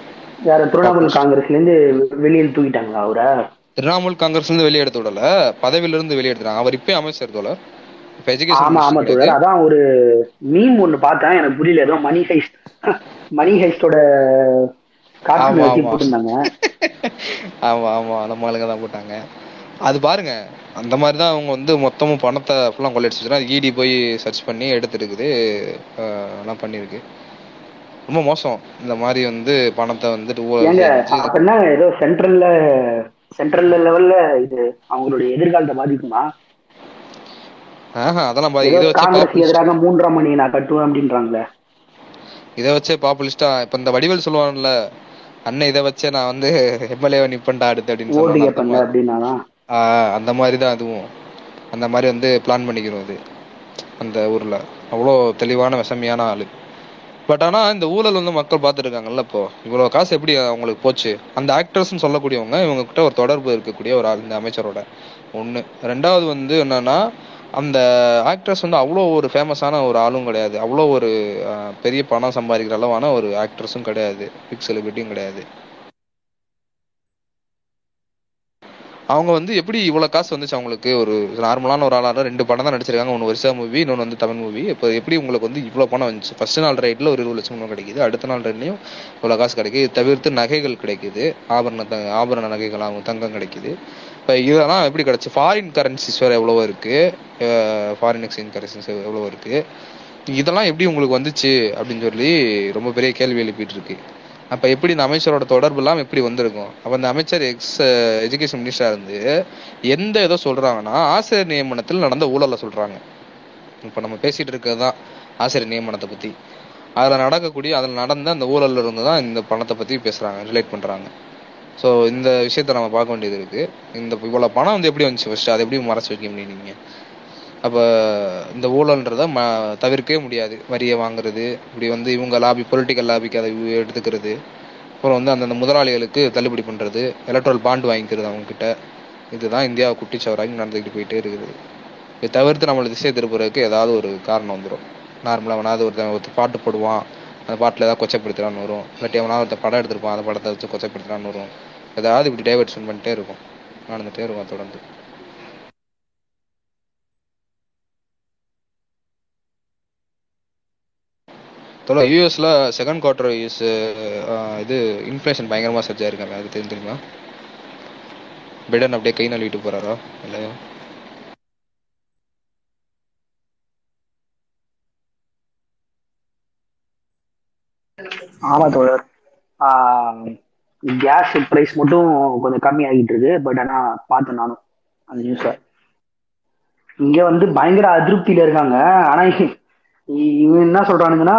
யார திரிணாமுல் காங்கிரஸ்ல இருந்து வெளியில் தூக்கிட்டாங்களா அவரை? திரிணாமுல் காங்கிரஸ்ல இருந்து வெளியே எடுத்து விடல பதவியில இருந்து வெளியே எடுத்துறாங்க அவர் இப்பயே அமைச்சர் தோழர். ஆமா ஆமா மினிஸ்டர் தோழர். அதான் ஒரு மீம் ஒண்ணு பார்த்தேன். எனக்கு புரியல. ஏதோ மணி ஹைஸ்ட் மணி ஹைஸ்டோட கார்ட்டூன் வச்சு. போட்டிருந்தாங்க. ஆமா ஆமா. நம்ம ஆளுங்க தான் போட்டாங்க. அது பாருங்க. அந்த மாதிரி தான் அவங்க வந்து மொத்தமும் பணத்தை ஃபுல்லாக கொள்ளையடிச்சுன்னா இடி போய் சர்ச் பண்ணி எடுத்துருக்குது. எல்லாம் பண்ணிருக்கு ரொம்ப மோசம். இந்த மாதிரி வந்து பணத்தை வந்துட்டு ஏதோ சென்ட்ரல்ல சென்ட்ரல் லெவல்ல இது அவங்களுடைய எதிர்காலத்தை பாதிக்குமா? அதெல்லாம் காங்கிரஸ் எதிராக மூன்றாம் மணி நான் கட்டுவேன் அப்படின்றாங்களே. இதை வச்சே பாப்புலிஸ்டா இப்ப இந்த வடிவேல் சொல்லுவான்ல அண்ணன் இதை வச்சே நான் வந்து எம்எல்ஏ நிப்பண்டா அடுத்து அப்படின்னு அந்த மாதிரி தான் அதுவும். அந்த மாதிரி வந்து பிளான் பண்ணிக்கிறோம் அது அந்த ஊர்ல. அவ்வளோ தெளிவான விஷமையான ஆளு. பட் ஆனா இந்த ஊழல் வந்து மக்கள் பார்த்துட்டு இருக்காங்கல்ல இப்போ. இவ்வளவு காசு எப்படி அவங்களுக்கு போச்சு? அந்த ஆக்டர்ஸ்னு சொல்லக்கூடியவங்க இவங்க கிட்ட ஒரு தொடர்பு இருக்கக்கூடிய ஒரு ஆள் இந்த அமைச்சரோட. ஒண்ணு. ரெண்டாவது வந்து என்னன்னா அந்த ஆக்ட்ரஸ் வந்து அவ்வளோ ஒரு ஃபேமஸான ஒரு ஆளும் கிடையாது. அவ்வளோ ஒரு பெரிய பணம் சம்பாதிக்கிற அளவான ஒரு ஆக்ட்ரஸும் கிடையாது. பிக் செலிபிரிட்டியும் கிடையாது. அவங்க வந்து எப்படி இவ்வளோ காசு வந்துச்சு அவங்களுக்கு? ஒரு நார்மலான ஒரு ஆளாக ரெண்டு படம் தான் நடிச்சிருக்காங்க. ஒன்று வருஷா மூவி இன்னொன்று வந்து தமிழ் மூவி இப்போ எப்படி உங்களுக்கு வந்து இவ்வளோ பணம் வந்துச்சு? ஃபர்ஸ்ட் நாள் ரைட்டில் ஒரு இருபது லட்சம் கிடைக்குது. அடுத்த நாள் ரைட்லயும் இவ்வளோ காசு கிடைக்குது. தவிர்த்து நகைகள் கிடைக்குது. ஆபரண த- ஆபரண நகைகள் ஆகும் தங்கம் கிடைக்குது. இப்போ இதெல்லாம் எப்படி கிடச்சி? ஃபாரின் கரன்சிஸ் வேறு எவ்வளோ இருக்குது ஃபாரின் எக்ஸ்சேஞ்ச் கரன்சிஸ் எவ்வளோ இருக்குது இதெல்லாம் எப்படி உங்களுக்கு வந்துச்சு அப்படின்னு சொல்லி ரொம்ப பெரிய கேள்வி எழுப்பிட்டு இருக்கு. அப்போ எப்படி இந்த அமைச்சரோட தொடர்புலாம் எப்படி வந்திருக்கும்? அப்போ அந்த அமைச்சர் எக்ஸ் எஜுகேஷன் மினிஸ்டராக இருந்து எந்த இதோ சொல்கிறாங்கன்னா ஆசிரியர் நியமனத்தில் நடந்த ஊழலை சொல்கிறாங்க இப்போ நம்ம பேசிகிட்டு இருக்கிறது தான் ஆசிரியர் நியமனத்தை பற்றி அதில் நடக்கக்கூடிய அதில் நடந்த அந்த ஊழலில் இருந்து தான் இந்த பணத்தை பற்றி பேசுகிறாங்க ரிலேட் பண்ணுறாங்க ஸோ இந்த விஷயத்த நம்ம பார்க்க வேண்டியது இருக்கு. இந்த இவ்வளோ பணம் வந்து எப்படி வந்துச்சு ஃபஸ்ட்டு அதை எப்படி மறைச்சி வைக்க முடியும் அப்போ இந்த ஊழல்ன்றத ம தவிர்க்கவே முடியாது. வரியை வாங்குறது இப்படி வந்து இவங்க லாபி பொலிட்டிக்கல் லாபிக்கு அதை எடுத்துக்கிறது. அப்புறம் வந்து அந்தந்த முதலாளிகளுக்கு தள்ளுபடி பண்ணுறது எலக்ட்ரல் பாண்ட் வாங்கிக்கிறது அவங்கக்கிட்ட இதுதான் இந்தியா குட்டிச்சவராகி நடந்துக்கிட்டு போயிட்டே இருக்குது. இதை தவிர்த்து நம்மளை திசை திருப்புறதுக்கு ஏதாவது ஒரு காரணம் வந்துடும் நார்மலாக அவனாவது ஒருத்தன் ஒருத்தர் பாட்டு போடுவான். அந்த பாட்டில் ஏதாவது கொச்சப்படுத்துறான்னு வரும். இல்லாட்டி அவனாவது ஒருத்தர் படம் எடுத்திருப்பான். அந்த படத்தை வச்சு கொச்சப்படுத்துறான்னு வரும். ஏதாவது இப்படி டைவர்ஷன் பண்ணிட்டே இருக்கும். நடந்துட்டே இருக்கும் தொடர்ந்து. தொலை யூஎஸ்ல செகண்ட் குவார்டர் யூஎஸ் இது இன்ஃப்ளேஷன் பயங்கரமா சர்ஜ் ஆயிருக்காங்க. அது தெரிஞ்சுக்கலாம் பிடன் அப்படியே கை நழுவிட்டு போறாரா? இல்லையா? ஆமா தோழர். கேஸ் ப்ரைஸ் மட்டும் கொஞ்சம் கம்மி ஆகிட்டு இருக்கு பட் ஆனால் பார்த்தேன் நானும் அந்த நியூஸை இங்கே வந்து பயங்கர அதிருப்தியில இருக்காங்க. ஆனால் இ- இவன் என்ன சொல்றானுங்கன்னா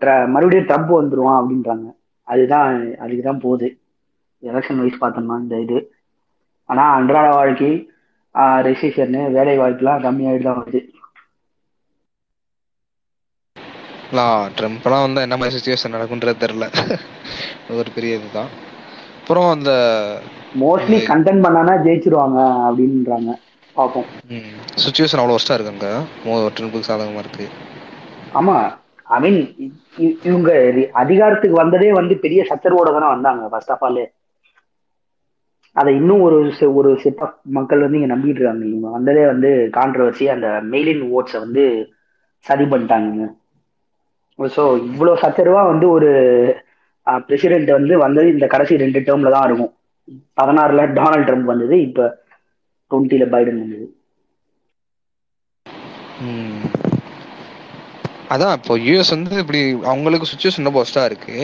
ட்ர- மறுபடியும் ட்ரம்ப் வந்துருவான் அப்படின்றாங்க. அதுதான் அதுக்கு தான் போகுது. எலெக்ஷன் வைஸ் பார்த்தோம்னா இந்த இது. ஆனால் அன்றாட வாழ்க்கை ரெஜிஸ்ட்ரேஷன் வேலை வாய்ப்புலாம் கம்மியாகிட்டு தான் வருது நான் ட்ரம்ப்லாம் வந்தா என்ன மாதிரி சுச்சுவேஷன் நடக்குன்றது தெரியல. அது ஒரு பெரிய இதுதான். அப்புறம் அந்த மோஸ்ட்லி கண்டென்ட் பண்ணானா ஜெயிச்சிருவாங்க அப்படின்றாங்க. பார்ப்போம் சுச்சுவேஷன் அவ்வளோ ஒஸ்டா இருக்கு அங்க? ட்ரம்ப்புக்கு சாதகமா இருக்கு. ஆமா. ஐ மீன் இவங்க அதிகாரத்துக்கு வந்ததே வந்து பெரிய சச்சரவோட தானே வந்தாங்க ஃபர்ஸ்ட் ஆஃப் ஆல் அதை இன்னும் ஒரு ஒரு செட் ஆஃப் மக்கள் வந்து இங்க நம்பிட்டு இருக்காங்க. இவங்க வந்ததே வந்து கான்ட்ரவர்சி அந்த மெயிலின் ஓட்ஸை வந்து சதி பண்ணிட்டாங்க ஸோ இவ்வளவு சச்சரவா வந்து ஒரு பிரசிடென்ட் வந்து வந்தது இந்த கடைசி ரெண்டு டேர்ம்ல தான் இருக்கும். பதினாறுல டொனால்ட் ட்ரம்ப் வந்தது இப்ப டுவெண்ட்டில பைடன் வந்தது. அதான் இப்போ யூஎஸ் வந்து இப்படி அவங்களுக்கு சுச்சுவேஷன் ரொம்ப ஒஸ்டா இருக்கு.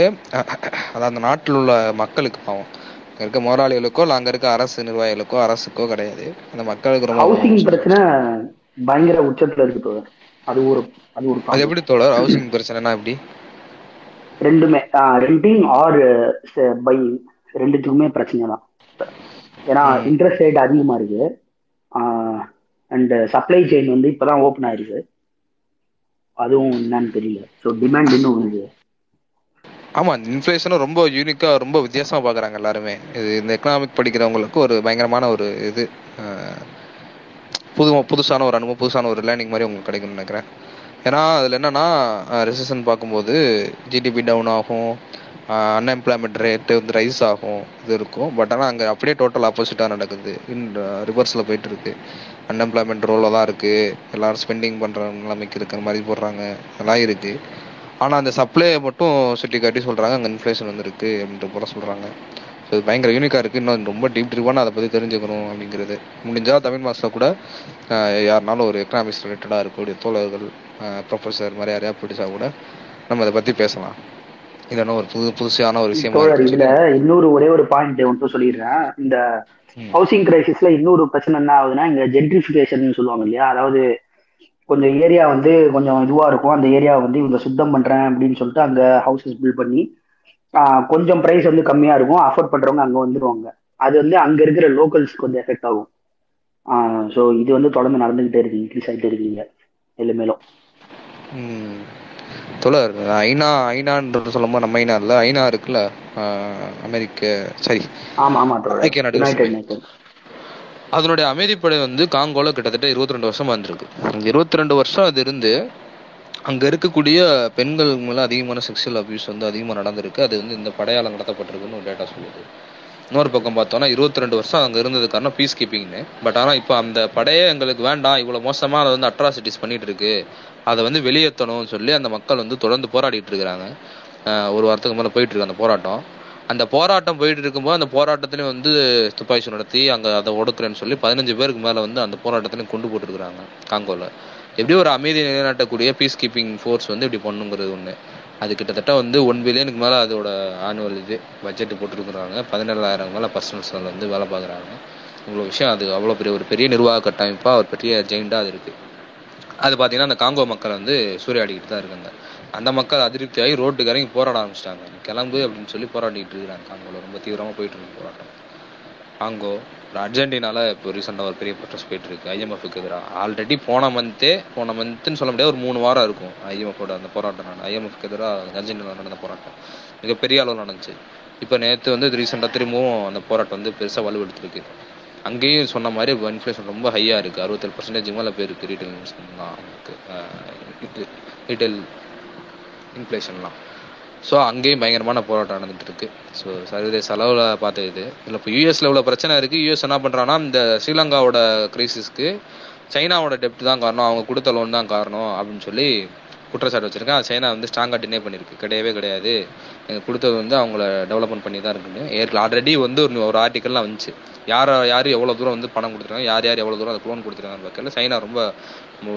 அதான் அந்த நாட்டில் உள்ள மக்களுக்கு பாவம். அங்க இருக்க முதலாளிகளுக்கோ இல்ல அங்க இருக்க அரசு நிர்வாகிகளுக்கோ அரசுக்கோ கிடையாது. அந்த மக்களுக்கு ரொம்ப ஹவுசிங் பிரச்சனை பயங்கர உச்சத்துல இருக்கு அது ஒரு அது ஒரு அது. எப்படி தோழர்? ஹவுசிங் பிரச்சனைனா எப்படி? ரெண்டுமே ரெண்டிங் ஆர் பை ரெண்டுத்துக்குமே பிரச்சனை தான் ஏன்னா. இன்ட்ரெஸ்ட் ரேட் அதிகமா இருக்கு. அண்ட் சப்ளை செயின் வந்து இப்பதான் ஓப்பன் ஆயிருக்கு. அதுவும் என்னன்னு தெரியல. ஸோ டிமாண்ட் இன்னும் இருக்கு. ஆமா இன்ஃபிளேஷனும் ரொம்ப யூனிக்கா ரொம்ப வித்தியாசமா பாக்குறாங்க எல்லாருமே. இது இந்த எக்கனாமிக் படிக்கிறவங்களுக்கு ஒரு பயங்கரமான ஒரு இது. புது புதுசான ஒரு அனுபவம் புதுசான ஒரு லேர்னிங் மாதிரி உங்களுக்கு கிடைக்கும்னு நினைக்கிறேன். ஏன்னா அதில் என்னன்னா ரெசிஷன் பார்க்கும்போது ஜிடிபி டவுன் ஆகும். அன்எம்ப்ளாய்மெண்ட் ரேட்டு வந்து ரைஸ் ஆகும். இது இருக்கும். பட் ஆனால் அங்கே அப்படியே டோட்டல் ஆப்போசிட்டாக நடக்குது. இன் ரிவர்ஸில் போயிட்டு இருக்கு. அன்எம்ப்ளாய்மெண்ட் ரோலில் தான் இருக்குது எல்லாரும் ஸ்பெண்டிங் பண்ணுற நிலைமைக்கு இருக்கிற மாதிரி போடுறாங்க. அதெல்லாம் இருக்கு. ஆனால் அந்த சப்ளையை மட்டும் சுட்டி காட்டி சொல்கிறாங்க அங்கே இன்ஃப்ளேஷன் வந்துருக்கு அப்படின்ற போல சொல்கிறாங்க ஸோ இது பயங்கர யூனிக்கா இருக்கு. இன்னும் ரொம்ப டீப் ட்ரிவான அதை பத்தி தெரிஞ்சுக்கணும் அப்படிங்கிறது. முடிஞ்சா தமிழ் மாசத்துல கூட யாருனாலும் ஒரு எக்கனாமிக்ஸ் ரிலேட்டடா இருக்கக்கூடிய தோழர்கள் ப்ரொஃபசர் மாதிரி யாரையா பிடிச்சா கூட நம்ம அதை பத்தி பேசலாம். இதெல்லாம் ஒரு புது புதுசான ஒரு விஷயமா இதுல இன்னொரு ஒரே ஒரு பாயிண்ட் மட்டும் சொல்லிடுறேன். இந்த. ஹவுசிங் கிரைசிஸ்ல இன்னொரு பிரச்சனை என்ன ஆகுதுன்னா இங்க ஜென்ட்ரிஃபிகேஷன் சொல்லுவாங்க இல்லையா? அதாவது கொஞ்சம் ஏரியா வந்து கொஞ்சம் இதுவா இருக்கும். அந்த ஏரியா வந்து இவங்க சுத்தம் பண்றேன் அப்படின்னு சொல்லிட்டு அங்க ஹவுசஸ் பில்ட் பண்ணி கொஞ்சம் பிரைஸ் வந்து கம்மியா இருக்கும். அஃபோர்ட் பண்றவங்க அங்க வந்துருவாங்க. அது வந்து அங்க இருக்கிற லோக்கல்ஸ்க்கு வந்து எஃபெக்ட் ஆகும். ஸோ இது வந்து தொடர்ந்து நடந்துகிட்டே இருக்கு. இன்க்ரீஸ் ஆகிட்டே இருக்கீங்க மேலும் மேலும் ம். தோழர் ஐநா ஐநான்றது சொல்லும்போது நம்ம ஐநா இல்ல. ஐநா இருக்குல்ல? அமெரிக்க சரி. ஆமா ஆமா ஐக்கிய நாடுகள் அதனுடைய அமைதிப்படை வந்து காங்கோல கிட்டத்தட்ட 22 வருஷமா இருந்திருக்கு. இருபத்தி ரெண்டு வருஷம் அது இருந்து அங்க இருக்கக்கூடிய பெண்கள் மேல அதிகமான செக்ஷுவல் அபியூஸ் வந்து அதிகமாக நடந்திருக்கு. அது வந்து இந்த படையாளம் நடத்தப்பட்டிருக்குன்னு ஒரு டேட்டா சொல்லுது. இன்னொரு பக்கம் பார்த்தோம்னா இருபத்தி ரெண்டு வருஷம் அங்கே இருந்தது காரணம் பீஸ் கீப்பிங்னு பட் ஆனால் இப்போ அந்த படையே எங்களுக்கு வேண்டாம். இவ்வளோ மோசமாக அதை வந்து அட்ராசிட்டிஸ் பண்ணிட்டு இருக்கு. அதை வந்து வெளியேற்றணும்னு சொல்லி அந்த மக்கள் வந்து தொடர்ந்து போராடிட்டு இருக்கிறாங்க. ஒரு வாரத்துக்கு மேலே போயிட்டு இருக்கு அந்த போராட்டம். அந்த போராட்டம் போயிட்டு இருக்கும்போது அந்த போராட்டத்திலையும் வந்து துப்பாக்கி நடத்தி அங்கே அதை ஒடுக்குறேன்னு சொல்லி பதினஞ்சு பேருக்கு மேலே வந்து அந்த போராட்டத்திலையும் கொண்டு போட்டுருக்குறாங்க காங்கோவில் எப்படி ஒரு அமைதி நிலைநாட்டக்கூடிய பீஸ் கீப்பிங் ஃபோர்ஸ் வந்து இப்படி பண்ணுங்கிறது ஒன்று அது கிட்டத்தட்ட வந்து ஒன் பில்லியனுக்கு மேலே அதோட ஆனுவல் இது பட்ஜெட் போட்டுருக்குறாங்க. பதினேழாயிரம் மேலே பர்சனல்ஸ் வந்து வேலை பார்க்குறாங்க. இவ்வளோ விஷயம் அது அவ்வளோ பெரிய ஒரு பெரிய நிர்வாக கட்டமைப்பாக ஒரு பெரிய ஜெயிண்டாக அது இருக்குது அது பார்த்தீங்கன்னா அந்த காங்கோ மக்கள் வந்து சூறையாடிக்கிட்டு தான் இருக்காங்க. அந்த மக்கள் அதிருப்தியாகி ரோட்டுக்கு இறங்கி போராட ஆரம்பிச்சிட்டாங்க. கிளம்பு அப்படின்னு சொல்லி போராடிக்கிட்டு இருக்கிறாங்க. காங்கோல ரொம்ப தீவிரமாக போயிட்டு இருக்கு போராட்டம். காங்கோ அர்ஜென்டினால இப்போ ரீசெண்டாக ஒரு பெரிய ப்ரொட்டஸ்ட் போயிட்டு இருக்கு. ஐஎம்எஃப்க்கு எதிராக. ஆல்ரெடி போன மந்த்தே போன மந்த்னு சொல்ல முடியாது ஒரு மூணு வாரம் இருக்கும் ஐஎம்எஃபோட அந்த போராட்டம் நடந்த ஐஎம்எஃப்க்கு எதிராக அர்ஜென்டினா நடந்த போராட்டம். மிகப்பெரிய அளவில் நடந்துச்சு. இப்போ நேற்று வந்து ரீசெண்டாக திரும்பவும் அந்த போராட்டம் வந்து பெருசாக வலுவெடுத்துருக்கு. அங்கேயும் சொன்ன மாதிரி இன்ஃப்ளேஷன் ரொம்ப ஹையாக இருக்குது அறுபத்தேழு பர்சன்டேஜ் மேலே போயிருக்கு ரீட்டைல் இன்வெஸ்ட்மெண்ட்லாம் ரீட்டைல் இன்ஃப்ளேஷன்லாம் ஸோ அங்கேயும் பயங்கரமான போராட்டம் நடந்துட்டு இருக்கு ஸோ சர்வதேச அளவில் பார்த்து இது. இல்லை இப்போ யூஎஸ்ல இவ்வளோ பிரச்சனை இருக்கு. யூஎஸ் என்ன பண்ணுறான்னா இந்த ஸ்ரீலங்காவோட கிரைசிஸ்க்கு சைனாவோட டெப்ட் தான் காரணம். அவங்க கொடுத்த லோன் தான் காரணம் அப்படின்னு சொல்லி குற்றச்சாட்டு வச்சிருக்கேன் சைனா வந்து ஸ்ட்ராங்காக டினே பண்ணியிருக்கு. கிடையவே கிடையாது. எனக்கு கொடுத்தது வந்து அவங்கள டெவலப்மெண்ட் பண்ணி தான் இருக்குன்னு. ஏற்கனவே ஆல்ரெடி வந்து ஒரு ஒரு ஆர்டிக்கல்லாம் வந்துச்சு. யார் யார் எவ்வளோ தூரம் வந்து பணம் கொடுத்துருக்காங்க யார் யார் எவ்வளோ தூரம் அதுக்கு லோன் கொடுத்துருக்காங்க பார்க்கல. சைனா ரொம்ப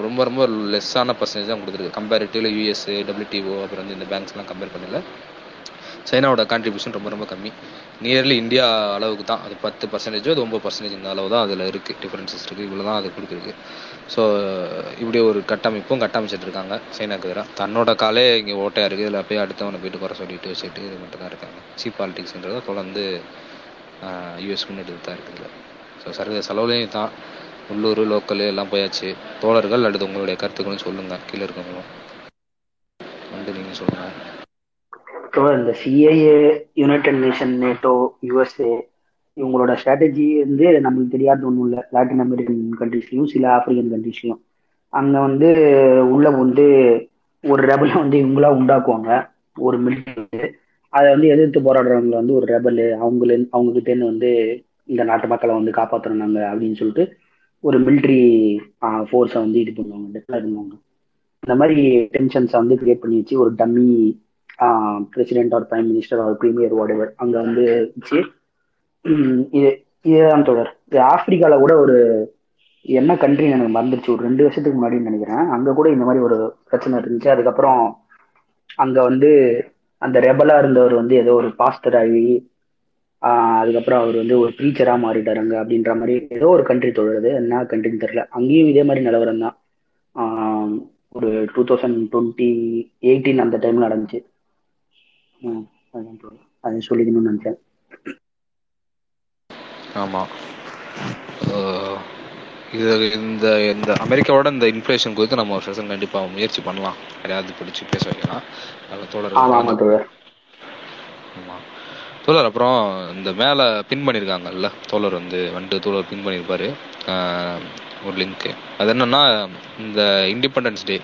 ரொம்ப ரொம்ப லெஸ்ஸான பர்சன்டேஜ் தான் கொடுத்துருக்கு. கம்பேரிட்டிவ்ல யூஎஸ் டபிள்யூடிஓ அப்புறம் வந்து இந்த பேங்க்ஸ்லாம் கம்பேர் பண்ணல. சைனாவோட கான்ட்ரிபியூஷன் ரொம்ப ரொம்ப கம்மி. நியர்லி இந்தியா அளவுக்கு தான். அது பத்து பர்சன்டேஜோ அது ஒம்பது பர்சன்டேஜ் இந்த அளவு தான் அதில் இருக்குது டிஃப்ரென்சஸ் இருக்குது இவ்வளோ தான் அது கொடுத்துருக்கு. ஸோ இப்படி ஒரு கட்டமைப்பும் கட்டமைச்சிட்டு இருக்காங்க சைனாக்கு எதிராக தன்னோட காலே இங்கே ஓட்டையாக இருக்குது இதில் போய் அடுத்தவனை போயிட்டு குறை சொல்லிட்டு வச்சுட்டு இது மட்டும் தான் இருக்காங்க. சீப் பாலிடிக்ஸ்ன்றதை தொடர்ந்து யூஎஸ் முன்னெடுத்து தான் இருக்குது. ஸோ சர்வதேச அளவுலேயும் தான் உள்ளூர் லோக்கல் எல்லாம் போயாச்சு. தோழர்கள் அல்லது உங்களுடைய கருத்துக்களும் சொல்லுங்க. கீழே இருக்கவங்களும். வந்து நீங்க சொல்லுங்க. இந்த CIA united nation NATO USA இவங்களோட ஸ்ட்ராட்டஜி வந்து நம்மளுக்கு தெரியாத ஒன்றும் இல்லை. லாட்டின் அமெரிக்கன் கண்ட்ரிஸ்லையும் சில ஆப்பிரிக்கன் கண்ட்ரிஸ்லையும் அங்கே வந்து உள்ள வந்து ஒரு ரெபலை வந்து இவங்களா உண்டாக்குவாங்க. ஒரு மிலிட்டரி அதை வந்து எதிர்த்து போராடுறவங்களை வந்து ஒரு ரெபல் அவங்கள அவங்க கிட்டேருந்து வந்து இந்த நாட்டு மக்களை வந்து காப்பாற்றணும் நாங்கள் அப்படின்னு சொல்லிட்டு ஒரு மிலிட்ரி ஃபோர்ஸை வந்து இது பண்ணுவாங்க டெக்ளேர் பண்ணுவாங்க. இந்த மாதிரி டென்ஷன்ஸை வந்து கிரியேட் பண்ணி வச்சு ஒரு dummy president or prime minister or premier whatever அங்கே வந்து வச்சு இது இதுதான் தொடர். இது ஆப்பிரிக்காவில் கூட ஒரு என்ன கண்ட்ரி எனக்கு மறந்துருச்சு ஒரு ரெண்டு வருஷத்துக்கு முன்னாடின்னு நினைக்கிறேன். அங்கே கூட இந்த மாதிரி ஒரு பிரச்சனை இருந்துச்சு. அதுக்கப்புறம் அங்கே வந்து அந்த ரெபலாக இருந்தவர் வந்து ஏதோ ஒரு பாஸ்டர் ஆகி அதுக்கப்புறம் அவர் வந்து ஒரு ப்ரீச்சராக மாறிட்டார் அங்கே அப்படின்ற மாதிரி ஏதோ ஒரு கண்ட்ரி தொழுறது என்ன கண்ட்ரின்னு தெரில அங்கேயும் இதே மாதிரி நிலவரம் தான். ஒரு டூ தௌசண்ட் டுவெண்ட்டி எயிட்டீன் அந்த டைம் நடந்துச்சு. அது சொல்லிக்கணும்னு நினைச்சேன். ஆமாம் இது இந்த இந்த அமெரிக்காவோட இந்த இன்ஃப்ளேஷன் குறித்து நம்ம ஒரு செஷன் கண்டிப்பாக முயற்சி பண்ணலாம். யாரையாவது பிடிச்சி பேச வைக்கலாம். தோழர். ஆமாம் தோழர் அப்புறம் இந்த மேலே பின் பண்ணியிருக்காங்கல்ல தோழர் வந்து வந்துட்டு தோழர் பின் பண்ணியிருப்பாரு ஒரு லிங்க்கு அது என்னன்னா இந்த இண்டிபெண்டன்ஸ் டே